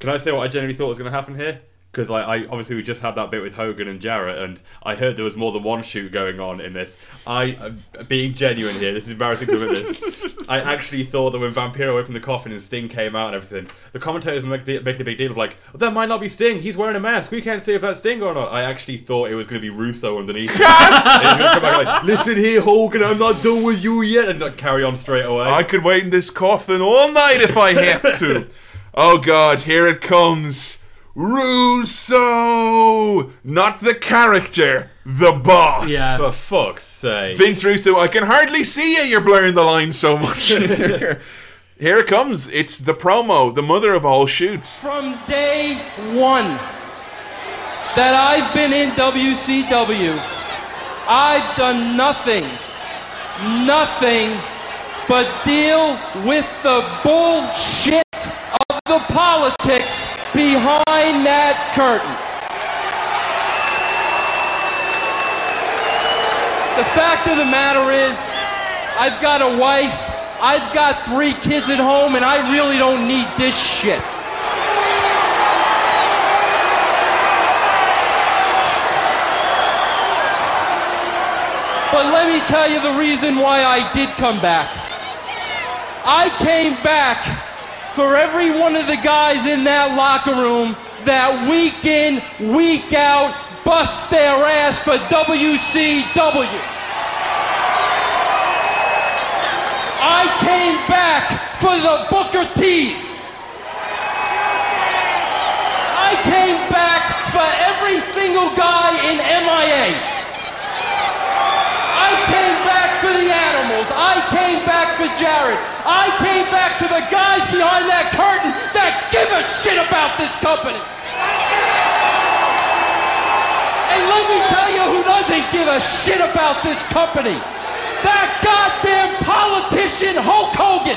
F: Can I say what I genuinely thought was going to happen here? Because like, I obviously we just had that bit with Hogan and Jarrett, and I heard there was more than one shoot going on in this. I, uh, being genuine here, this is embarrassing to admit this. [laughs] I actually thought that when Vampiro opened the coffin and Sting came out and everything, the commentators were making a big deal of like, that might not be Sting. He's wearing a mask. We can't see if that's Sting or not. I actually thought it was going to be Russo underneath. [laughs] And he was gonna come back like, Listen here, Hogan, I'm not done with you yet, and like, carry on straight away.
E: I could wait in this coffin all night if I have to. [laughs] oh God, here it comes. Russo, not the character, the boss.
F: Yeah. For fuck's sake.
E: Vince Russo, I can hardly see you. You're blurring the line so much. [laughs] [laughs] Here it comes. It's the promo, the mother of all shoots.
R: From day one that I've been in WCW, I've done nothing, nothing but deal with the bullshit of the politics behind that curtain. The fact of the matter is, I've got a wife, I've got three kids at home, and I really don't need this shit. But let me tell you the reason why I did come back. I came back for every one of the guys in that locker room that week in, week out, bust their ass for WCW. I came back for the Booker T's. I came back for every single guy in MIA. I came back for the animals. I came back for Jarrett. I came back to the guys behind that curtain that give a shit about this company. And let me tell you who doesn't give a shit about this company. That goddamn politician Hulk Hogan.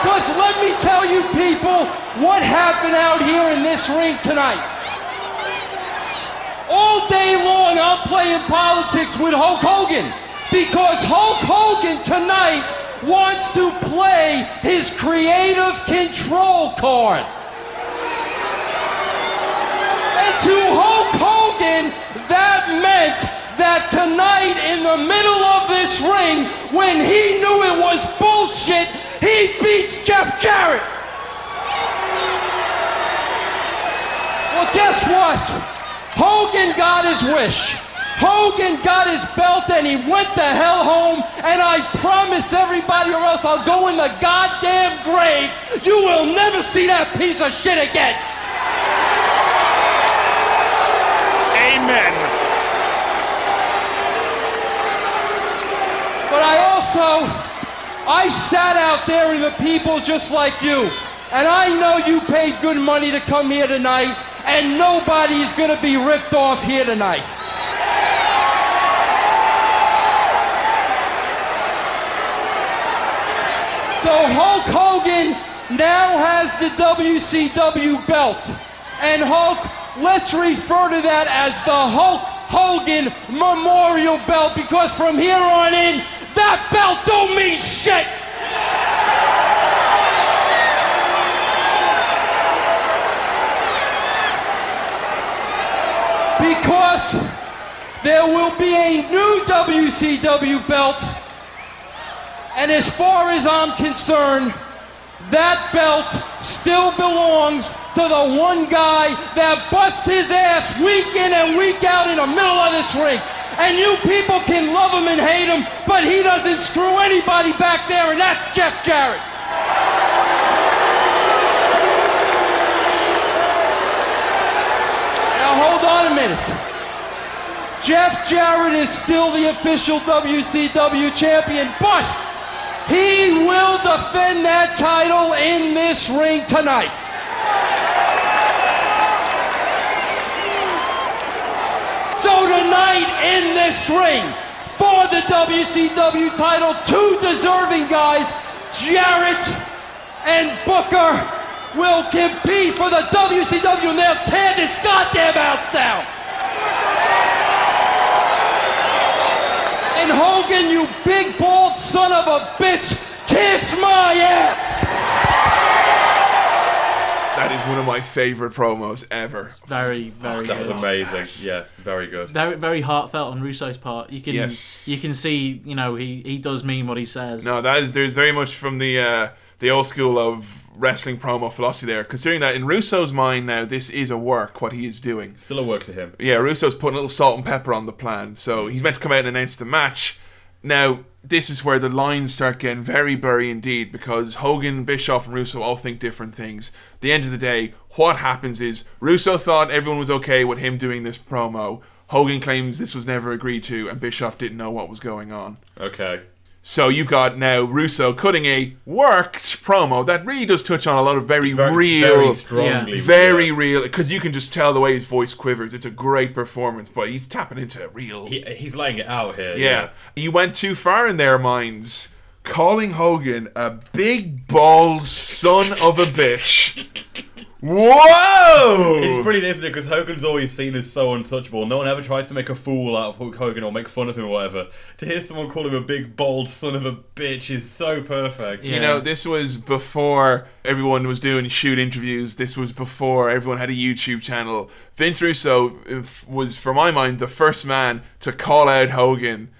R: Because let me tell you people what happened out here in this ring tonight. All day long I'm playing politics with Hulk Hogan because Hulk Hogan tonight wants to play his creative control card. And to Hulk Hogan, that meant that tonight in the middle of this ring, when he knew it was bullshit, he beats Jeff Jarrett. Well, guess what? Hogan got his wish. Hogan got his belt and he went the hell home. And I promise everybody, or else I'll go in the goddamn grave. You will never see that piece of shit again.
Q: Amen.
R: But I also, I sat out there with the people just like you. And I know you paid good money to come here tonight, and nobody is going to be ripped off here tonight. So Hulk Hogan now has the WCW belt. And Hulk, let's refer to that as the Hulk Hogan Memorial Belt because from here on in, that belt don't mean shit. Because there will be a new WCW belt. And as far as I'm concerned, that belt still belongs to the one guy that busts his ass week in and week out in the middle of this ring. And you people can love him and hate him, but he doesn't screw anybody back there, and that's Jeff Jarrett. Hold on a minute. Jeff Jarrett is still the official WCW champion, but he will defend that title in this ring tonight. So tonight in this ring for the WCW title, two deserving guys, Jarrett and Booker, will compete for the WCW and they'll tear this goddamn house down. And Hogan, you big bald son of a bitch, kiss my ass!
E: That is one of my favorite promos ever.
G: Very, very
F: That was
G: good.
F: amazing. Yeah, very good.
G: Very, very heartfelt on Russo's part. You can,
E: Yes.
G: you can see, you know, he, he does mean what he says.
E: No, that is there's very much from the uh, the old school of wrestling promo philosophy there. Considering that in Russo's mind now, this is a work what he is doing.
F: Still a work to him.
E: Yeah, Russo's putting a little salt and pepper on the plan. So he's meant to come out and announce the match. Now, this is where the lines start getting very blurry indeed because Hogan, Bischoff, and Russo all think different things. At the end of the day, what happens is Russo thought everyone was okay with him doing this promo. Hogan claims this was never agreed to, and Bischoff didn't know what was going on.
F: Okay.
E: So you've got now Russo cutting a worked promo that really does touch on a lot of very,
F: Very-
E: real,
F: very strongly, Yeah.
E: very real. Because you can just tell the way his voice quivers. It's a great performance, but he's tapping into real.
F: He, he's laying it out here.
E: yeah. he went too far in their minds, calling Hogan a big bald son of a bitch. [laughs] Whoa!
F: It's brilliant, isn't it? Because Hogan's always seen as so untouchable. No one ever tries to make a fool out of Hulk Hogan or make fun of him or whatever. To hear someone call him a big, bald son of a bitch is so perfect.
E: You know, this was before everyone was doing shoot interviews. This was before everyone had a YouTube channel. Vince Russo uh, was, for my mind, the first man to call out Hogan.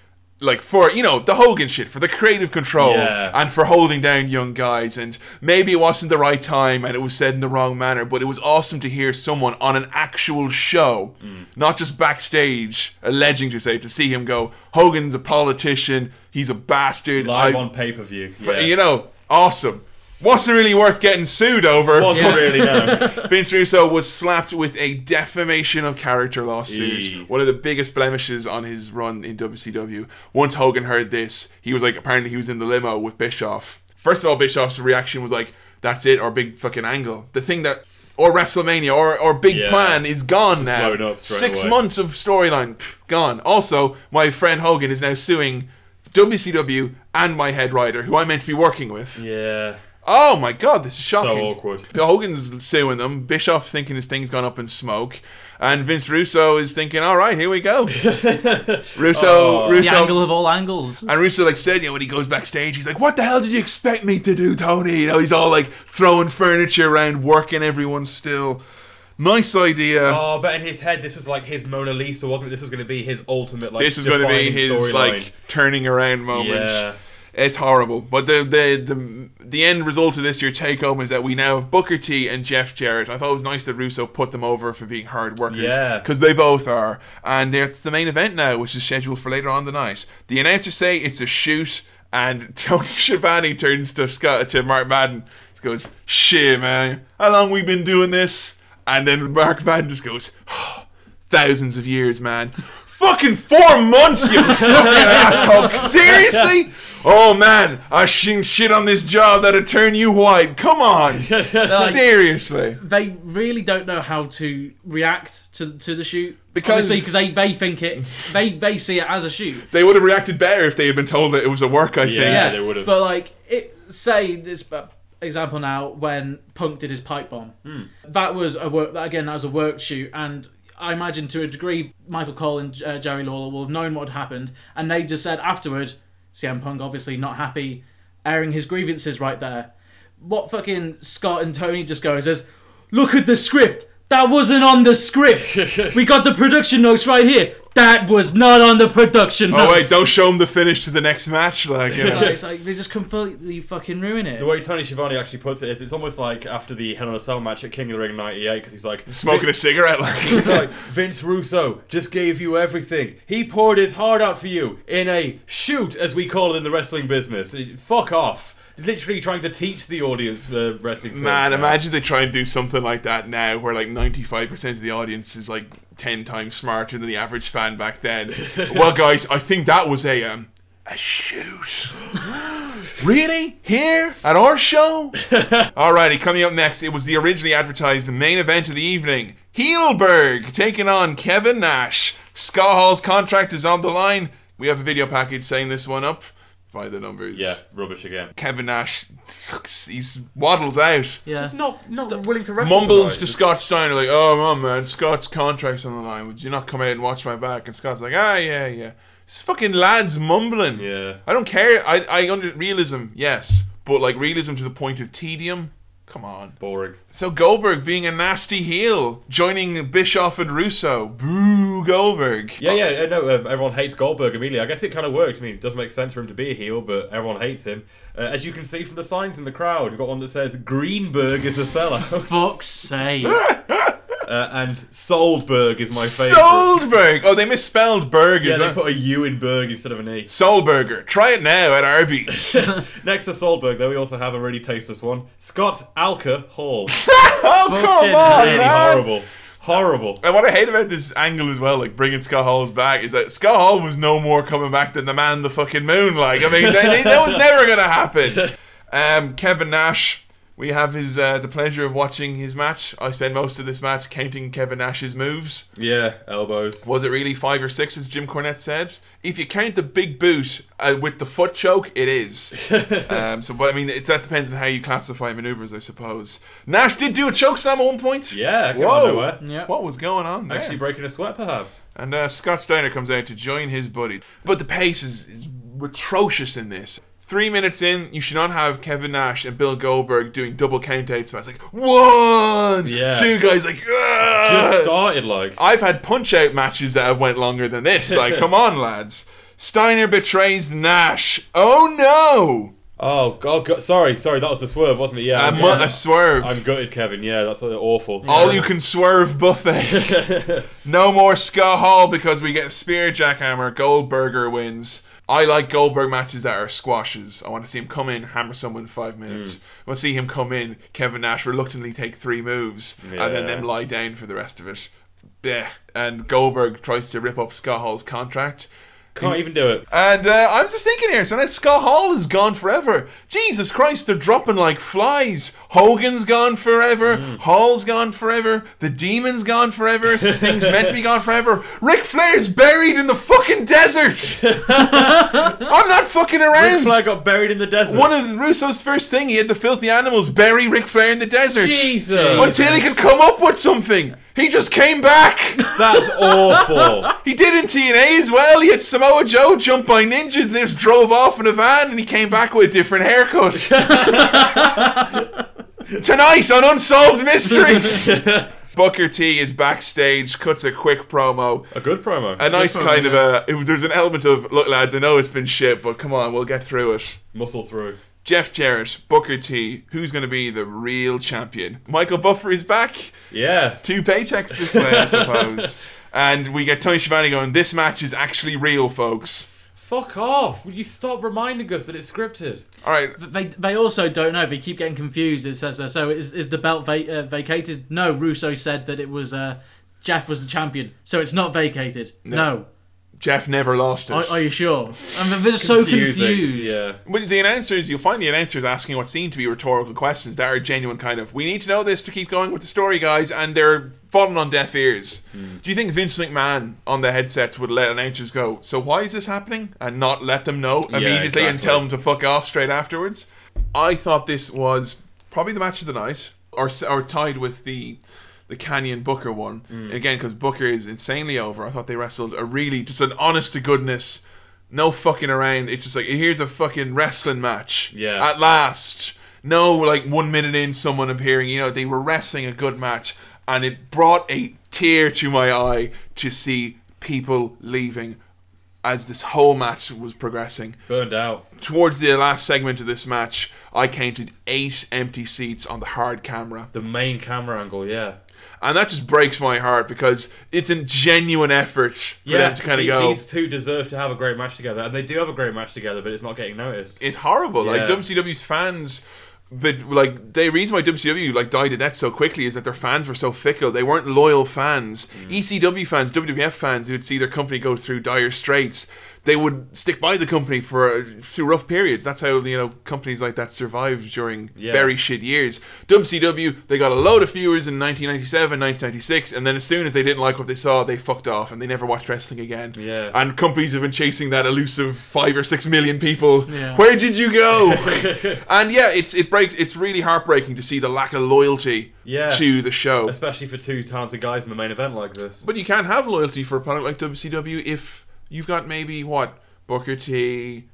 E: Like for you know the Hogan shit for the creative control
F: Yeah.
E: and for holding down young guys and maybe it wasn't the right time and it was said in the wrong manner but it was awesome to hear someone on an actual show
F: Mm.
E: not just backstage alleging to say to see him go Hogan's a politician he's a bastard
F: Live
E: I-
F: on pay per view.
E: F- You know, awesome. Wasn't really worth getting sued over.
F: Wasn't Yeah. really, no. [laughs]
E: Vince Russo was slapped with a defamation of character lawsuit.
F: Eee.
E: One of the biggest blemishes on his run in WCW. Once Hogan heard this, he was like, apparently he was in the limo with Bischoff. First of all, Bischoff's reaction was like, "That's it," or "Big fucking angle." The thing that. Or WrestleMania, or, or Big
F: Yeah.
E: Plan is gone
F: Just
E: now. Six
F: away.
E: months of storyline gone. Also, my friend Hogan is now suing WCW and my head writer, who I meant to be working with.
F: Yeah.
E: Oh my god, this is shocking.
F: So awkward.
E: Hogan's suing them. Bischoff thinking his thing's gone up in smoke, and Vince Russo is thinking, "All right, here we go." [laughs] Russo,
G: Oh.
E: Russo,
G: The angle of all angles.
E: and Russo like said, you know, when he goes backstage, he's like, "What the hell did you expect me to do, Tony?" You know, he's all like throwing furniture around, working everyone still. Nice idea.
F: Oh, but in his head, this was like his Mona Lisa, wasn't it? This was going to be his ultimate, like,
E: this was going to be his
F: storyline.
E: like turning around moment.
F: Yeah.
E: It's horrible, but the, the the the end result of this year take home is that we now have Booker T and Jeff Jarrett. I thought it was nice that Russo put them over for being hard workers,
F: Yeah.
E: because they both are, and it's the main event now, which is scheduled for later on the night. The announcers say it's a shoot, and [laughs] Tony Schiavone turns to Scott to Mark Madden. He goes, "Shit, man, how long we been doing this?" And then Mark Madden just goes, thousands of years, man. Fucking four months, you [laughs] fucking asshole. Seriously? Oh man, I seen shit on this job that'd turn you white. Come on. [laughs]
G: Like-
E: Seriously.
G: They really don't know how to react to to the shoot
E: Because-
G: because they, they think it they they see it as a shoot.
E: They would have reacted better if they had been told that it was a work, I think. Yeah, they would've.
G: But like, it, say this uh, example now when Punk did his pipe bomb.
E: Hmm.
G: That was a work. That again, that was a work shoot, and I imagine to a degree, Michael Cole and uh, Jerry Lawler will have known what had happened, and they just said afterward, CM Punk obviously not happy, airing his grievances right there. What fucking Scott and Tony just go and says, "Look at the script." That wasn't on the script. [laughs] we got the production notes right here. That was not on the production notes.
E: Oh wait, don't show him the finish to the next match, like you
G: It's like, it's like they just completely fucking ruin it.
F: The way Tony Schiavone actually puts it is, it's almost like after the Hell in a Cell match at King of the Ring '98, because he's like
E: Smoking a cigarette, like [laughs]
F: he's like [laughs] Vince Russo just gave you everything. He poured his heart out for you in a shoot, as we call it in the wrestling business. Fuck off. Literally trying to teach the audience uh, wrestling. terms
E: Man, imagine they try and do something like that now, where like ninety-five percent of the audience is like ten times smarter than the average fan back then. [laughs] well, guys, I think that was a um, a shoot. [gasps] really? Here at our show? [laughs] Alrighty, coming up next, it was the originally advertised main event of the evening. Heelberg taking on Kevin Nash. Scott Hall's contract is on the line. We have a video package saying this one up by the numbers.
F: Yeah, rubbish again.
E: Kevin Nash, he's waddles out.
G: Yeah.
F: Just not not willing to wrestle.
E: Mumbles
F: tonight.
E: to Scott Steiner like, "Oh, man, man, Scott's contract's on the line. Would you not come out and watch my back?" And Scott's like, "Ah, yeah, yeah." This fucking lad's mumbling.
F: Yeah.
E: I don't care. I, I under realism, yes, but like realism to the point of tedium. Come on.
F: Boring.
E: So Goldberg being a nasty heel, joining Bischoff and Russo. Boo Goldberg.
F: Yeah, yeah, uh, no, uh, everyone hates Goldberg immediately. I guess it kind of worked. I mean, it doesn't make sense for him to be a heel, but everyone hates him. Uh, as you can see from the signs in the crowd, you've got one that says Greenberg is a seller. [laughs]
G: Fuck's sake.
F: Uh, and Soldberg is my favorite.
E: Soldberg. Oh, they misspelled Berg
F: Yeah,
E: as
F: they
E: well.
F: put a U in Berg instead of an E.
E: Soulburger. Try it now at Arby's. [laughs]
F: Next to Soldberg, though, we also have a really tasteless one. Scott Alka Hall. [laughs]
E: oh, come on,
F: really
E: man.
F: horrible. Horrible.
E: And what I hate about this angle as well, like bringing Scott Hall's back, is that Scott Hall was no more coming back than the man, the fucking moon. Like, I mean, they, they- that was never going to happen. [laughs] Um, Kevin Nash, we have his uh, the pleasure of watching his match. I spent most of this match counting Kevin Nash's moves.
F: Yeah, elbows.
E: Was it really five or six, as Jim Cornette said? If you count the big boot uh, with the foot choke, it is. [laughs] um, so, but I mean, it, that depends on how you classify maneuvers, I suppose. Nash did do a choke slam at one point.
F: Yeah,
E: Whoa.
F: of.
G: Yeah.
E: What was going on there?
F: Actually breaking a sweat, perhaps.
E: And uh, Scott Steiner comes out to join his buddy. But the pace is, is atrocious in this. Three minutes in, you should not have Kevin Nash and Bill Goldberg doing double countouts. It's like one,
F: Yeah.
E: two guys like. "Ugh."
F: Just ah! started like.
E: I've had punch out matches that have went longer than this. [laughs] Like, come on, lads. Steiner betrays Nash. Oh no!
F: Oh god, god, sorry, sorry, that was the swerve, wasn't it? Yeah,
E: A mu- a swerve.
F: I'm gutted, Kevin. Yeah, that's awful.
E: All you can swerve buffet. [laughs] no more Scott Hall because we get a spear jackhammer. Goldberger wins. I like Goldberg matches that are squashes. I want to see him come in, hammer someone in five minutes.
F: Mm.
E: I want to see him come in, Kevin Nash reluctantly take three moves, and then them lie down for the rest of it. Blech. And Goldberg tries to rip up Scott Hall's contract.
F: Can't even do it.
E: And uh, I'm just thinking here, so now Scott Hall is gone forever. Jesus Christ, they're dropping like flies. Hogan's gone forever. Hall's gone forever. The Demon's gone forever. Sting's meant to be gone forever. Ric Flair's buried in the fucking desert. [laughs] I'm not fucking around.
F: Ric Flair got buried in the desert.
E: One of Russo's first thing, he had the filthy animals bury Ric Flair in the desert.
F: Jesus.
E: Until he could come up with something. He just came back. [laughs]
F: That's awful.
E: He did in TNA as well. He had Samoa Joe jump by ninjas and they just drove off in a van and he came back with a different haircut. [laughs] Tonight on Unsolved Mysteries. [laughs] Booker T is backstage, cuts a quick promo.
F: A good promo.
E: A nice
F: promo,
E: kind of
F: yeah.
E: a. It there's an element of, look, lads, I know it's been shit, but come on, we'll get through it.
F: Muscle through.
E: Jeff Jarrett, Booker T, who's going to be the real champion? Michael Buffer is back.
F: Yeah.
E: Two paychecks this way, I suppose. [laughs] and we get Tony Schiavone going, this match is actually real, folks.
F: Fuck off! Will you stop reminding us that it's scripted?
E: All right.
G: They, they also don't know. They keep getting confused. It says uh, so. Is, is the belt va- uh, vacated? No. Russo said that it was uh, Jeff was the champion, so it's not vacated. No.
E: Jeff never lost it.
G: Are, are you sure? I mean, they're just so confused.
E: Well, the announcers, you'll find the announcers asking what seem to be rhetorical questions that are genuine, kind of. We need to know this to keep going with the story, guys, and they're falling on deaf ears. Hmm. Do you think Vince McMahon on the headsets would let announcers go? So why is this happening, and not let them know
F: Yeah,
E: immediately and tell them to fuck off straight afterwards? I thought this was probably the match of the night, or or tied with the the Kanyon Booker one.
F: Mm.
E: Again, because Booker is insanely over. I thought they wrestled a really just an honest to goodness, no fucking around. It's just like here's a fucking wrestling match.
F: Yeah.
E: At last, no like one minute in, someone appearing. You know, they were wrestling a good match, and it brought a tear to my eye to see people leaving as this whole match was progressing.
F: Burned out.
E: Towards the last segment of this match, I counted eight empty seats on the hard camera.
F: The main camera angle, yeah.
E: And that just breaks my heart because it's a genuine effort for
F: yeah,
E: them to kind of
F: the-
E: go.
F: These two deserve to have a great match together, and they do have a great match together, but it's not getting noticed.
E: It's horrible. Like
F: Yeah.
E: WCW's fans, but like the reason why WCW like died a death so quickly is that their fans were so fickle. They weren't loyal fans.
F: Mm.
E: ECW fans, WWF fans, who would see their company go through dire straits, they would stick by the company for uh, through rough periods. That's how you know companies like that survived during
F: Yeah.
E: very shit years. WCW, they got a load of viewers in 1997, 1996, and then as soon as they didn't like what they saw, they fucked off and they never watched wrestling again.
F: Yeah.
E: And companies have been chasing that elusive five or six million people.
F: Yeah.
E: Where did you go? [laughs] and yeah, it's it breaks. It's really heartbreaking to see the lack of loyalty
F: Yeah.
E: to the show.
F: Especially for two talented guys in the main event like this.
E: But you can't have loyalty for a product like WCW if you've got maybe what Booker T,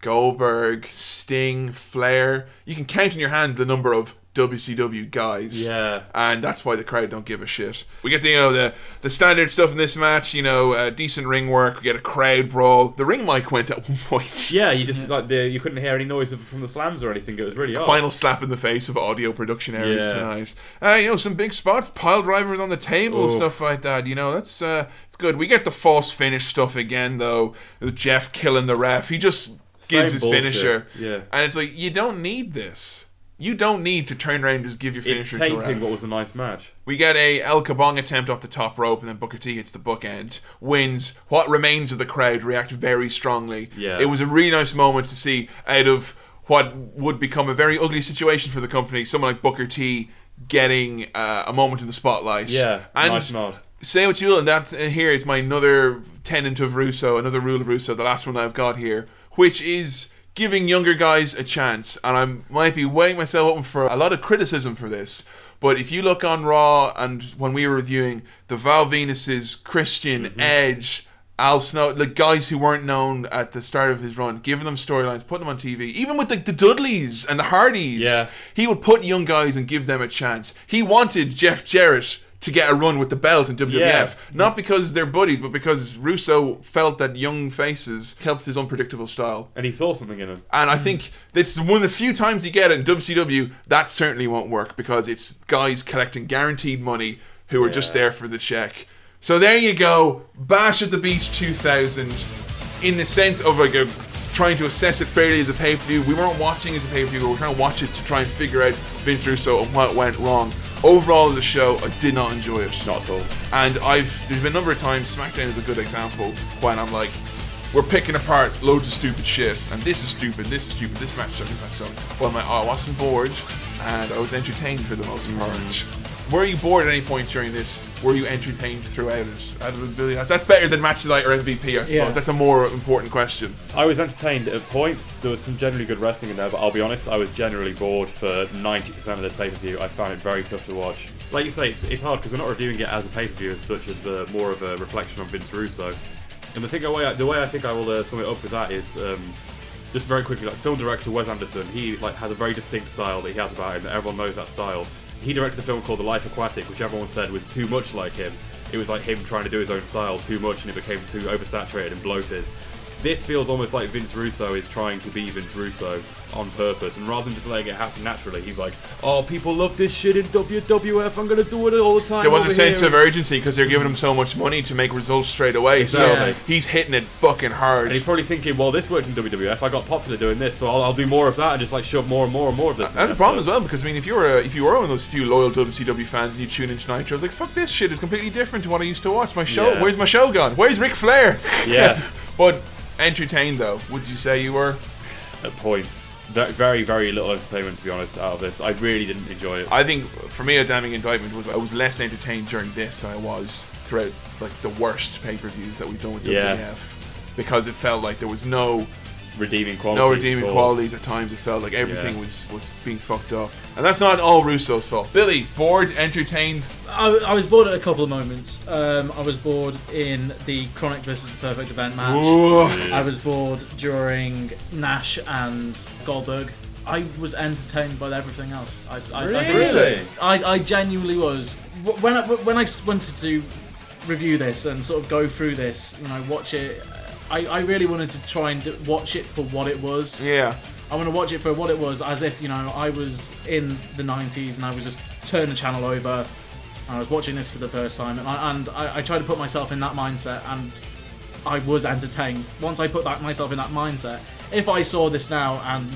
E: Goldberg, Sting, Flair. You can count in your hand the number of WCW guys.
F: Yeah.
E: And that's why the crowd don't give a shit. We get the, you know the the standard stuff in this match, you know, uh, decent ring work, we get a crowd brawl. The ring mic went at [laughs] one point.
F: Yeah, you just like the you couldn't hear any noise from the slams or anything. It was really odd.
E: Final slap in the face of audio production errors
F: Yeah.
E: tonight. Uh, you know, some big spots, pile drivers on the table,
F: Oof.
E: stuff like that. You know, that's uh, it's good. We get the false finish stuff again, though. With Jeff killing the ref, he just gives
F: Same
E: his
F: bullshit,
E: finisher,
F: yeah.
E: and it's like you don't need this. You don't need to turn around and just give your
F: It's
E: finisher to
F: tainting
E: ref.
F: what was a nice match.
E: We get a El Kabong attempt off the top rope, and then Booker T hits the bookend, wins. What remains of the crowd react very strongly.
F: Yeah.
E: It was a really nice moment to see out of what would become a very ugly situation for the company. Someone like Booker T getting uh, a moment in the spotlight.
F: Yeah,
E: and
F: nice nod.
E: say what you will, and that uh, here is my another tenant of Russo, another rule of Russo, the last one I've got here, which is giving younger guys a chance. And I might be weighing myself open for a lot of criticism for this. But if you look on Raw and when we were reviewing the Val Venises, Christian,
F: Mm-hmm.
E: Edge, Al Snow, the guys who weren't known at the start of his run, giving them storylines, putting them on TV, even with the, the Dudleys and the Hardys,
F: Yeah.
E: he would put young guys and give them a chance. He wanted Jeff Jarrett to get a run with the belt in WWF,
F: Yeah.
E: not because they're buddies, but because Russo felt that young faces helped his unpredictable style.
F: And he saw something in him.
E: And I think this is one of the few times you get it in WCW. That certainly won't work because it's guys collecting guaranteed money who are just there for the check. So there you go, Bash at the Beach 2000. In the sense of like a trying to assess it fairly as a pay per view, we weren't watching as a pay per view. We were trying to watch it to try and figure out Vince Russo and what went wrong. Overall, the show, I did not enjoy it.
F: Not at all.
E: And I've there's been a number of times SmackDown is a good example when I'm like, we're picking apart loads of stupid shit, and this is stupid, this is stupid, this match sucked, this match sucked. Well, I'm like, oh, I wasn't bored, and I was entertained for the most part. Mm. Were you bored at any point during this? Were you entertained throughout it? Out of billion- That's that's better than match of the night or MVP, I suppose.
F: Yeah.
E: That's a more important question.
F: I was entertained at points. There was some generally good wrestling in there, but I'll be honest, I was generally bored for 90% of this pay per view. I found it very tough to watch. Like you say, it's, it's hard because we're not reviewing it as a pay per view as such as the more of a reflection on Vince Russo. And the thing, the way I, the way I think I will uh, sum it up with that is um, just very quickly, like film director Wes Anderson, he like has a very distinct style that he has about him. That everyone knows that style. He directed a film called The Life Aquatic, which everyone said was too much like him. It was like him trying to do his own style too much, and it became too oversaturated and bloated. This feels almost like Vince Russo is trying to be Vince Russo on purpose, and rather than just letting it happen naturally, he's like, "Oh, people love this shit in WWF. I'm gonna do it all the time."
E: There was
F: over
E: a sense
F: here."
E: of urgency because they're giving him so much money to make results straight away.
F: Exactly.
E: So he's hitting it fucking hard.
F: And he's probably thinking, well, this worked in WWF. I got popular doing this, so I'll, I'll do more of that and just like shove more and more and more of this. Uh, in
E: That's
F: there,
E: a problem
F: so-
E: as well because I mean, if you were a, if you were one of those few loyal WCW fans and you tune into Nitro, it's like fuck this shit is completely different to what I used to watch. My show,
F: Yeah.
E: where's my show gone? Where's Ric Flair?
F: Yeah. [laughs]
E: but entertained though, would you say you were?
F: At points, Ve- very, very little entertainment to be honest out of this. I really didn't enjoy it.
E: I think for me a damning indictment was I was less entertained during this than I was throughout like the worst pay per views that we've done with
F: Yeah.
E: WWF because it felt like there was no
F: redeeming qualities.
E: no redeeming
F: at
E: qualities at times. It felt like everything
F: Yeah.
E: was was being fucked up, and that's not all Russo's fault. Billy, bored, entertained.
G: I, I was bored at a couple of moments. Um, I was bored in the Kronik versus the Perfect Event match.
E: Ooh.
G: I was bored during Nash and Goldberg. I was entertained by everything else. I, I, I, think so.
F: Really?
G: I, I genuinely was. When I, when I wanted to review this and sort of go through this, you know, watch it, I, I really wanted to try and watch it for what it was.
E: Yeah.
G: I want to watch it for what it was, as if you know I was in the '90s and I was just turn the channel over, and I was watching this for the first time, and I and I, I tried to put myself in that mindset, and I was entertained. Once I put that myself in that mindset, if I saw this now and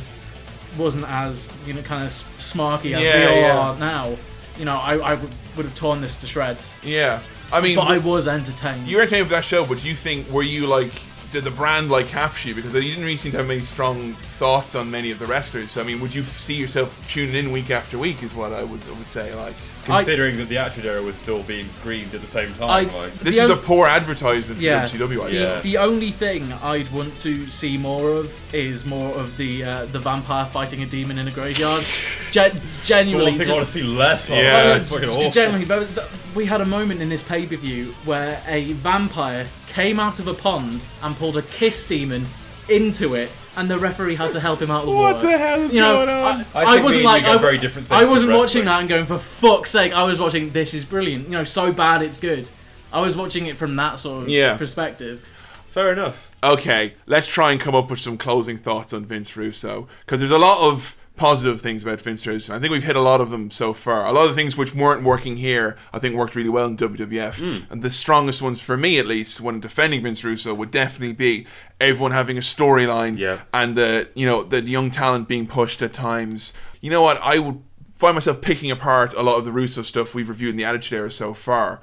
G: wasn't as you know kind of smarky as
E: Yeah,
G: we all
E: yeah.
G: are now, you know I, I would, would have torn this to shreds.
E: Yeah, I mean,
G: but I was entertained.
E: You were entertained with that show, but do you think were you like did the brand like capture you because you didn't really seem to have many strong thoughts on many of the wrestlers? So, I mean, would you see yourself tuning in week after week? Is what I would I would say. Like
F: Considering that the Attitude Era was still being screened at the same time,
G: I-
F: like
E: this
G: The
E: was a poor advertisement for
G: Yeah.
E: WCW. I
G: The,
E: guess.
G: the only thing I'd want to see more of is more of the uh, the vampire fighting a demon in a graveyard. [laughs] Gen- genuinely,
F: thing I
G: just-
F: wanna see less of.
E: Yeah.
F: It's fucking
G: just
F: awful.
G: Genuinely, but we had a moment in this pay per view where a vampire came out of a pond and pulled a kiss demon into it and the referee had to help him out of the
E: What
G: water.
E: the hell is
G: you know,
E: going on?
G: I,
F: I
G: I wasn't like I,
F: very different
G: I wasn't watching that and going for fuck's sake. I was watching this is brilliant. You know, so bad it's good. I was watching it from that sort of
E: Yeah.
G: perspective.
F: Fair enough.
E: Okay, let's try and come up with some closing thoughts on Vince Russo because there's a lot of positive things about Vince Russo. I think we've hit a lot of them so far. A lot of the things which weren't working here, I think worked really well in WWF. Hmm. And the strongest ones for me, at least, when defending Vince Russo, would definitely be everyone having a storyline
F: Yeah.
E: and the you know the young talent being pushed at times. You know what? I would find myself picking apart a lot of the Russo stuff we've reviewed in the Attitude Era so far.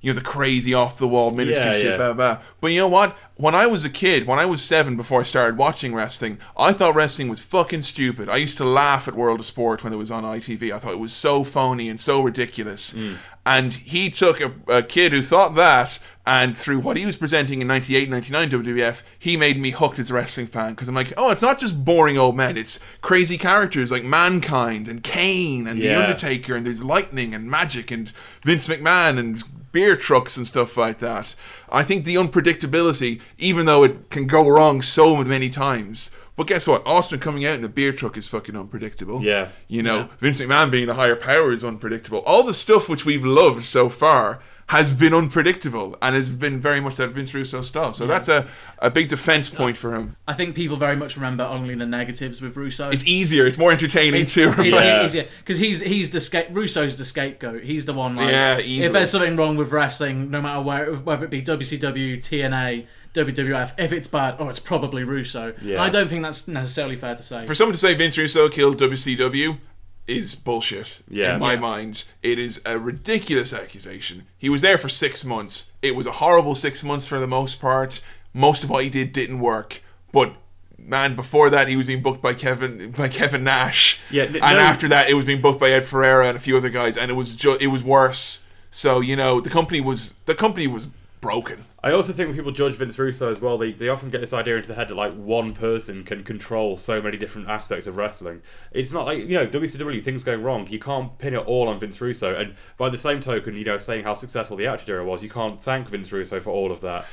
E: You know the crazy off the wall ministry
F: Yeah,
E: shit,
F: yeah.
E: blah blah. But you know what? When I was a kid, when I was seven, before I started watching wrestling, I thought wrestling was fucking stupid. I used to laugh at World of Sport when it was on ITV. I thought it was so phony and so ridiculous.
F: Mm.
E: And he took a, a kid who thought that, and through what he was presenting in 98, 99 WWF, he made me hooked as a wrestling fan. Because I'm like, oh, it's not just boring old men, it's crazy characters like Mankind and Kane and The Undertaker, and there's lightning and magic and Vince McMahon and beer trucks and stuff like that. I think the unpredictability, even though it can go wrong so many times. But guess what? Austin coming out in a beer truck is fucking unpredictable.
F: Yeah.
E: You know, Vince McMahon being a higher power is unpredictable. All the stuff which we've loved so far has been unpredictable and has been very much that Vince Russo style. So
G: Yeah.
E: that's a, a big defense point for him.
G: I think people very much remember only the negatives with Russo.
E: It's easier, it's more entertaining
G: It's,
E: too.
G: it's easier because he's he's the scape. Russo's the scapegoat. He's the one. Like,
E: Yeah,
G: If there's something wrong with wrestling, no matter where, whether it be WCW, TNA, WWF, if it's bad, oh, it's probably Russo.
E: Yeah.
G: And I don't think that's necessarily fair to say.
E: For someone to say Vince Russo killed WCW is bullshit.
F: Yeah.
E: In my
F: Yeah.
E: mind, it is a ridiculous accusation. He was there for six months. It was a horrible six months for the most part. Most of what he did didn't work. But man, before that, he was being booked by Kevin by Kevin Nash.
F: Yeah,
E: And
F: no-
E: after that, it was being booked by Ed Ferrara and a few other guys, and it was ju- it was worse. So you know, the company was the company was broken.
F: I also think when people judge Vince Russo as well, they, they often get this idea into the head that like one person can control so many different aspects of wrestling. It's not like you know WCW things going wrong. You can't pin it all on Vince Russo. And by the same token, you know, saying how successful the Attitude Era was, you can't thank Vince Russo for all of that.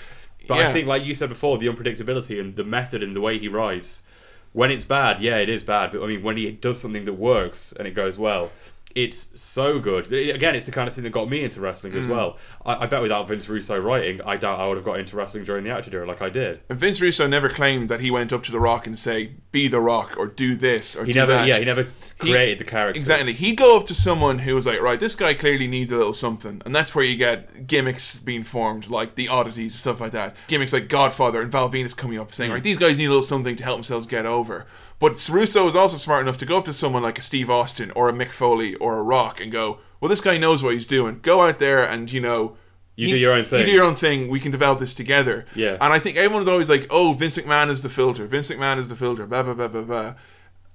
F: But
E: Yeah.
F: I think, like you said before, the unpredictability and the method and the way he writes. When it's bad, yeah, it is bad. But I mean, when he does something that works and it goes well, it's so good. Again, it's the kind of thing that got me into wrestling as
E: Mm.
F: well. I, I bet without Vince Russo writing, I doubt I would have got into wrestling during the Attitude Era like I did.
E: And Vince Russo never claimed that he went up to The Rock and say, "Be The Rock" or "Do this" or
F: He
E: "Do
F: never-
E: that."
F: yeah, he never created the character.
E: Exactly. He'd go up to someone who was like, "Right, this guy clearly needs a little something," and that's where you get gimmicks being formed, like the oddities, stuff like that. Gimmicks like Godfather and Val Venis coming up saying,
F: Mm.
E: "Right, these guys need a little something to help themselves get over." But Russo is also smart enough to go up to someone like a Steve Austin or a Mick Foley or a Rock and go, "Well, this guy knows what he's doing. Go out there and you know."
F: You do your own thing.
E: You do your own thing. We can develop this together.
F: Yeah.
E: And I think everyone's always like, "Oh, Vince McMahon is the filter. Vince McMahon is the filter." Blah blah blah blah blah.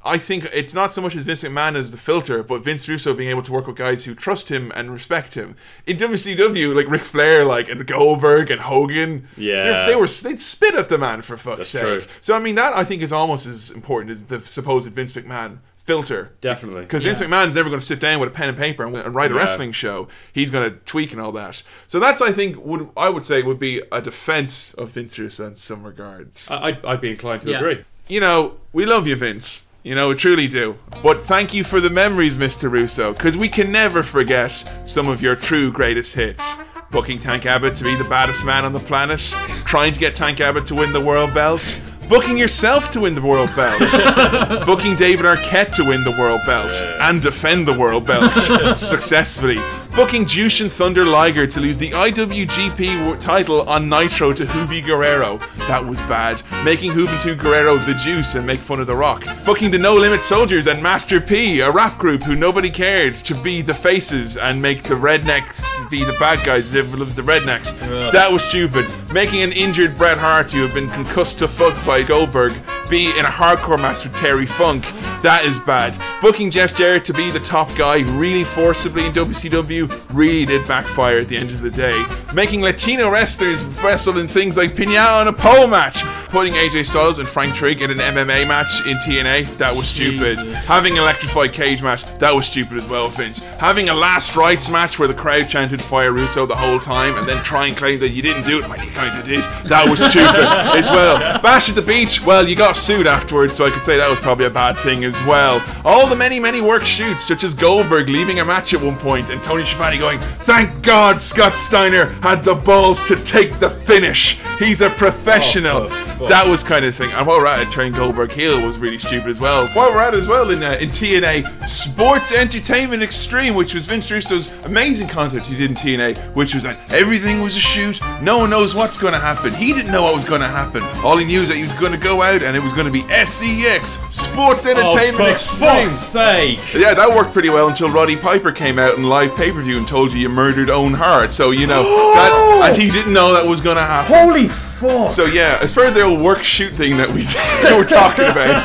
E: I think it's not so much as Vince McMahon as the filter, but Vince Russo being able to work with guys who trust him and respect him. In WCW, like Ric Flair, like and Goldberg and Hogan,
F: Yeah.
E: they, they were they'd spit at the man for fuck's
F: That's
E: sake.
F: true.
E: So I mean, that I think is almost as important as the supposed Vince McMahon filter.
F: Definitely.
E: Because Vince
F: Yeah.
E: McMahon's never going to sit down with a pen and paper and, and write a
F: Yeah.
E: wrestling show. He's going to tweak and all that. So that's, I think, would I would say would be a defense of Vince Russo in some regards.
F: I, I'd, I'd be inclined to
E: Yeah.
F: agree.
E: You know, we love you, Vince. You know, we truly do. But thank you for the memories, Mr. Russo, because we can never forget some of your true greatest hits. Booking Tank Abbott to be the baddest man on the planet, trying to get Tank Abbott to win the world belt, booking yourself to win the world belt, [laughs] booking David Arquette to win the world belt and defend the world belt [laughs] successfully, booking Jushin Thunder Liger to lose the IWGP title on Nitro to Juvi Guerrera. That was bad. Making Juventud Guerrera the juice and make fun of The Rock. Booking the No Limit Soldiers and Master P, a rap group who nobody cared, to be the faces and make the rednecks be the bad guys that everyone loves the rednecks.
F: Ugh.
E: That was stupid. Making an injured Bret Hart who had been concussed to fuck by Goldberg be in a hardcore match with Terry Funk. That is bad. Booking Jeff Jarrett to be the top guy really forcibly in WCW really did backfire at the end of the day. Making Latino wrestlers wrestle in things like Pinata and a pole match. Putting AJ Styles and Frank Trigg in an MMA match in TNA, that was stupid.
G: Jesus.
E: Having an electrified cage match, that was stupid as well, Vince. Having a last rites match where the crowd chanted Fire Russo the whole time and then try and claim that you didn't do it, but you kind of did, that was stupid [laughs] as well. Bash at the beach, well, you got sued afterwards, so I could say that was probably a bad thing as well. All the many, many work shoots, such as Goldberg leaving a match at one point and Tony Schiavone going, Thank God Scott Steiner had the balls to take the finish. He's a professional.
F: Oh, for fuck's
E: that was kind of thing. And while we're at it, turning Goldberg heel was really stupid as well. While we're at it as well in, uh, in TNA, Sports Entertainment Extreme, which was Vince Russo's amazing concept he did in TNA, which was that everything was a shoot. No one knows what's going to happen. He didn't know what was going to happen. All he knew is that he was going to go out and it was going to be SEX, Sports oh, Entertainment
F: oh, for
E: Extreme.
F: fuck's sake!
E: Yeah, that worked pretty well until Roddy Piper came out in live pay per view and told you you murdered Owen Hart. So you know that, [gasps] and he didn't know that was going to happen.
A: Holy fuck!
E: So yeah, as far as the old work shoot thing that we [laughs] were talking about,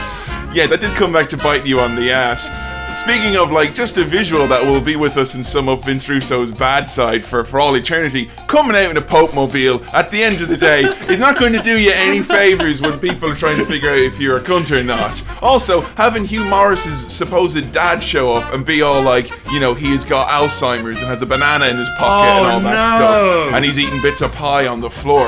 E: [laughs] yeah, that did come back to bite you on the ass. Speaking of like just a visual that will be with us and sum up Vince Russo's bad side for, for all eternity, coming out in a Pope mobile at the end of the day [laughs] is not going to do you any favors when people are trying to figure out if you're a cunt or not. Also, having Hugh Morris's supposed dad show up and be all like, you know, he has got Alzheimer's and has a banana in his pocket and
F: Oh,
E: all that
F: no.
E: stuff, and he's eating bits of pie on the floor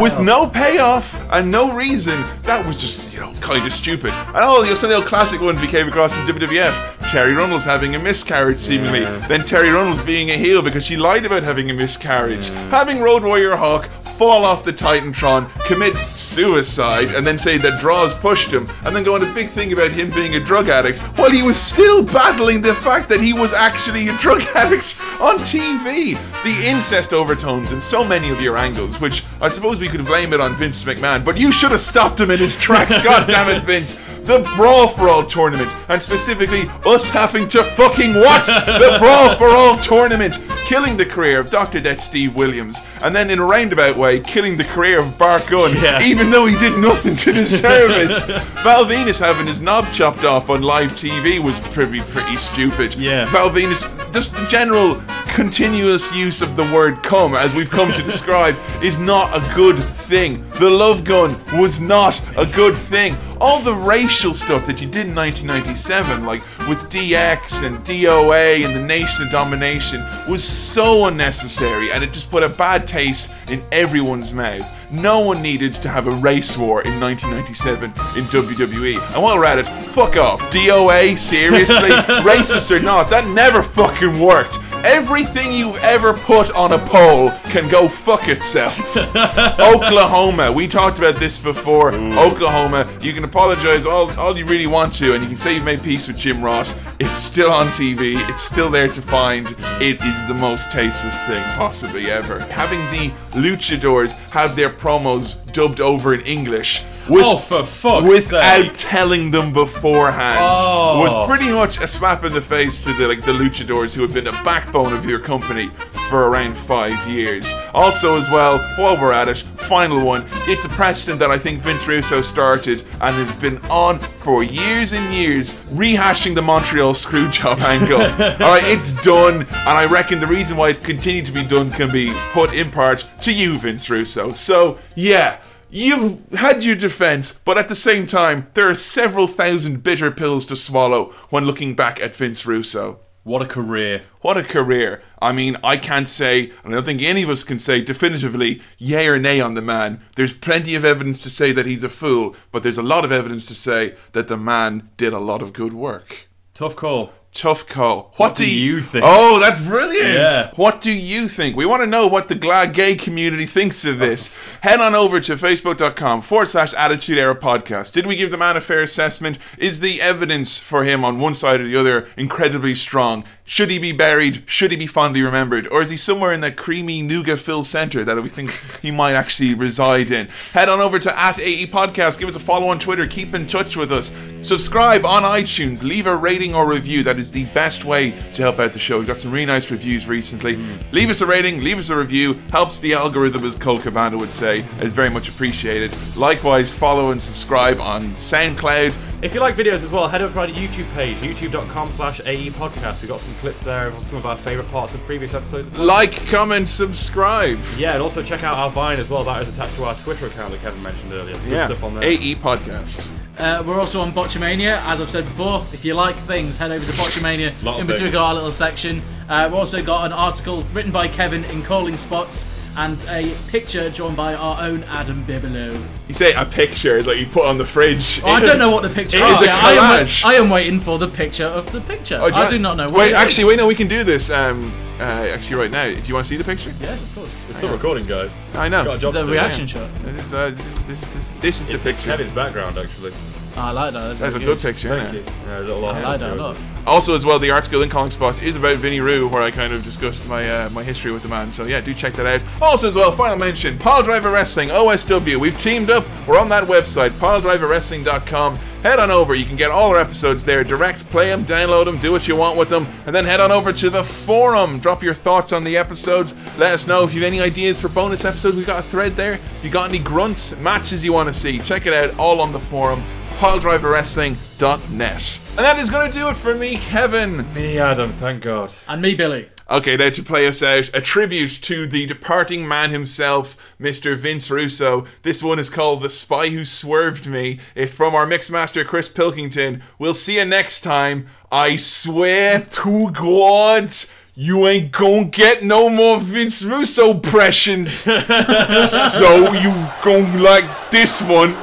E: with no payoff and no reason. That was just, you know, kind of stupid. And all the, some of the old classic ones we came across in WWF. Terri Runnels having a miscarriage, seemingly. Then Terri Runnels being a heel because she lied about having a miscarriage. Having Road Warrior Hawk fall off the Titantron, commit suicide, and then say that Droz pushed him, and then go on a big thing about him being a drug addict while he was still battling the fact that he was actually a drug [laughs] addict on TV. The incest overtones in so many of your angles, which I suppose we could blame it on Vince McMahon, but you should have stopped him in his tracks. [laughs] God damn it, Vince. The Brawl for All tournament, and specifically us having to fucking watch the [laughs] Brawl for All tournament, killing the career of Dr. Death Steve Williams, and then in a roundabout way, killing the career of Bart Gunn,
F: Yeah.
E: even though he did nothing to deserve it. [laughs] Val Venis having his knob chopped off on live TV was pretty, pretty stupid.
F: Yeah.
E: Val Venis, just the general continuous use of the word come, as we've come to [laughs] describe, is not a good thing. The love gun was not a good thing. All the racial stuff that you did in 1997, like with DX and DOA and the Nation of Domination, was so unnecessary and it just put a bad taste in everyone's mouth. No one needed to have a race war in 1997 in WWE. And while we're at it, fuck off. DOA, seriously? [laughs] Racist or not, that never fucking worked. Everything you've ever put on a pole can go fuck itself. [laughs] Oklahoma, we talked about this before. Mm. Oklahoma, you can apologize all, all you really want to, and you can say you've made peace with Jim Ross. It's still on TV, it's still there to find. It is the most tasteless thing possibly ever. Having the luchadors have their promos dubbed over in English. With,
F: Oh, for fuck's
E: without
F: sake.
E: telling them beforehand
F: Oh.
E: was pretty much a slap in the face to the like the luchadors who have been a backbone of your company for around five years. Also, as well, while we're at it, final one. It's a precedent that I think Vince Russo started and has been on for years and years, rehashing the Montreal Screwjob [laughs] angle. All right, it's done, and I reckon the reason why it's continued to be done can be put in part to you, Vince Russo. So yeah. You've had your defense, but at the same time, there are several thousand bitter pills to swallow when looking back at Vince Russo.
F: What a career.
E: What a career. I mean, I can't say, and I don't think any of us can say definitively, yay or nay on the man. There's plenty of evidence to say that he's a fool, but there's a lot of evidence to say that the man did a lot of good work.
F: Tough call.
E: Tough call. What,
F: do you think?
E: Oh, that's brilliant.
F: Yeah.
E: What do you think? We want to know what the glad gay community thinks of this. [laughs] Head on over to facebook.com forward slash attitude era podcast. Did we give the man a fair assessment? Is the evidence for him on one side or the other incredibly strong? Should he be buried? Should he be fondly remembered? Or is he somewhere in that creamy nougat filled center that we think [laughs] he might actually reside in? Head on over to at AE Podcast. Give us a follow on Twitter. Keep in touch with us. Subscribe on iTunes. Leave a rating or review. That is the best way to help out the show. We've got some really nice reviews recently. Mm. Leave us a rating. Leave us a review. Helps the algorithm, as Colt Cabana would say. It's very much appreciated. Likewise, follow and subscribe on SoundCloud.
F: If you like videos as well, head over to our YouTube page, youtube.com slash AE podcast. We've got some clips there of some of our favourite parts of previous episodes.
E: Like, comment, subscribe.
F: Yeah, and also check out our Vine as well. That is attached to our Twitter account that Kevin mentioned earlier. Good
E: Yeah.
F: stuff on there.
E: AE podcast.
G: Uh, we're also on Botchamania, as I've said before. If you like things, head over to Botchamania. In particular,
F: things.
G: our little section. Uh, we've also got an article written by Kevin in Calling Spots and a picture drawn by our own Adam Bibelow.
E: You say a picture is like you put on the fridge.
G: Oh, I don't know what the [laughs] picture
E: It
G: is.
E: is a
G: yet. I, am. I am waiting for the picture of the picture.
E: Oh, you
G: I do not know. What
E: Wait,
G: it is.
E: actually, wait. No, we can do this. Um, uh, actually, right now. Do you want to see the picture?
G: Yes, of course.
F: We're still recording, guys.
E: I know.
F: Got a job
G: Is that
F: to
G: a
F: do.
G: reaction
F: Yeah.
G: shot?
E: It is, uh, this, this, this, this is the
F: It's, it's
E: picture.
F: Kevin's background, actually.
G: I like that.
E: That's a good picture.
F: Thank
E: isn't
F: you. Yeah, a little
G: I like that a lot.
E: Also, as well, the article in Calling Spots is about Vinny Roo, where I kind of discussed my uh, my history with the man. So yeah, do check that out. Also, as well, final mention: Pile Driver Wrestling (OSW). We've teamed up. We're on that website, piledriverwrestling.com. Head on over. You can get all our episodes there. Direct, play them, download them, do what you want with them, and then head on over to the forum. Drop your thoughts on the episodes. Let us know if you have any ideas for bonus episodes. We've got a thread there. If you got any grunts, matches you want to see, check it out. All on the forum piledriverwrestling.net. And that is going to do it for me, Kevin.
F: Me, Adam, thank God.
G: And me, Billy.
E: Okay, now to play us out, a tribute to the departing man himself, Mr. Vince Russo. This one is called The Spy Who Swerved Me. It's from our Mixmaster Chris Pilkington. We'll see you next time. I swear to God, you ain't gonna get no more Vince Russo impressions. [laughs] so you gonna like this one.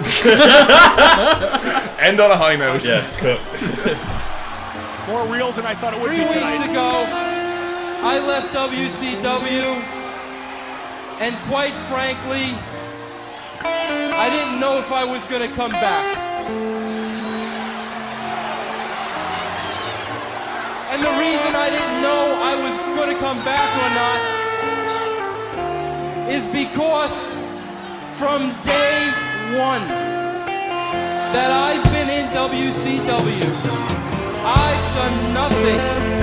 E: [laughs] End on a high note.
F: Yeah, [laughs] cut.
L: More real than I thought it would
R: Three
L: be
R: weeks ago, I left WCW, and quite frankly, I didn't know if I was going to come back. And the reason I didn't know I was going to come back or not is because from day one that I've been in WCW, I've done nothing,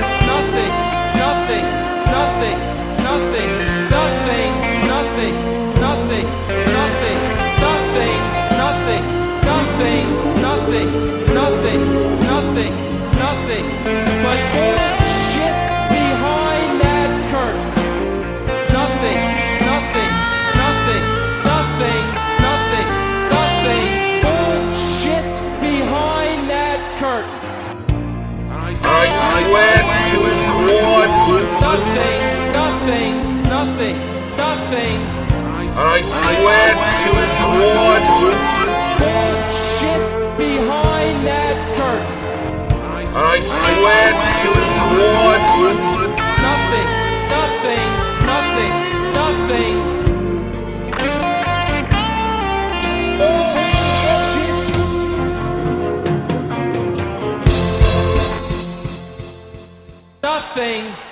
R: nothing, nothing, nothing, nothing. I swear to God, shit behind that curtain.
E: I swear to God.
R: Nothing, nothing, nothing, nothing.
E: Nothing.